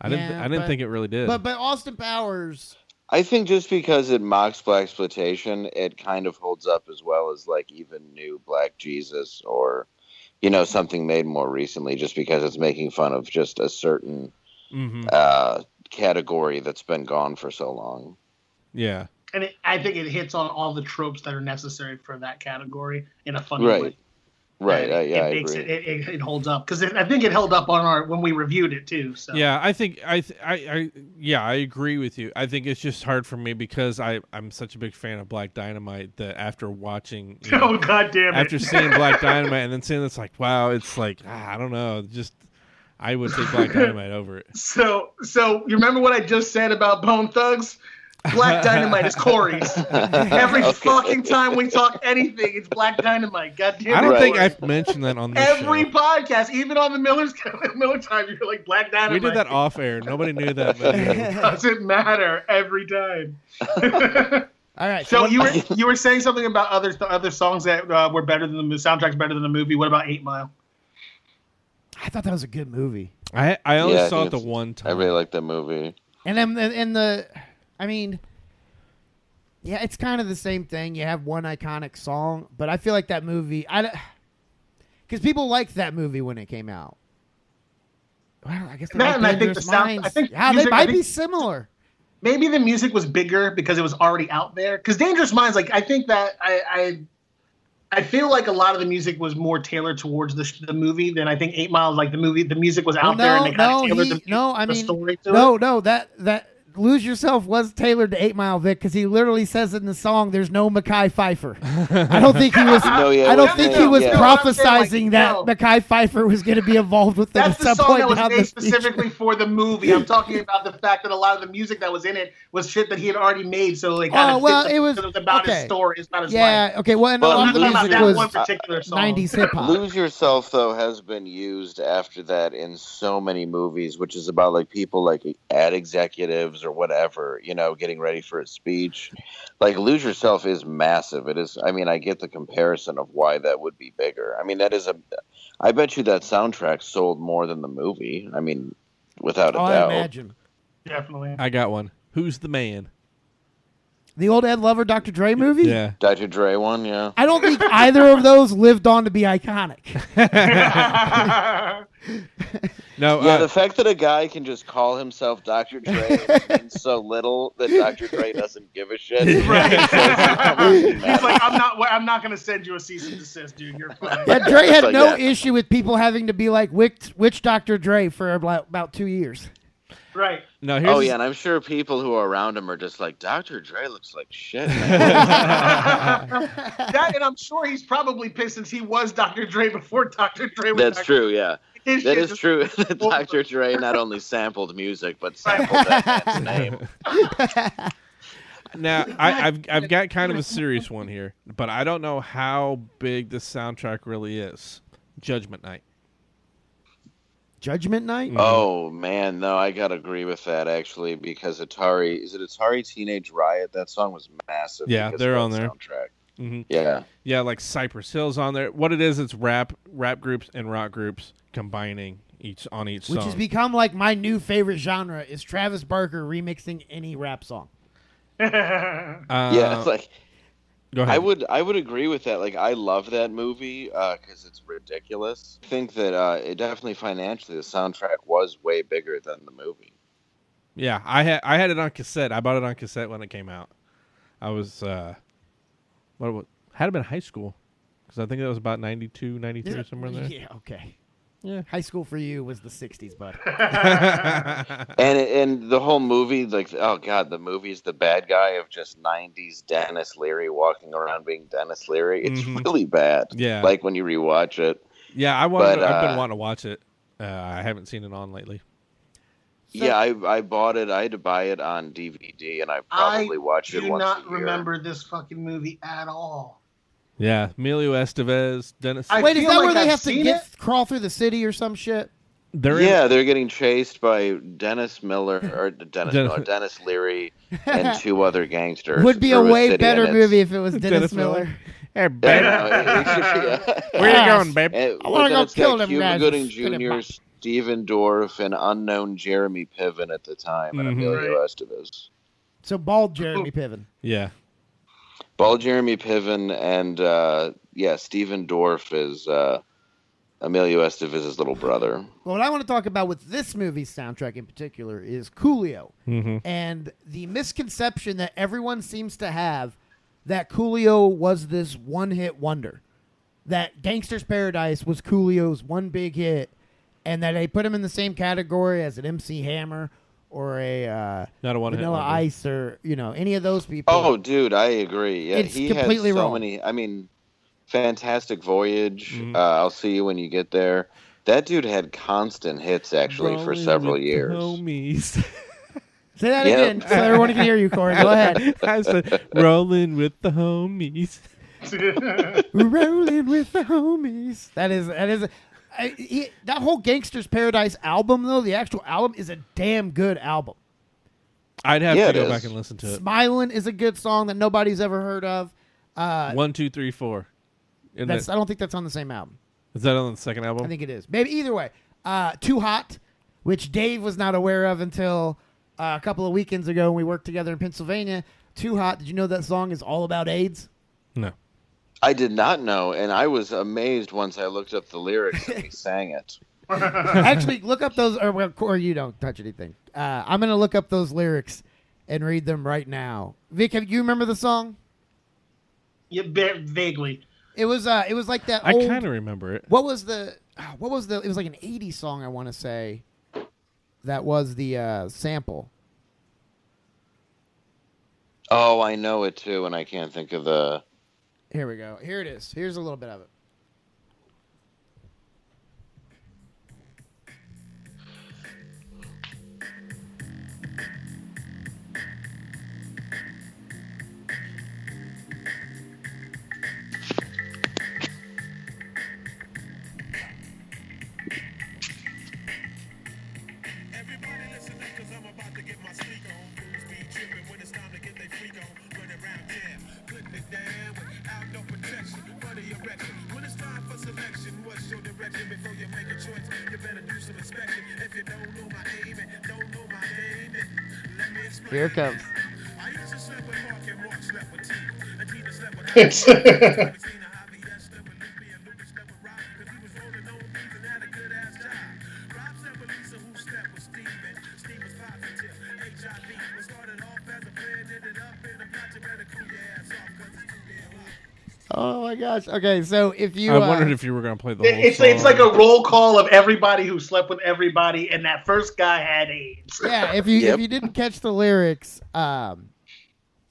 Speaker 6: I didn't
Speaker 5: Yeah,
Speaker 6: I didn't
Speaker 5: but-
Speaker 6: think it really did.
Speaker 5: But but Austin Powers.
Speaker 8: I think just because it mocks black exploitation, it kind of holds up as well as like even new Black Jesus or, you know, something made more recently, just because it's making fun of just a certain
Speaker 6: hmm
Speaker 8: uh, category that's been gone for so long.
Speaker 6: Yeah.
Speaker 7: And it, I think it hits on all the tropes that are necessary for that category in a funny
Speaker 8: Right.
Speaker 7: way.
Speaker 8: Right.
Speaker 7: And
Speaker 8: uh, yeah,
Speaker 7: it
Speaker 8: I
Speaker 7: makes
Speaker 8: agree.
Speaker 7: it, it, it, it holds up because I think it held up on our when we reviewed it too. So
Speaker 6: Yeah, I think I, th- I, I, yeah, I agree with you. I think it's just hard for me because I, I'm such a big fan of Black Dynamite that after watching, you know,
Speaker 7: Oh god damn it!
Speaker 6: after seeing Black Dynamite and then seeing this, like, wow, it's like ah, I don't know, just I would take Black Dynamite over it.
Speaker 7: So, so you remember what I just said about Bone Thugs? Black Dynamite is Corey's. Every
Speaker 8: Okay.
Speaker 7: fucking time we talk anything, it's Black Dynamite. God damn it!
Speaker 6: I don't
Speaker 8: Right.
Speaker 6: think I've mentioned that on this
Speaker 7: Every
Speaker 6: show.
Speaker 7: podcast, even on the Miller's Miller time, you're like Black Dynamite.
Speaker 6: We did that off air. Nobody knew that. But
Speaker 7: Doesn't matter every time.
Speaker 5: All right.
Speaker 7: so
Speaker 5: what-
Speaker 7: you were you were saying something about other other songs that uh, were better than the soundtracks better than the movie. What about Eight Mile?
Speaker 5: I thought that was a good movie.
Speaker 6: I, I only
Speaker 8: Yeah, I
Speaker 6: saw
Speaker 8: think
Speaker 6: it the
Speaker 8: it's-
Speaker 6: one
Speaker 8: I
Speaker 6: time.
Speaker 8: really like that movie.
Speaker 5: And then and, and the, I mean, yeah, it's kind of the same thing. You have one iconic song, but I feel like that movie, I, because people liked that movie when it came out. Well, I guess they
Speaker 7: That
Speaker 5: like
Speaker 7: and I think the
Speaker 5: Dangerous
Speaker 7: sound-
Speaker 5: Minds.
Speaker 7: I think
Speaker 5: yeah, they
Speaker 7: music- I
Speaker 5: might be
Speaker 7: think-
Speaker 5: similar.
Speaker 7: maybe the music was bigger because it was already out there. Because Dangerous Minds, like I think that I, I feel like a lot of the music was more tailored towards the, the movie than I think Eight Miles. Like the movie, the music was out
Speaker 5: Well,
Speaker 7: there
Speaker 5: no,
Speaker 7: and they kind
Speaker 5: no,
Speaker 7: of tailored
Speaker 5: he,
Speaker 7: the,
Speaker 5: no. I
Speaker 7: the
Speaker 5: mean,
Speaker 7: story to
Speaker 5: no,
Speaker 7: it.
Speaker 5: no. That that Lose Yourself was tailored to Eight Mile Vic because he literally says in the song, "There's no Mekhi Phifer." I don't think he was.
Speaker 8: No, yeah,
Speaker 5: I don't
Speaker 8: well,
Speaker 5: think
Speaker 8: yeah,
Speaker 5: he was
Speaker 8: yeah.
Speaker 5: prophesizing
Speaker 7: No, I'm
Speaker 5: that
Speaker 7: like,
Speaker 5: Mekhi Phifer was going to be involved with them
Speaker 7: That's
Speaker 5: at
Speaker 7: the
Speaker 5: some
Speaker 7: song
Speaker 5: point
Speaker 7: that was made
Speaker 5: the future.
Speaker 7: specifically for the movie. I'm talking about the fact that a lot of the music that was in it was shit that he had already made. So like,
Speaker 5: Oh well, it was
Speaker 7: it was about
Speaker 5: okay.
Speaker 7: his story. It's not his
Speaker 5: Yeah.
Speaker 7: life.
Speaker 5: Okay. Well, and
Speaker 8: Well,
Speaker 5: a lot of the
Speaker 7: not
Speaker 5: music
Speaker 7: about that
Speaker 5: was
Speaker 7: one particular song.
Speaker 5: '90s hip hop.
Speaker 8: Lose Yourself though has been used after that in so many movies, which is about like people like ad executives or whatever, you know, getting ready for a speech. Like Lose Yourself is massive. It is. I mean, I get the comparison of why that would be bigger. I mean, that is a. I bet you that soundtrack sold more than the movie. I mean, without a
Speaker 5: Oh, I
Speaker 8: doubt.
Speaker 5: imagine
Speaker 7: Definitely.
Speaker 6: I got one. Who's the man?
Speaker 5: The old Ed Lover, Dr. Dre movie.
Speaker 6: Yeah.
Speaker 8: Dr. Dre one, yeah.
Speaker 5: I don't think either of those lived on to be iconic.
Speaker 6: No.
Speaker 8: Yeah,
Speaker 6: uh,
Speaker 8: the fact that a guy can just call himself Dr. Dre means so little that Dr. Dre doesn't give a shit.
Speaker 7: Right.
Speaker 8: It
Speaker 7: He's like, I'm not. I'm not going to send you a cease and desist, dude. You're fine.
Speaker 5: Yeah, Dre had
Speaker 8: like
Speaker 5: no
Speaker 8: that.
Speaker 5: issue with people having to be like, which, which Dr. Dre for about, about two years.
Speaker 7: Right.
Speaker 6: no. Oh, here's
Speaker 8: Oh yeah, and I'm sure people who are around him are just like, Dr. Dre looks like shit.
Speaker 7: that, and I'm sure he's probably pissed since he was Dr. Dre before Dr. Dre was.
Speaker 8: That's
Speaker 7: Dr.
Speaker 8: true, yeah.
Speaker 7: His
Speaker 8: That
Speaker 7: shit
Speaker 8: is true. Dr. Dre not only sampled music, but sampled that man's name.
Speaker 6: Now I, I've I've got kind of a serious one here, but I don't know how big the soundtrack really is. Judgment Night.
Speaker 5: Judgment Night?
Speaker 8: Oh man, no, I gotta agree with that actually because Atari is it Atari Teenage Riot? That song was massive.
Speaker 6: Yeah, they're on there.
Speaker 8: Soundtrack. Yeah.
Speaker 6: Yeah, like Cypress Hill's on there. What it is, it's rap rap groups and rock groups combining each on each song.
Speaker 5: Which
Speaker 6: song.
Speaker 5: has become like my new favorite genre is Travis Barker remixing any rap song.
Speaker 6: Uh,
Speaker 8: yeah, it's like
Speaker 6: go ahead.
Speaker 8: I would I would agree with that. Like I love that movie because it's ridiculous. I think that uh, it definitely financially the soundtrack was way bigger than the movie.
Speaker 6: Yeah, I had I had it on cassette. I bought it on cassette when it came out. I was uh, what was had it been high school because I think that was about 92, 93, somewhere in there.
Speaker 5: Yeah, okay.
Speaker 6: Yeah.
Speaker 5: High school for you was the 60s, bud.
Speaker 8: And and the whole movie, like oh god, the movie's the bad guy of just '90s Denis Leary walking around being Denis Leary. It's
Speaker 6: Mhm.
Speaker 8: really bad.
Speaker 6: Yeah.
Speaker 8: like when you rewatch it.
Speaker 6: Yeah, I want.
Speaker 8: But,
Speaker 6: I've been
Speaker 8: uh,
Speaker 6: wanting to watch it. Uh, I haven't seen it on lately.
Speaker 8: yeah, I I bought it. I had to buy it on DVD, and I probably watched it I
Speaker 7: do
Speaker 8: once
Speaker 7: not
Speaker 8: a year.
Speaker 7: remember this fucking movie at all.
Speaker 6: Yeah, Emilio Estevez, Dennis.
Speaker 7: I
Speaker 5: Wait, is
Speaker 7: feel
Speaker 5: that
Speaker 7: like
Speaker 5: where they
Speaker 7: I've
Speaker 5: have to
Speaker 7: seen
Speaker 5: get crawl through the city or some shit?
Speaker 6: They're in-
Speaker 8: yeah, they're getting chased by Dennis Miller or Dennis
Speaker 6: Dennis-
Speaker 8: Miller, Denis Leary, and two other gangsters.
Speaker 5: Would be a
Speaker 8: through
Speaker 5: way
Speaker 8: city,
Speaker 5: better
Speaker 8: and it's-
Speaker 5: movie if it was Dennis,
Speaker 6: Dennis
Speaker 5: Miller.
Speaker 6: Miller. Hey,
Speaker 8: Yeah,
Speaker 6: babe,
Speaker 8: no, it- yeah.
Speaker 6: where you going, babe?
Speaker 8: And,
Speaker 5: I wanna
Speaker 8: then
Speaker 5: go
Speaker 8: it's
Speaker 5: kill
Speaker 8: got
Speaker 5: them
Speaker 8: Cuba
Speaker 5: guys
Speaker 8: Gooding
Speaker 5: and spit
Speaker 8: Jr.,
Speaker 5: back.
Speaker 8: Stephen Dorff, and unknown Jeremy Piven at the time, and
Speaker 6: Mhm.
Speaker 8: Emilio Estevez.
Speaker 5: So bald Jeremy Piven.
Speaker 6: Yeah,
Speaker 8: Ball Jeremy Piven and uh, yeah, Stephen Dorff is uh, Emilio Estevez's little brother.
Speaker 5: Well, what I want to talk about with this movie's soundtrack in particular is Coolio
Speaker 6: Mhm.
Speaker 5: and the misconception that everyone seems to have that Coolio was this one-hit wonder. That Gangsta's Paradise was Coolio's one big hit, and that they put him in the same category as an MC Hammer or a uh,
Speaker 6: not a one hit
Speaker 5: Vanilla. Ice or you know any of those people.
Speaker 8: Oh, dude, I agree. Yeah,
Speaker 5: It's
Speaker 8: he
Speaker 5: completely
Speaker 8: had so
Speaker 5: wrong.
Speaker 8: many. I mean, Fantastic Voyage.
Speaker 6: Mhm.
Speaker 8: Uh, I'll see you when you get there. That dude had constant hits actually for several years.
Speaker 6: Homies.
Speaker 5: Say that
Speaker 8: Yep.
Speaker 5: again so everyone can hear you, Corey. Go ahead.
Speaker 6: I said rolling with the homies.
Speaker 5: Rolling with the homies. That is that is I, he, that whole Gangsta's Paradise album though. The actual album is a damn good album.
Speaker 6: I'd have
Speaker 8: Yeah,
Speaker 6: to go
Speaker 8: is.
Speaker 6: back and listen to it.
Speaker 5: Smiling is a good song that nobody's ever heard of. Uh,
Speaker 6: One, two, three, four. Isn't
Speaker 5: that's
Speaker 6: that,
Speaker 5: I don't think that's on the same album.
Speaker 6: is that on the second album?
Speaker 5: I think it is. Maybe either way. Uh, Too Hot, which Dave was not aware of until uh, a couple of weekends ago when we worked together in Pennsylvania. Too Hot. Did you know that song is all about AIDS?
Speaker 6: no.
Speaker 8: I did not know, and I was amazed once I looked up the lyrics and he sang it.
Speaker 5: Actually, look up those, or, well, or you don't touch anything. Uh, I'm going to look up those lyrics and read them right now. Vic, have you remember the song?
Speaker 7: Yeah, va- vaguely.
Speaker 5: It was, uh, it was like that.
Speaker 6: I kind of remember it.
Speaker 5: What was the? ah, What was the? It was like an '80s song. I want to say. That was the uh, sample.
Speaker 8: Oh, I know it too, and I can't think of the.
Speaker 5: Here we go. Here it is. Here's a little bit of it.
Speaker 10: It's too damn hot.
Speaker 5: Oh my gosh. Okay, so if you,
Speaker 6: I
Speaker 5: uh,
Speaker 6: wondered if you were going to play the whole
Speaker 7: It's
Speaker 6: song.
Speaker 7: it's like a roll call of everybody who slept with everybody, and that first guy had AIDS.
Speaker 5: yeah, if you
Speaker 8: Yep.
Speaker 5: if you didn't catch the lyrics, um,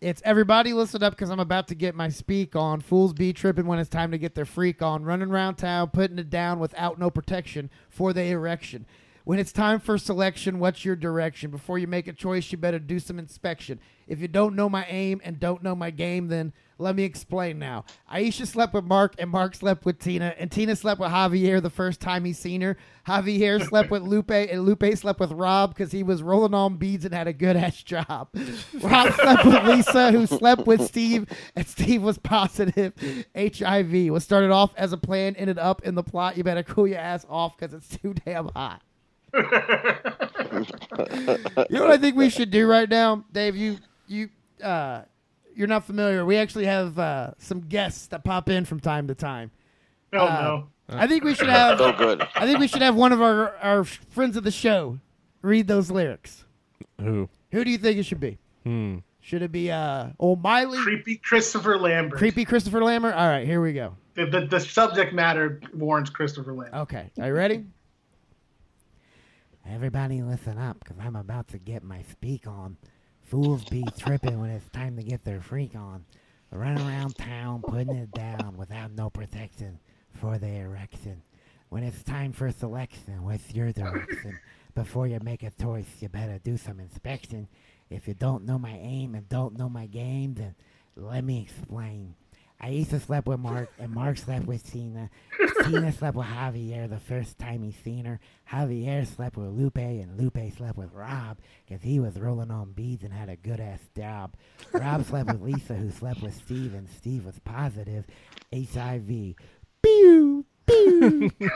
Speaker 5: it's everybody listen up because I'm about to get my speak on. Fools be tripping when it's time to get their freak on. Running around town, putting it down without no protection for the erection. When it's time for selection, what's your direction? Before you make a choice, you better do some inspection. If you don't know my aim and don't know my game, then let me explain now. Aisha slept with Mark, and Mark slept with Tina, and Tina slept with Javier the first time he seen her. Javier slept with Lupe, and Lupe slept with Rob because he was rolling on beads and had a good ass job. Rob slept with Lisa, who slept with Steve, and Steve was positive HIV. What started off as a plan ended up in the plot. You better cool your ass off because it's too damn hot. you know what I think we should do right now, Dave? You you uh, you're not familiar. We actually have uh, some guests that pop in from time to time.
Speaker 7: Oh
Speaker 5: Uh,
Speaker 7: no.
Speaker 5: I think we should have.
Speaker 8: Oh, good.
Speaker 5: I think we should have one of our our friends of the show read those lyrics.
Speaker 6: Who?
Speaker 5: Who do you think it should be?
Speaker 6: Hmm.
Speaker 5: Should it be uh old Miley,
Speaker 7: Creepy Christopher Lambert.
Speaker 5: creepy Christopher Lambert? All right, here we go.
Speaker 7: The, the, the subject matter warrants Christopher Lambert.
Speaker 5: Okay, are you ready? Everybody listen up, because I'm about to get my speak on. Fools be tripping when it's time to get their freak on. Run around town putting it down without no protection for the erection. When it's time for selection, what's your direction? Before you make a choice, you better do some inspection. If you don't know my aim and don't know my game, then let me explain. Aisha slept with Mark, and Mark slept with Tina. Tina slept with Javier the first time he seen her. Javier slept with Lupe, and Lupe slept with Rob because he was rolling on beads and had a good ass job. Rob slept with Lisa, who slept with Steve, and Steve was positive HIV. Pew, pew, pew.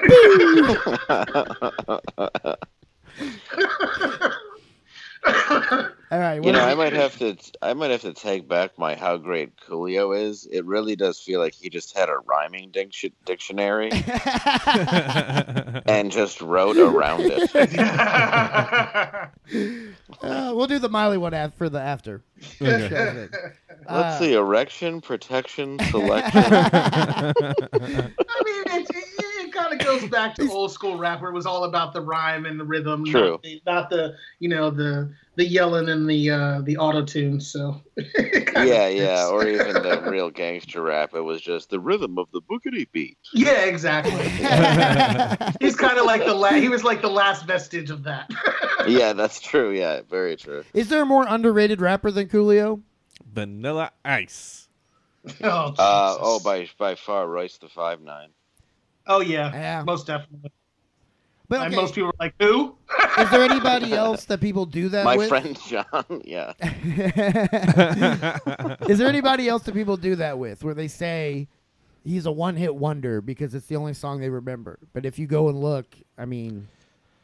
Speaker 5: All right,
Speaker 8: You know, I might have to. I might have to take back my how great Coolio is. It really does feel like he just had a rhyming dic- dictionary and just wrote around it.
Speaker 5: Uh, we'll do the Miley one af- for the after.
Speaker 6: Okay.
Speaker 8: Let's
Speaker 5: Uh,
Speaker 8: see: erection, protection, selection.
Speaker 7: I mean, kind of goes back to old school rap where it was all about the rhyme and the rhythm,
Speaker 8: True.
Speaker 7: Not, the, not the you know the the yelling and the uh, the auto tune. So
Speaker 8: yeah, yeah, or even the real gangster rap. It was just the rhythm of the boogity beat.
Speaker 7: yeah, exactly. He's kind of like the la- he was like the last vestige of that.
Speaker 8: Yeah, that's true. Yeah, very true.
Speaker 5: Is there a more underrated rapper than Coolio?
Speaker 6: Vanilla Ice.
Speaker 7: oh,
Speaker 8: Uh, oh, by by far, Royce the Five Nine.
Speaker 7: Oh yeah,
Speaker 5: Yeah.
Speaker 7: most definitely.
Speaker 5: But
Speaker 7: And most people are like, "Who?"
Speaker 5: is there anybody else that people do that with?
Speaker 8: My
Speaker 5: with?
Speaker 8: friend John. Yeah.
Speaker 5: is there anybody else that people do that with, where they say he's a one-hit wonder because it's the only song they remember? But if you go and look, I mean,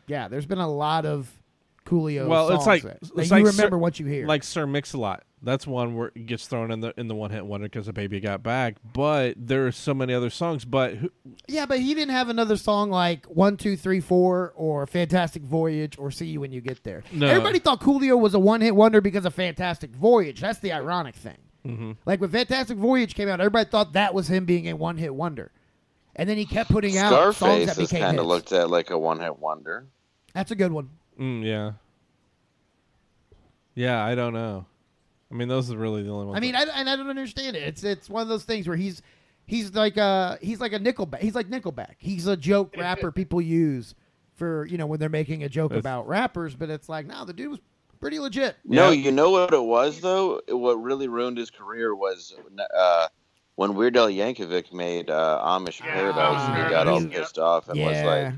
Speaker 5: yeah, there's been a lot of Coolio.
Speaker 6: well,
Speaker 5: songs
Speaker 6: it's like
Speaker 5: that,
Speaker 6: it's
Speaker 5: that
Speaker 6: like
Speaker 5: you
Speaker 6: Sir-
Speaker 5: remember what you hear.
Speaker 6: Like Sir Mix-a-Lot. That's one where it gets thrown in the in the one hit wonder because the baby got back. But there are so many other songs. But who,
Speaker 5: yeah, but he didn't have another song like One, Two, Three, Four or Fantastic Voyage or See You When You Get There.
Speaker 6: No.
Speaker 5: Everybody thought Coolio was a one-hit wonder because of Fantastic Voyage. That's the ironic thing.
Speaker 6: Mm-hmm.
Speaker 5: Like when Fantastic Voyage came out, everybody thought that was him being a one-hit wonder, and then he kept putting out songs
Speaker 8: Scarface
Speaker 5: that
Speaker 8: is
Speaker 5: became
Speaker 8: kind of looked at like a one-hit wonder.
Speaker 5: That's a good one.
Speaker 6: Mm, yeah, yeah, I don't know. I mean, those are really the only ones.
Speaker 5: I mean, I, and I don't understand it. It's it's one of those things where he's he's like a he's like a Nickelback. He's like Nickelback. He's a joke rapper people use for you know when they're making a joke
Speaker 6: That's-
Speaker 5: about rappers, but it's like no, the dude was pretty legit.
Speaker 8: No,
Speaker 6: Yeah.
Speaker 8: you know what it was though. What really ruined his career was uh, when Weird Al Yankovic made uh, Amish
Speaker 7: Yeah,
Speaker 8: Paradise, he got all pissed off and was like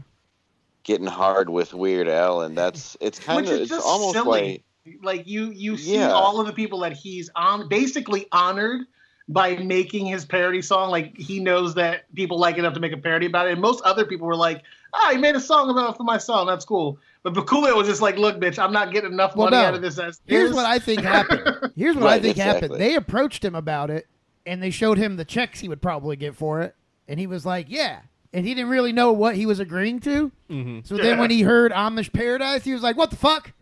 Speaker 8: getting hard with Weird Al, and that's it's kind of it's
Speaker 7: just
Speaker 8: almost
Speaker 7: silly.
Speaker 8: like
Speaker 7: like you you see
Speaker 8: Yeah.
Speaker 7: all of the people that he's on basically honored by making his parody song like he knows that people like it enough to make a parody about it and most other people were like ah he made a song about for my song that's cool but Bakulia was just like look bitch i'm not getting enough
Speaker 5: Well,
Speaker 7: money
Speaker 5: no.
Speaker 7: out of this as
Speaker 5: Here's what I think happened. Here's what I
Speaker 8: Right,
Speaker 5: think happened. They approached him about it, and they showed him the checks he would probably get for it, and he was like, "Yeah." And he didn't really know what he was agreeing to.
Speaker 6: Mm-hmm.
Speaker 5: So then when he heard Amish Paradise, he was like, "What the fuck?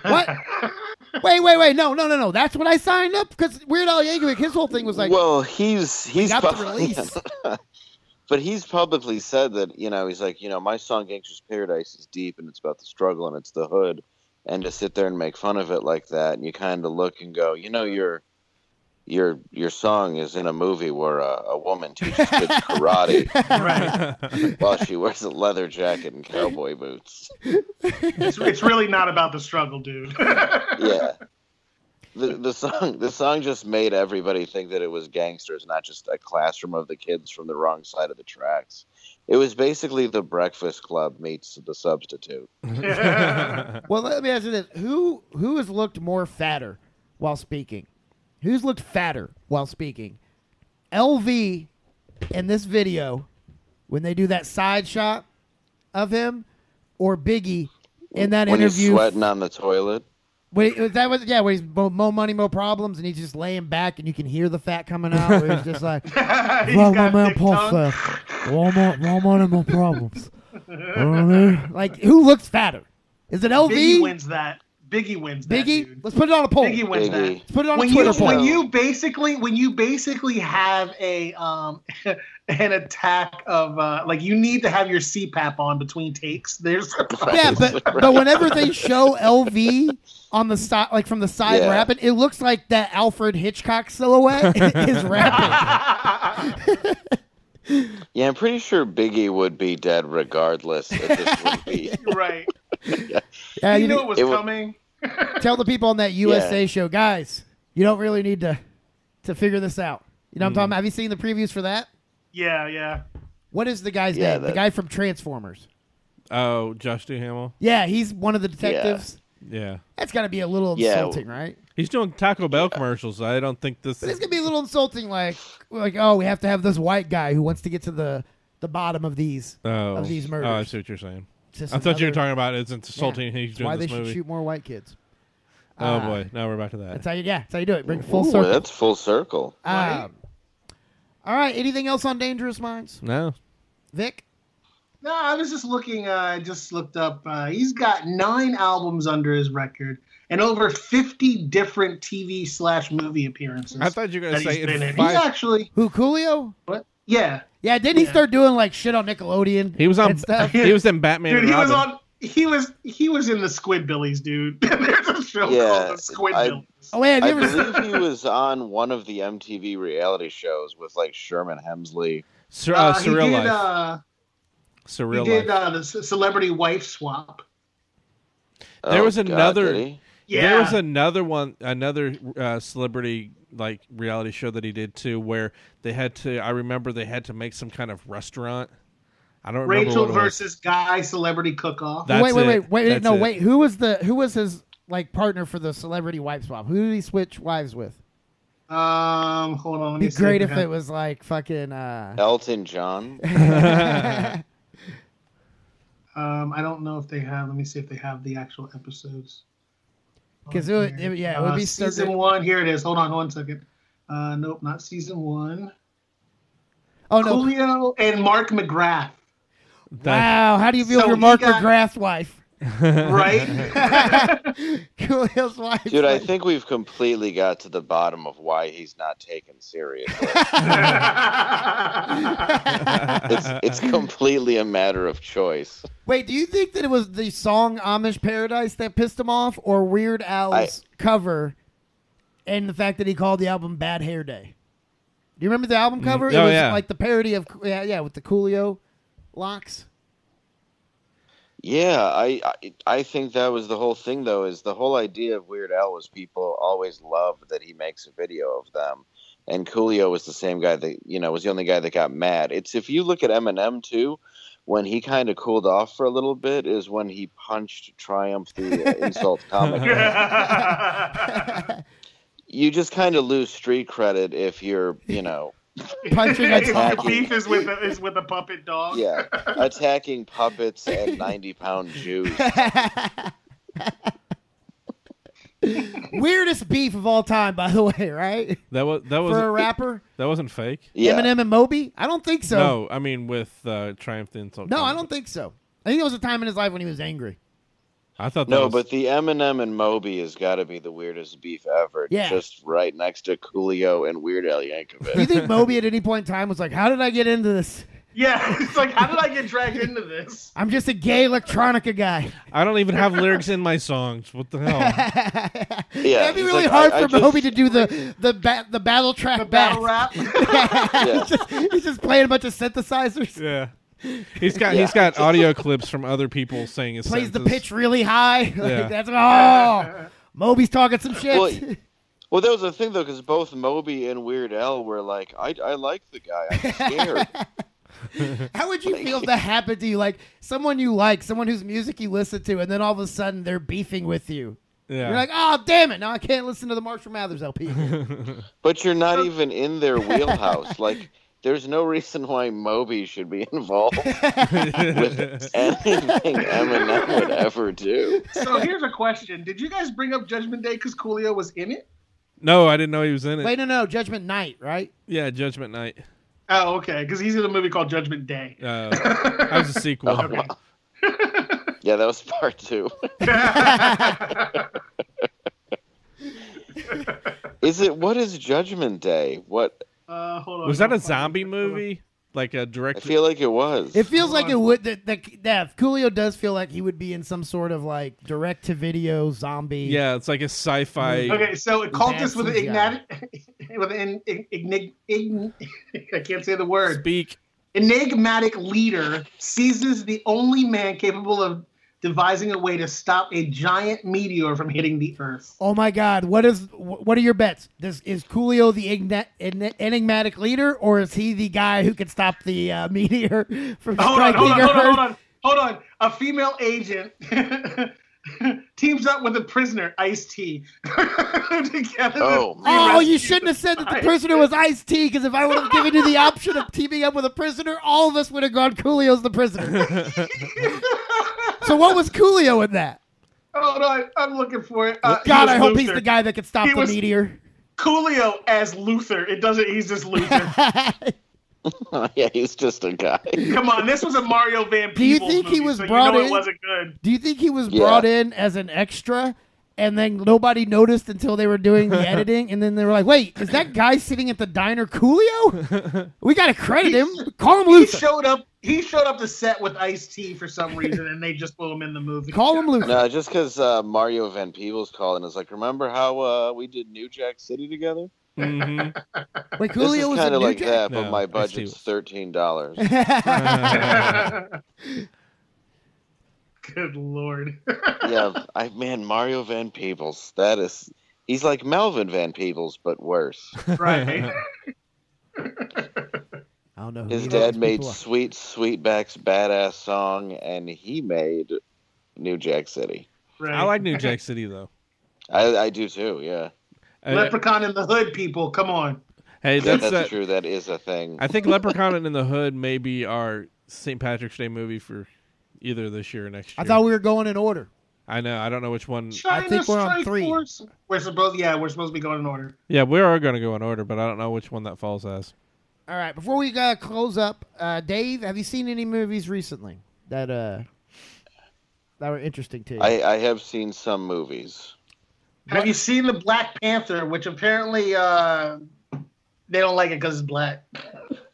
Speaker 5: What? wait, wait, wait! No, no, no, no! That's what I signed up because Weird Al Yankovic, his whole thing was like,
Speaker 8: well, he's he's
Speaker 5: got the release.
Speaker 8: but he's publicly said that you know he's like you know my song Gangsta's Paradise is deep and it's about the struggle and it's the hood, and to sit there and make fun of it like that, and you kind of look and go, you know, you're your your song is in a movie where a, a woman teaches kids karate
Speaker 7: Right.
Speaker 8: while she wears a leather jacket and cowboy boots.
Speaker 7: It's, it's really not about the struggle, dude.
Speaker 8: Yeah. The, the song the song just made everybody think that it was gangsters, not just a classroom of the kids from the wrong side of the tracks. It was basically the Breakfast Club meets the substitute.
Speaker 5: Well, let me ask you this: who who has looked more fatter while speaking? Who's looked fatter while speaking? LV in this video when they do that side shot of him, or Biggie in that
Speaker 8: when
Speaker 5: interview?
Speaker 8: he's sweating on the toilet.
Speaker 5: Wait, was that was yeah, where he's mo, mo money, mo problems, and he's just laying back, and you can hear the fat coming out. Where he's just like,
Speaker 7: He's
Speaker 5: "Well,
Speaker 7: got
Speaker 5: my man
Speaker 7: big
Speaker 5: Paul
Speaker 7: tongue.
Speaker 5: said, more, mo- more money, more problems." like, who looks fatter? Is it LV?
Speaker 7: Biggie wins that. Biggie wins that.
Speaker 5: Biggie?
Speaker 7: dude.
Speaker 5: Let's put it on a poll.
Speaker 7: Biggie wins that.
Speaker 8: Biggie.
Speaker 5: Let's put it on
Speaker 7: when
Speaker 5: a Twitter
Speaker 7: you
Speaker 5: poll.
Speaker 7: when you basically when you basically have a um an attack of uh like you need to have your CPAP on between takes. There's
Speaker 5: yeah, but but whenever they show LV on the side, like from the side
Speaker 8: Yeah.
Speaker 5: rapping, it looks like that Alfred Hitchcock silhouette is rapping.
Speaker 8: Yeah, I'm pretty sure Biggie would be dead regardless if this would be.
Speaker 7: right.
Speaker 5: Yeah,
Speaker 7: you
Speaker 5: you
Speaker 7: knew it was
Speaker 8: It wa-
Speaker 7: coming.
Speaker 5: Tell the people on that USA
Speaker 8: Yeah.
Speaker 5: show, guys, you don't really need to to figure this out. You know what I'm talking mm. about? Have you seen the previews for that?
Speaker 7: Yeah, yeah.
Speaker 5: What is the guy's
Speaker 8: Yeah,
Speaker 5: name? The guy from Transformers.
Speaker 6: Oh, Josh Duhamel.
Speaker 5: Yeah, he's one of the detectives.
Speaker 6: Yeah,
Speaker 5: That's got to be a little
Speaker 8: Yeah.
Speaker 5: insulting, right?
Speaker 6: he's doing Taco Bell commercials. I don't think this.
Speaker 5: But it's
Speaker 6: Is,
Speaker 5: gonna be a little insulting, like like oh, we have to have this white guy who wants to get to the the bottom of these
Speaker 6: oh,
Speaker 5: of these murders.
Speaker 6: Oh, I see what you're saying.
Speaker 5: It's just
Speaker 6: I thought you were
Speaker 5: another-
Speaker 6: talking about it's insulting.
Speaker 5: Yeah.
Speaker 6: He's
Speaker 5: That's
Speaker 6: doing
Speaker 5: why
Speaker 6: this
Speaker 5: they
Speaker 6: movie.
Speaker 5: should shoot more white kids.
Speaker 6: oh
Speaker 5: Uh,
Speaker 6: boy, now we're back to that.
Speaker 5: That's how you yeah, that's how you do it. Bring full
Speaker 8: Ooh,
Speaker 5: circle.
Speaker 8: that's full circle.
Speaker 5: Um, all right. Anything else on Dangerous Minds,
Speaker 6: no,
Speaker 5: Vic?
Speaker 7: No, I was just looking. Uh, I just looked up. Uh, he's got nine albums under his record and over fifty different TV slash movie appearances.
Speaker 6: I thought you were gonna
Speaker 7: that he's
Speaker 6: say
Speaker 7: been
Speaker 6: in
Speaker 7: in.
Speaker 6: five-
Speaker 7: He's actually
Speaker 5: Who Coolio?
Speaker 7: what? Yeah,
Speaker 5: Yeah, didn't he
Speaker 7: Yeah.
Speaker 5: start doing like shit on Nickelodeon?
Speaker 6: he was on.
Speaker 5: stuff?
Speaker 6: He was in Batman.
Speaker 7: dude,
Speaker 6: and
Speaker 7: he was on. He was he was in the Squidbillies, dude. There's a show
Speaker 8: Yeah,
Speaker 7: called the Squidbillies.
Speaker 5: Oh wait,
Speaker 8: I
Speaker 5: ever
Speaker 8: believe he was on one of the MTV reality shows with like Sherman Hemsley.
Speaker 6: Sur- uh,
Speaker 7: Uh, he
Speaker 6: surreal
Speaker 7: did.
Speaker 6: life.
Speaker 7: Uh,
Speaker 6: surreal
Speaker 7: he did
Speaker 6: life.
Speaker 7: uh, the celebrity wife swap.
Speaker 6: There
Speaker 8: Oh,
Speaker 6: was another-
Speaker 8: did he?
Speaker 7: Yeah,
Speaker 6: There was another one, another uh, celebrity like reality show that he did too, where they had to. I remember they had to make some kind of restaurant. I don't remember
Speaker 7: Rachel
Speaker 6: what
Speaker 7: versus Guy celebrity cook off.
Speaker 6: That's
Speaker 5: wait, wait, wait, wait,
Speaker 6: That's
Speaker 5: no,
Speaker 6: it.
Speaker 5: wait. Who was the who was his like partner for the celebrity wife swap? Who did he switch wives with?
Speaker 7: Um, hold on. Let me
Speaker 5: Be great if it was like fucking. uh
Speaker 8: Elton John.
Speaker 7: Um, I don't know if they have. Let me see if they have the actual episodes.
Speaker 5: Because it, would- it- yeah, it would
Speaker 7: Uh,
Speaker 5: be
Speaker 7: season one. Here it is. Hold on one second. Uh, nope, not season one.
Speaker 5: Oh no!
Speaker 7: Coolio and Mark McGrath,
Speaker 5: Wow, how do you feel
Speaker 7: So he
Speaker 5: Mark
Speaker 7: got-
Speaker 5: McGrath's wife?
Speaker 7: Right?
Speaker 5: Coolio's wife.
Speaker 8: Dude, I think we've completely got to the bottom of why he's not taken seriously. it's it's completely a matter of choice.
Speaker 5: Wait, do you think that it was the song Amish Paradise that pissed him off, or Weird Al's
Speaker 8: I-
Speaker 5: cover, and the fact that he called the album Bad Hair Day? Do you remember the album cover? Mm-hmm. it
Speaker 6: oh,
Speaker 5: was
Speaker 6: yeah.
Speaker 5: like the parody of yeah, yeah, with the Coolio locks.
Speaker 8: Yeah, I, I I think that was the whole thing though. Is the whole idea of Weird Al was people always love that he makes a video of them, and Coolio was the same guy that you know was the only guy that got mad. It's if you look at Eminem too, when he kind of cooled off for a little bit is when he punched Triumph the uh, insult comic. you just kind of lose street credit if you're you know
Speaker 5: Punching a
Speaker 7: His beef is with a, is with a puppet dog.
Speaker 8: yeah attacking puppets and ninety pound Jews.
Speaker 5: Weirdest beef of all time, by the way, right?
Speaker 6: That was that was
Speaker 5: For a rapper,
Speaker 6: that wasn't fake.
Speaker 8: Yeah.
Speaker 5: Eminem and Moby. I don't think so.
Speaker 6: No, I mean with uh, Triumph the Insult.
Speaker 5: No, I don't think so. I think it was a time in his life when he was angry.
Speaker 6: I thought that
Speaker 8: No,
Speaker 6: was,
Speaker 8: but the Eminem and Moby has got to be the weirdest beef ever.
Speaker 5: Yeah.
Speaker 8: Just right next to Coolio and Weird Al Yankovic.
Speaker 5: Do you think Moby at any point in time was like, "How did I get into this?
Speaker 7: Yeah, it's like, how did I get dragged into this?
Speaker 5: I'm just a gay electronica guy.
Speaker 6: I don't even have lyrics in my songs. What the hell?
Speaker 8: Yeah,
Speaker 5: It'd be really
Speaker 8: like,
Speaker 5: hard
Speaker 8: I- I
Speaker 5: for
Speaker 8: just-
Speaker 5: Moby to do the the ba- the battle track
Speaker 7: The battle
Speaker 5: back.
Speaker 7: rap.
Speaker 8: Yeah.
Speaker 5: he's, just, he's just playing a bunch of synthesizers.
Speaker 6: yeah. He's got he's got audio clips from other people saying his
Speaker 5: Plays the pitch really high. Like,
Speaker 6: Yeah.
Speaker 5: That's oh, Moby's talking some shit.
Speaker 8: Well, Well, that was the thing though, because both Moby and Weird Al were like, "I, I like the guy. I'm scared."
Speaker 5: How would you feel if that happened to you? Like someone you like, someone whose music you listen to, and then all of a sudden they're beefing with you.
Speaker 6: Yeah.
Speaker 5: You're like, oh damn it! Now I can't listen to the Marshall Mathers LP.
Speaker 8: but you're not even in their wheelhouse. like, there's no reason why Moby should be involved with anything Eminem would ever do.
Speaker 7: So here's a question: Did you guys bring up Judgment Day because Coolio was in it?
Speaker 6: No, I didn't know he was in it.
Speaker 5: Wait, no, no, Judgment Night, right?
Speaker 6: Yeah, Judgment Night.
Speaker 7: Oh, okay, because he's in a movie called Judgment Day.
Speaker 6: Uh, that was a sequel.
Speaker 8: Oh, wow. Yeah, that was part two. Is it what is Judgment Day? What
Speaker 7: Uh, hold on.
Speaker 6: Was that a zombie movie? Like a
Speaker 8: I
Speaker 6: direct?
Speaker 8: I feel like it was.
Speaker 5: It feels like it would. That, that, yeah, Coolio does feel like he would be in some sort of like direct to video zombie.
Speaker 6: Yeah, it's like a sci-fi.
Speaker 7: Okay, so it called this with an
Speaker 5: Bad
Speaker 7: ignatic, with an ignig, ign, I can't say the word.
Speaker 6: Speak.
Speaker 7: Enigmatic leader seizes the only man capable of devising a way to stop a giant meteor from hitting the Earth.
Speaker 5: Oh my God! What is? What are your bets? Does is Coolio the igna- enigmatic leader, or is he the guy who can stop the uh, meteor from
Speaker 7: Hold on,
Speaker 5: striking
Speaker 7: hold on,
Speaker 5: Earth?
Speaker 7: hold on, hold on, hold on. A female agent teams up with a prisoner, Ice T.
Speaker 8: Oh,
Speaker 7: to
Speaker 5: Oh, you shouldn't have said that the prisoner was Ice T. Because if I would have given you the option of teaming up with a prisoner, all of us would have gone Coolio's the prisoner. So what was Coolio in that?
Speaker 7: Oh no, I'm looking for it. Uh,
Speaker 5: God, I hope he's the guy that can stop
Speaker 7: He
Speaker 5: the
Speaker 7: was-
Speaker 5: meteor.
Speaker 7: Coolio as Luther. It doesn't. He's just Luther.
Speaker 8: yeah, he's just a guy.
Speaker 7: Come on, this was a Mario Van Peebles
Speaker 5: Do you think he was
Speaker 7: so
Speaker 5: brought
Speaker 7: you know
Speaker 5: in-
Speaker 7: It wasn't good.
Speaker 5: Do you think he was
Speaker 8: Yeah.
Speaker 5: brought in as an extra? And then nobody noticed until they were doing the editing, and then they were like, "Wait, is that guy sitting at the diner Coolio? We got to credit him. Call him Luther."
Speaker 7: He showed up. He showed up to set with Ice T for some reason, and they just put him in the movie.
Speaker 5: Call him Luther."
Speaker 8: No, just because uh, Mario Van Peebles called and was like, "Remember how uh, we did New Jack City together?"
Speaker 6: Mhm.
Speaker 5: Wait,
Speaker 8: This is
Speaker 5: was
Speaker 8: kind of like
Speaker 5: Jack?
Speaker 8: that, but
Speaker 6: No,
Speaker 8: my budget's thirteen dollars.
Speaker 7: Good lord.
Speaker 8: yeah, I man, Mario Van Peebles. That is, he's like Melvin Van Peebles, but worse.
Speaker 7: right.
Speaker 5: I don't know. Who
Speaker 8: His dad made
Speaker 5: are.
Speaker 8: Sweet Sweetback's badass song, and he made New Jack City.
Speaker 7: right.
Speaker 6: I like New Jack City though.
Speaker 8: I, I do too. Yeah,
Speaker 6: Uh,
Speaker 7: Leprechaun in the Hood, people. Come on.
Speaker 6: hey,
Speaker 8: Yeah,
Speaker 6: that's,
Speaker 8: that's
Speaker 6: uh,
Speaker 8: true. That is a thing.
Speaker 6: I think Leprechaun in the Hood may be our St. Patrick's Day movie for either this year or next year.
Speaker 5: I thought we were going in order.
Speaker 6: I know. I don't know which one.
Speaker 7: China
Speaker 5: think we're on three.
Speaker 7: Force. We're supposed. Yeah, we're supposed to be going in order.
Speaker 6: Yeah, we are going to go in order, but I don't know which one that falls as.
Speaker 5: All right, before we uh, close up, uh, Dave, have you seen any movies recently that uh that were interesting to you?
Speaker 8: I, I have seen some movies.
Speaker 7: Have you seen the Black Panther? Which apparently uh, they don't like it because it's black.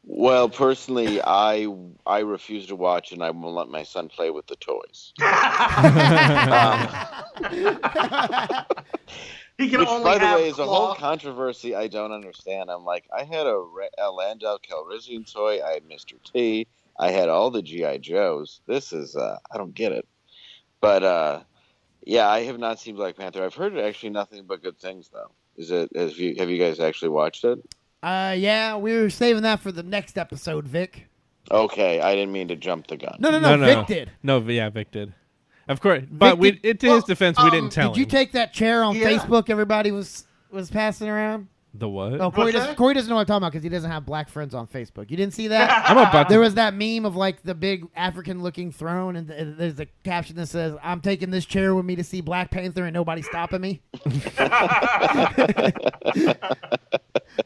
Speaker 8: Well, personally, I I refuse to watch, and I won't let my son play with the toys.
Speaker 7: he can
Speaker 8: Which,
Speaker 7: only
Speaker 8: by the
Speaker 7: have
Speaker 8: way, is a whole controversy I don't understand. I'm like, I had a, a Lando Calrissian toy, I had Mr. T, I had all the GI Joes. This is, uh, I don't get it. But uh, yeah, I have not seen Black Panther. I've heard actually nothing but good things though. Is it? Have you have you guys actually watched it?
Speaker 5: uh, yeah, we were saving that for the next episode, Vic.
Speaker 8: Okay, I didn't mean to jump the gun.
Speaker 5: No, no, no, no Vic did.
Speaker 6: No, yeah, Vic did. Of course, but we,
Speaker 5: did-
Speaker 6: it, to his defense, we um, didn't tell him.
Speaker 5: Did you
Speaker 6: him.
Speaker 5: take that chair on
Speaker 7: Yeah.
Speaker 5: Facebook? Everybody was was passing around.
Speaker 6: the what?
Speaker 5: Oh, Corey
Speaker 7: What's
Speaker 5: doesn't,
Speaker 7: that?
Speaker 5: Corey doesn't know what I'm talking about because he doesn't have black friends on Facebook. You didn't see that?
Speaker 6: I'm about
Speaker 5: There
Speaker 6: to.
Speaker 5: was that meme of like the big African-looking throne, and th- there's a caption that says, "I'm taking this chair with me to see Black Panther, and nobody's stopping me."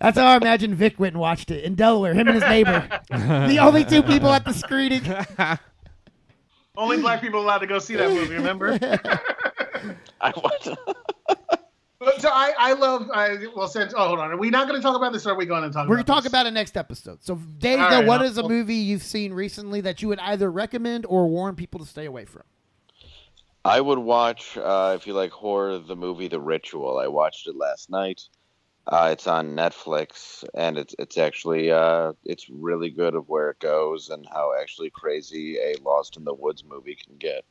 Speaker 5: That's how I imagine Vic went and watched it in Delaware. Him and his neighbor, the only two people at the screening.
Speaker 7: Only black people allowed to go see that movie. Remember?
Speaker 8: I watched.
Speaker 7: But so I, I love. I, well, since oh, hold on, are we not going to talk about this? or Are we going to talk?
Speaker 5: We're gonna
Speaker 7: about
Speaker 5: talk
Speaker 7: this?
Speaker 5: about it next episode. So, Dave,
Speaker 7: All
Speaker 5: though,
Speaker 7: right,
Speaker 5: what
Speaker 7: I'll-
Speaker 5: is a movie you've seen recently that you would either recommend or warn people to stay away from?
Speaker 8: I would watch uh, if you like horror, the movie The Ritual. I watched it last night. Uh, it's on Netflix, and it's it's actually uh, it's really good of where it goes and how actually crazy a Lost in the Woods movie can get.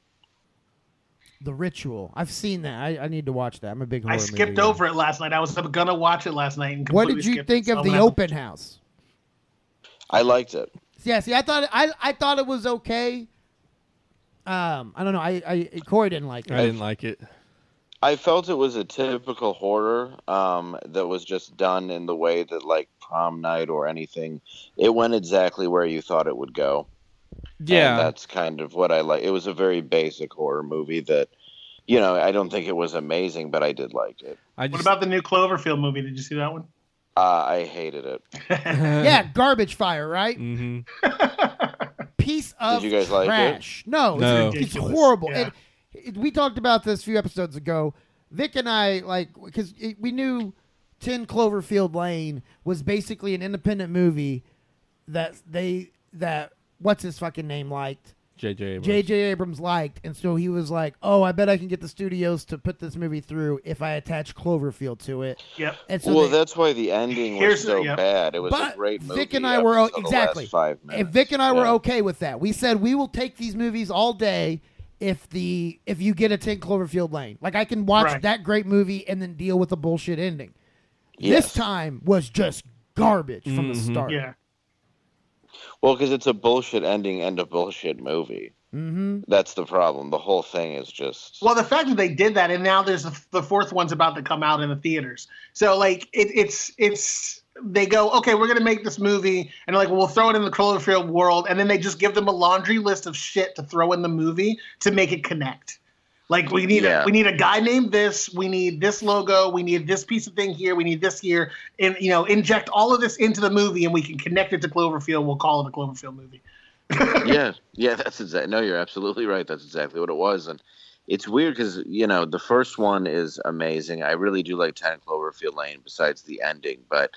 Speaker 5: The Ritual. I've seen that. I, I need to watch that. I'm a big
Speaker 7: I skipped
Speaker 5: movie guy.
Speaker 7: over it last night. I was gonna watch it last night. And
Speaker 5: What did you think
Speaker 7: it,
Speaker 5: of
Speaker 7: I'm
Speaker 5: the
Speaker 7: gonna have
Speaker 5: open house?
Speaker 8: I liked it.
Speaker 5: Yeah, see, I thought I I thought it was okay. Um, I don't know. I, I Corey didn't like it.
Speaker 6: I didn't like it.
Speaker 8: I felt it was a typical horror um, that was just done in the way that like prom night or anything. It went exactly where you thought it would go.
Speaker 6: Yeah.
Speaker 8: And that's kind of what I like. It was a very basic horror movie that, you know, I don't think it was amazing, but I did like it.
Speaker 6: I
Speaker 7: What about the new Cloverfield movie? Did you see that one?
Speaker 8: Uh, I hated it.
Speaker 5: yeah, garbage fire, right?
Speaker 6: Mm-hmm.
Speaker 5: Piece of
Speaker 8: you guys like it?
Speaker 5: No,
Speaker 6: No.
Speaker 5: It's, it's horrible.
Speaker 7: Yeah.
Speaker 5: It, we talked about this a few episodes ago. Vic and I like because we knew Ten Cloverfield Lane was basically an independent movie that they that what's his fucking name liked.
Speaker 6: J.J. Abrams.
Speaker 5: J.J. Abrams liked, and so he was like, "Oh, I bet I can get the studios to put this movie through if I attach Cloverfield to it."
Speaker 7: Yep.
Speaker 5: And so
Speaker 8: well,
Speaker 5: they-
Speaker 8: that's why the ending was
Speaker 7: Here's the-
Speaker 8: so
Speaker 7: yep.
Speaker 8: bad. It was
Speaker 5: but
Speaker 8: a great movie.
Speaker 5: Vic and I were o-
Speaker 8: until the
Speaker 5: exactly.
Speaker 8: last five
Speaker 5: And. Vic and I were okay with that. We said we will take these movies all day if the if you get a Ten Cloverfield Lane. Like I can watch
Speaker 7: Right.
Speaker 5: that great movie and then deal with the bullshit ending.
Speaker 8: Yes.
Speaker 5: This time was just garbage from the
Speaker 6: Mhm.
Speaker 5: start.
Speaker 7: Yeah.
Speaker 8: Well, because it's a bullshit ending and a bullshit movie.
Speaker 5: Mm-hmm.
Speaker 8: That's the problem. The whole thing is just.
Speaker 7: Well, the fact that they did that, and now there's the, the fourth one's about to come out in the theaters. So like it, it's it's they go okay, we're gonna make this movie, and like well, we'll throw it in the Cloverfield world, and then they just give them a laundry list of shit to throw in the movie to make it connect. Like we need
Speaker 8: Yeah.
Speaker 7: a we need a guy named this, we need this logo, we need this piece of thing here, we need this here, and you know inject all of this into the movie, and we can connect it to Cloverfield. We'll call it a Cloverfield movie.
Speaker 8: yeah, yeah, that's exactly. No, you're absolutely right. That's exactly what it was, and it's weird because you know the first one is amazing. I really do like Ten Cloverfield Lane. Besides the ending, but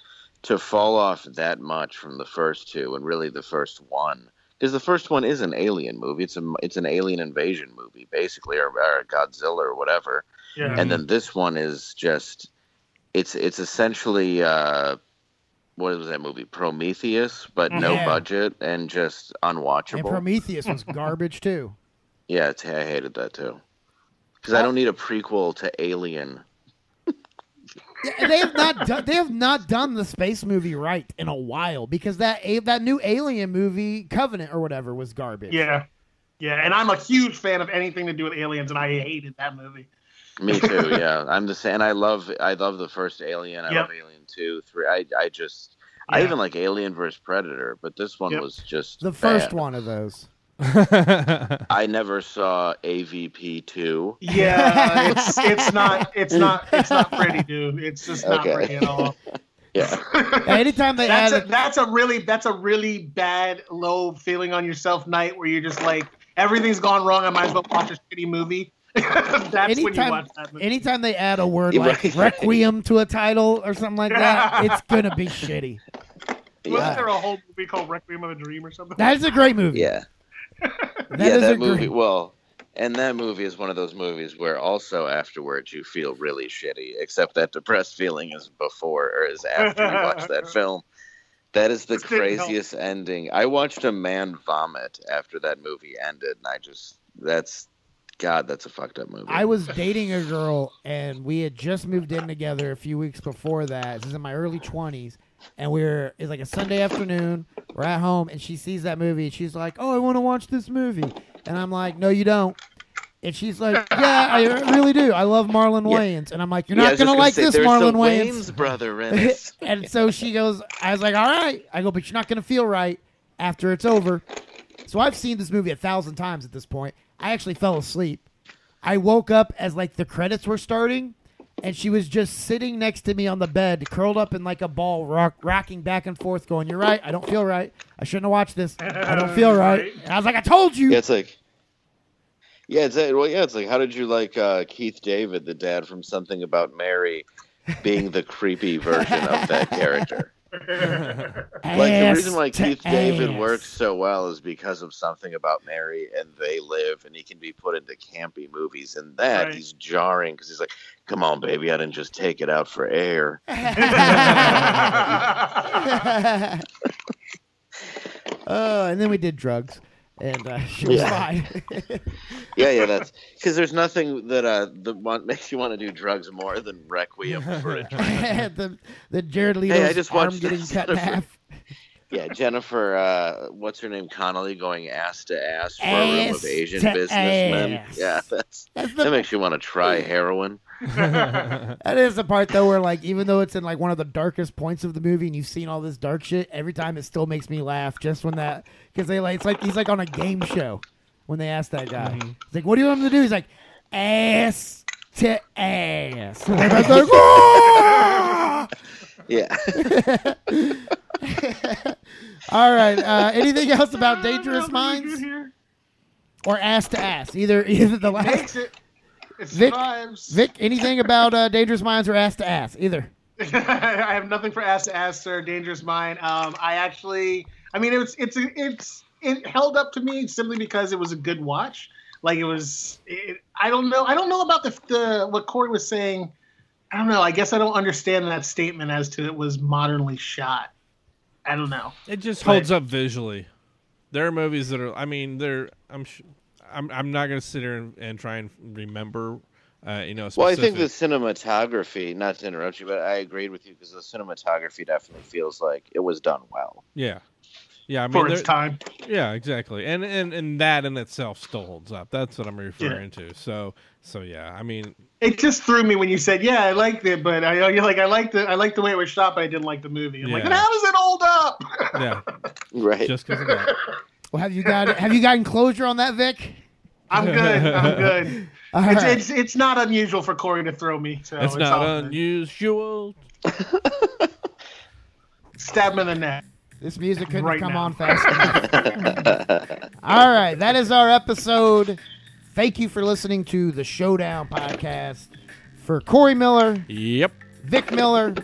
Speaker 8: to fall off that much from the first two, and really the first one, because the first one is an alien movie. It's a it's an alien invasion movie, basically, or, or Godzilla or whatever.
Speaker 7: Yeah.
Speaker 8: And then this one is just it's it's essentially uh what was that movie Prometheus but no
Speaker 5: Yeah.
Speaker 8: budget and just unwatchable.
Speaker 5: And
Speaker 8: unwatchable.
Speaker 5: Prometheus was garbage too.
Speaker 8: yeah, it's, I hated that too. Cuz I don't need a prequel to Alien.
Speaker 5: Yeah, they have not done they have not done the space movie right in a while because that that new Alien movie Covenant or whatever was garbage.
Speaker 7: Yeah. Yeah, and I'm a huge fan of anything to do with aliens, and I hated that movie.
Speaker 8: Me too, yeah. I'm the same. And I love I love the first Alien. I
Speaker 7: Yep.
Speaker 8: love Alien 2, 3. I I just I even like Alien versus Predator, but this one
Speaker 7: Yep.
Speaker 8: was just
Speaker 5: The first one of those.
Speaker 8: I never saw AVP 2.
Speaker 7: Yeah, it's it's not it's not it's not pretty, dude. It's just not
Speaker 8: Okay.
Speaker 7: pretty at all.
Speaker 8: Yeah.
Speaker 5: Anytime they
Speaker 7: That's a,
Speaker 5: add
Speaker 7: that's a really that's a really bad low feeling on yourself night where you're just like everything's gone wrong. I might as well watch a shitty movie. that's when you
Speaker 5: anytime,
Speaker 7: watch that movie.
Speaker 5: anytime they add a word like
Speaker 8: right.
Speaker 5: requiem to a title or something like that, it's gonna be shitty.
Speaker 7: Wasn't there a whole movie called Requiem of a Dream or something?
Speaker 5: That is a great movie.
Speaker 8: Yeah.
Speaker 5: That
Speaker 8: yeah,
Speaker 5: is
Speaker 8: that
Speaker 5: a
Speaker 8: movie.
Speaker 5: great.
Speaker 8: Well, and that movie is one of those movies where also afterwards you feel really shitty, except that depressed feeling is before or is after you watch that film. That is the craziest ending. I watched a man vomit after that movie ended, and I just that's God, that's a fucked up movie.
Speaker 5: I was dating a girl and we had just moved in together a few weeks before that. This is in my early twenties. And we are it's like a Sunday afternoon. We're at home and she sees that movie and she's like, Oh, I want to watch this movie. And I'm like, No, you don't. And she's like, Yeah, I really do. I love Marlon
Speaker 8: Yeah.
Speaker 5: Wayans. And I'm like, You're
Speaker 8: Yeah,
Speaker 5: not
Speaker 8: just
Speaker 5: gonna like
Speaker 8: say,
Speaker 5: this Marlon Wayans.
Speaker 8: Wayans brother
Speaker 5: and so she goes, I was like, all right. I go, but you're not going to feel right after it's over. So I've seen this movie a thousand times at this point. I actually fell asleep. I woke up as like the credits were starting, and she was just sitting next to me on the bed, curled up in like a ball, rock, rocking back and forth, going, "You're right. I don't feel right. I shouldn't have watched this. I don't feel right." And I was like, "I told you."
Speaker 8: Yeah, it's like Yeah, it's well, yeah, it's like how did you like uh, Keith David, the dad from Something About Mary, being the creepy version of that character? Like the reason why
Speaker 5: Ass
Speaker 8: Keith David
Speaker 5: ass.
Speaker 8: works so well is because of Something About Mary and They Live, and he can be put into campy movies. And that
Speaker 7: Right.
Speaker 8: he's jarring because he's like, "Come on, baby, I didn't just take it out for air."
Speaker 5: oh, and then we did drugs, and uh, she was
Speaker 8: Yeah.
Speaker 5: fine.
Speaker 8: Yeah, yeah, that's because there's nothing that uh that want, makes you want to do drugs more than Requiem for a Dream.
Speaker 5: the the Jared Leto's
Speaker 8: Hey, I just
Speaker 5: arm
Speaker 8: watched
Speaker 5: getting
Speaker 8: this.
Speaker 5: cut in half.
Speaker 8: Yeah, Jennifer, uh, what's her name? Connelly going ass to ass for a room of Asian businessmen.
Speaker 5: ass.
Speaker 8: Yeah, that's,
Speaker 5: That's the-
Speaker 8: that makes you want to try heroin.
Speaker 5: That is the part though where like even though it's in like one of the darkest points of the movie and you've seen all this dark shit, every time it still makes me laugh just when that because they like it's like he's like on a game show when they ask that guy. It's like, what do you want him to do? He's like, ass to ass. And everybody's like, "Ah!"
Speaker 8: Yeah.
Speaker 5: All right. Uh, anything else about Dangerous Minds
Speaker 7: here.
Speaker 5: or ass to ass? Either either the last.
Speaker 7: Makes it. It
Speaker 5: Vic,
Speaker 7: survives.
Speaker 5: Vic, anything about uh, Dangerous Minds or ass to ass? Either.
Speaker 7: I have nothing for ass to ass, sir. Dangerous Mind. Um, I actually, I mean, it's it's, it's, it held up to me simply because it was a good watch. Like it was, it, I don't know, I don't know about the, the what Corey was saying. I don't know. I guess I don't understand that statement as to it was modernly shot. I don't know.
Speaker 6: It just
Speaker 7: But-
Speaker 6: holds up visually. There are movies that are. I mean, they're. I'm. Sh- I'm. I'm not going to sit here and, and try and remember. Uh, you know.
Speaker 8: Well, I think the cinematography, not to interrupt you, but I agreed with you because the cinematography definitely feels like it was done well.
Speaker 6: Yeah. Yeah. I mean,
Speaker 7: For its time.
Speaker 6: Yeah. Exactly. And and and that in itself still holds up. That's what I'm referring to. So. So yeah. I mean.
Speaker 7: It just threw me when you said, "Yeah, I liked it," but I you're like I liked it. I liked the way it was shot, but I didn't like the movie. I'm like,
Speaker 6: Yeah.
Speaker 7: "Then how does it hold up?"
Speaker 6: Yeah.
Speaker 8: Right.
Speaker 6: Just because of that.
Speaker 5: Well, have you got have you gotten closure on that, Vic?
Speaker 7: I'm good. I'm good.
Speaker 5: All
Speaker 7: it's,
Speaker 5: right.
Speaker 7: it's it's not unusual for Corey to throw me. So
Speaker 6: It's
Speaker 7: it's,
Speaker 6: not
Speaker 7: all
Speaker 6: unusual.
Speaker 7: Stab him in the neck.
Speaker 5: This music couldn't
Speaker 7: Right
Speaker 5: come
Speaker 7: now.
Speaker 5: on fast enough. All right, that is our episode. Thank you for listening to the Showdown podcast. For Corey Miller,
Speaker 6: Yep.
Speaker 5: Vic Miller,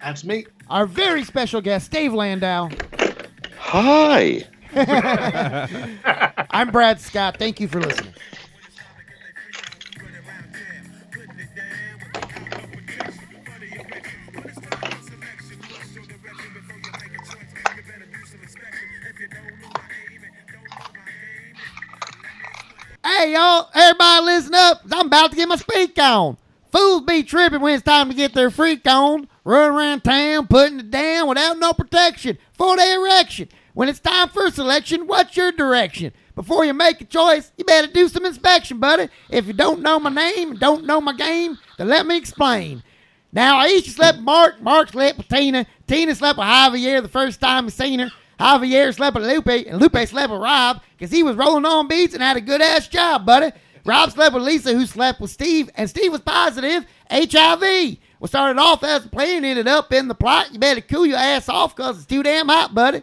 Speaker 7: That's me.
Speaker 5: our very special guest, Dave Landau.
Speaker 8: Hi.
Speaker 5: I'm Brad Scott. Thank you for listening. Hey, y'all, everybody listen up. I'm about to get my speak on. Fools be tripping when it's time to get their freak on. Run around town putting it down without no protection for their erection. When it's time for a selection, what's your direction? Before you make a choice, you better do some inspection, buddy. If you don't know my name and don't know my game, then let me explain. Now, Aisha slept with Mark, Mark slept with Tina, Tina slept with Javier the first time he seen her, Javier slept with Lupe, and Lupe slept with Rob because he was rolling on beats and had a good ass job, buddy. Rob slept with Lisa, who slept with Steve, and Steve was positive HIV. We started off as a plan, ended up in the plot. You better cool your ass off because it's too damn hot, buddy.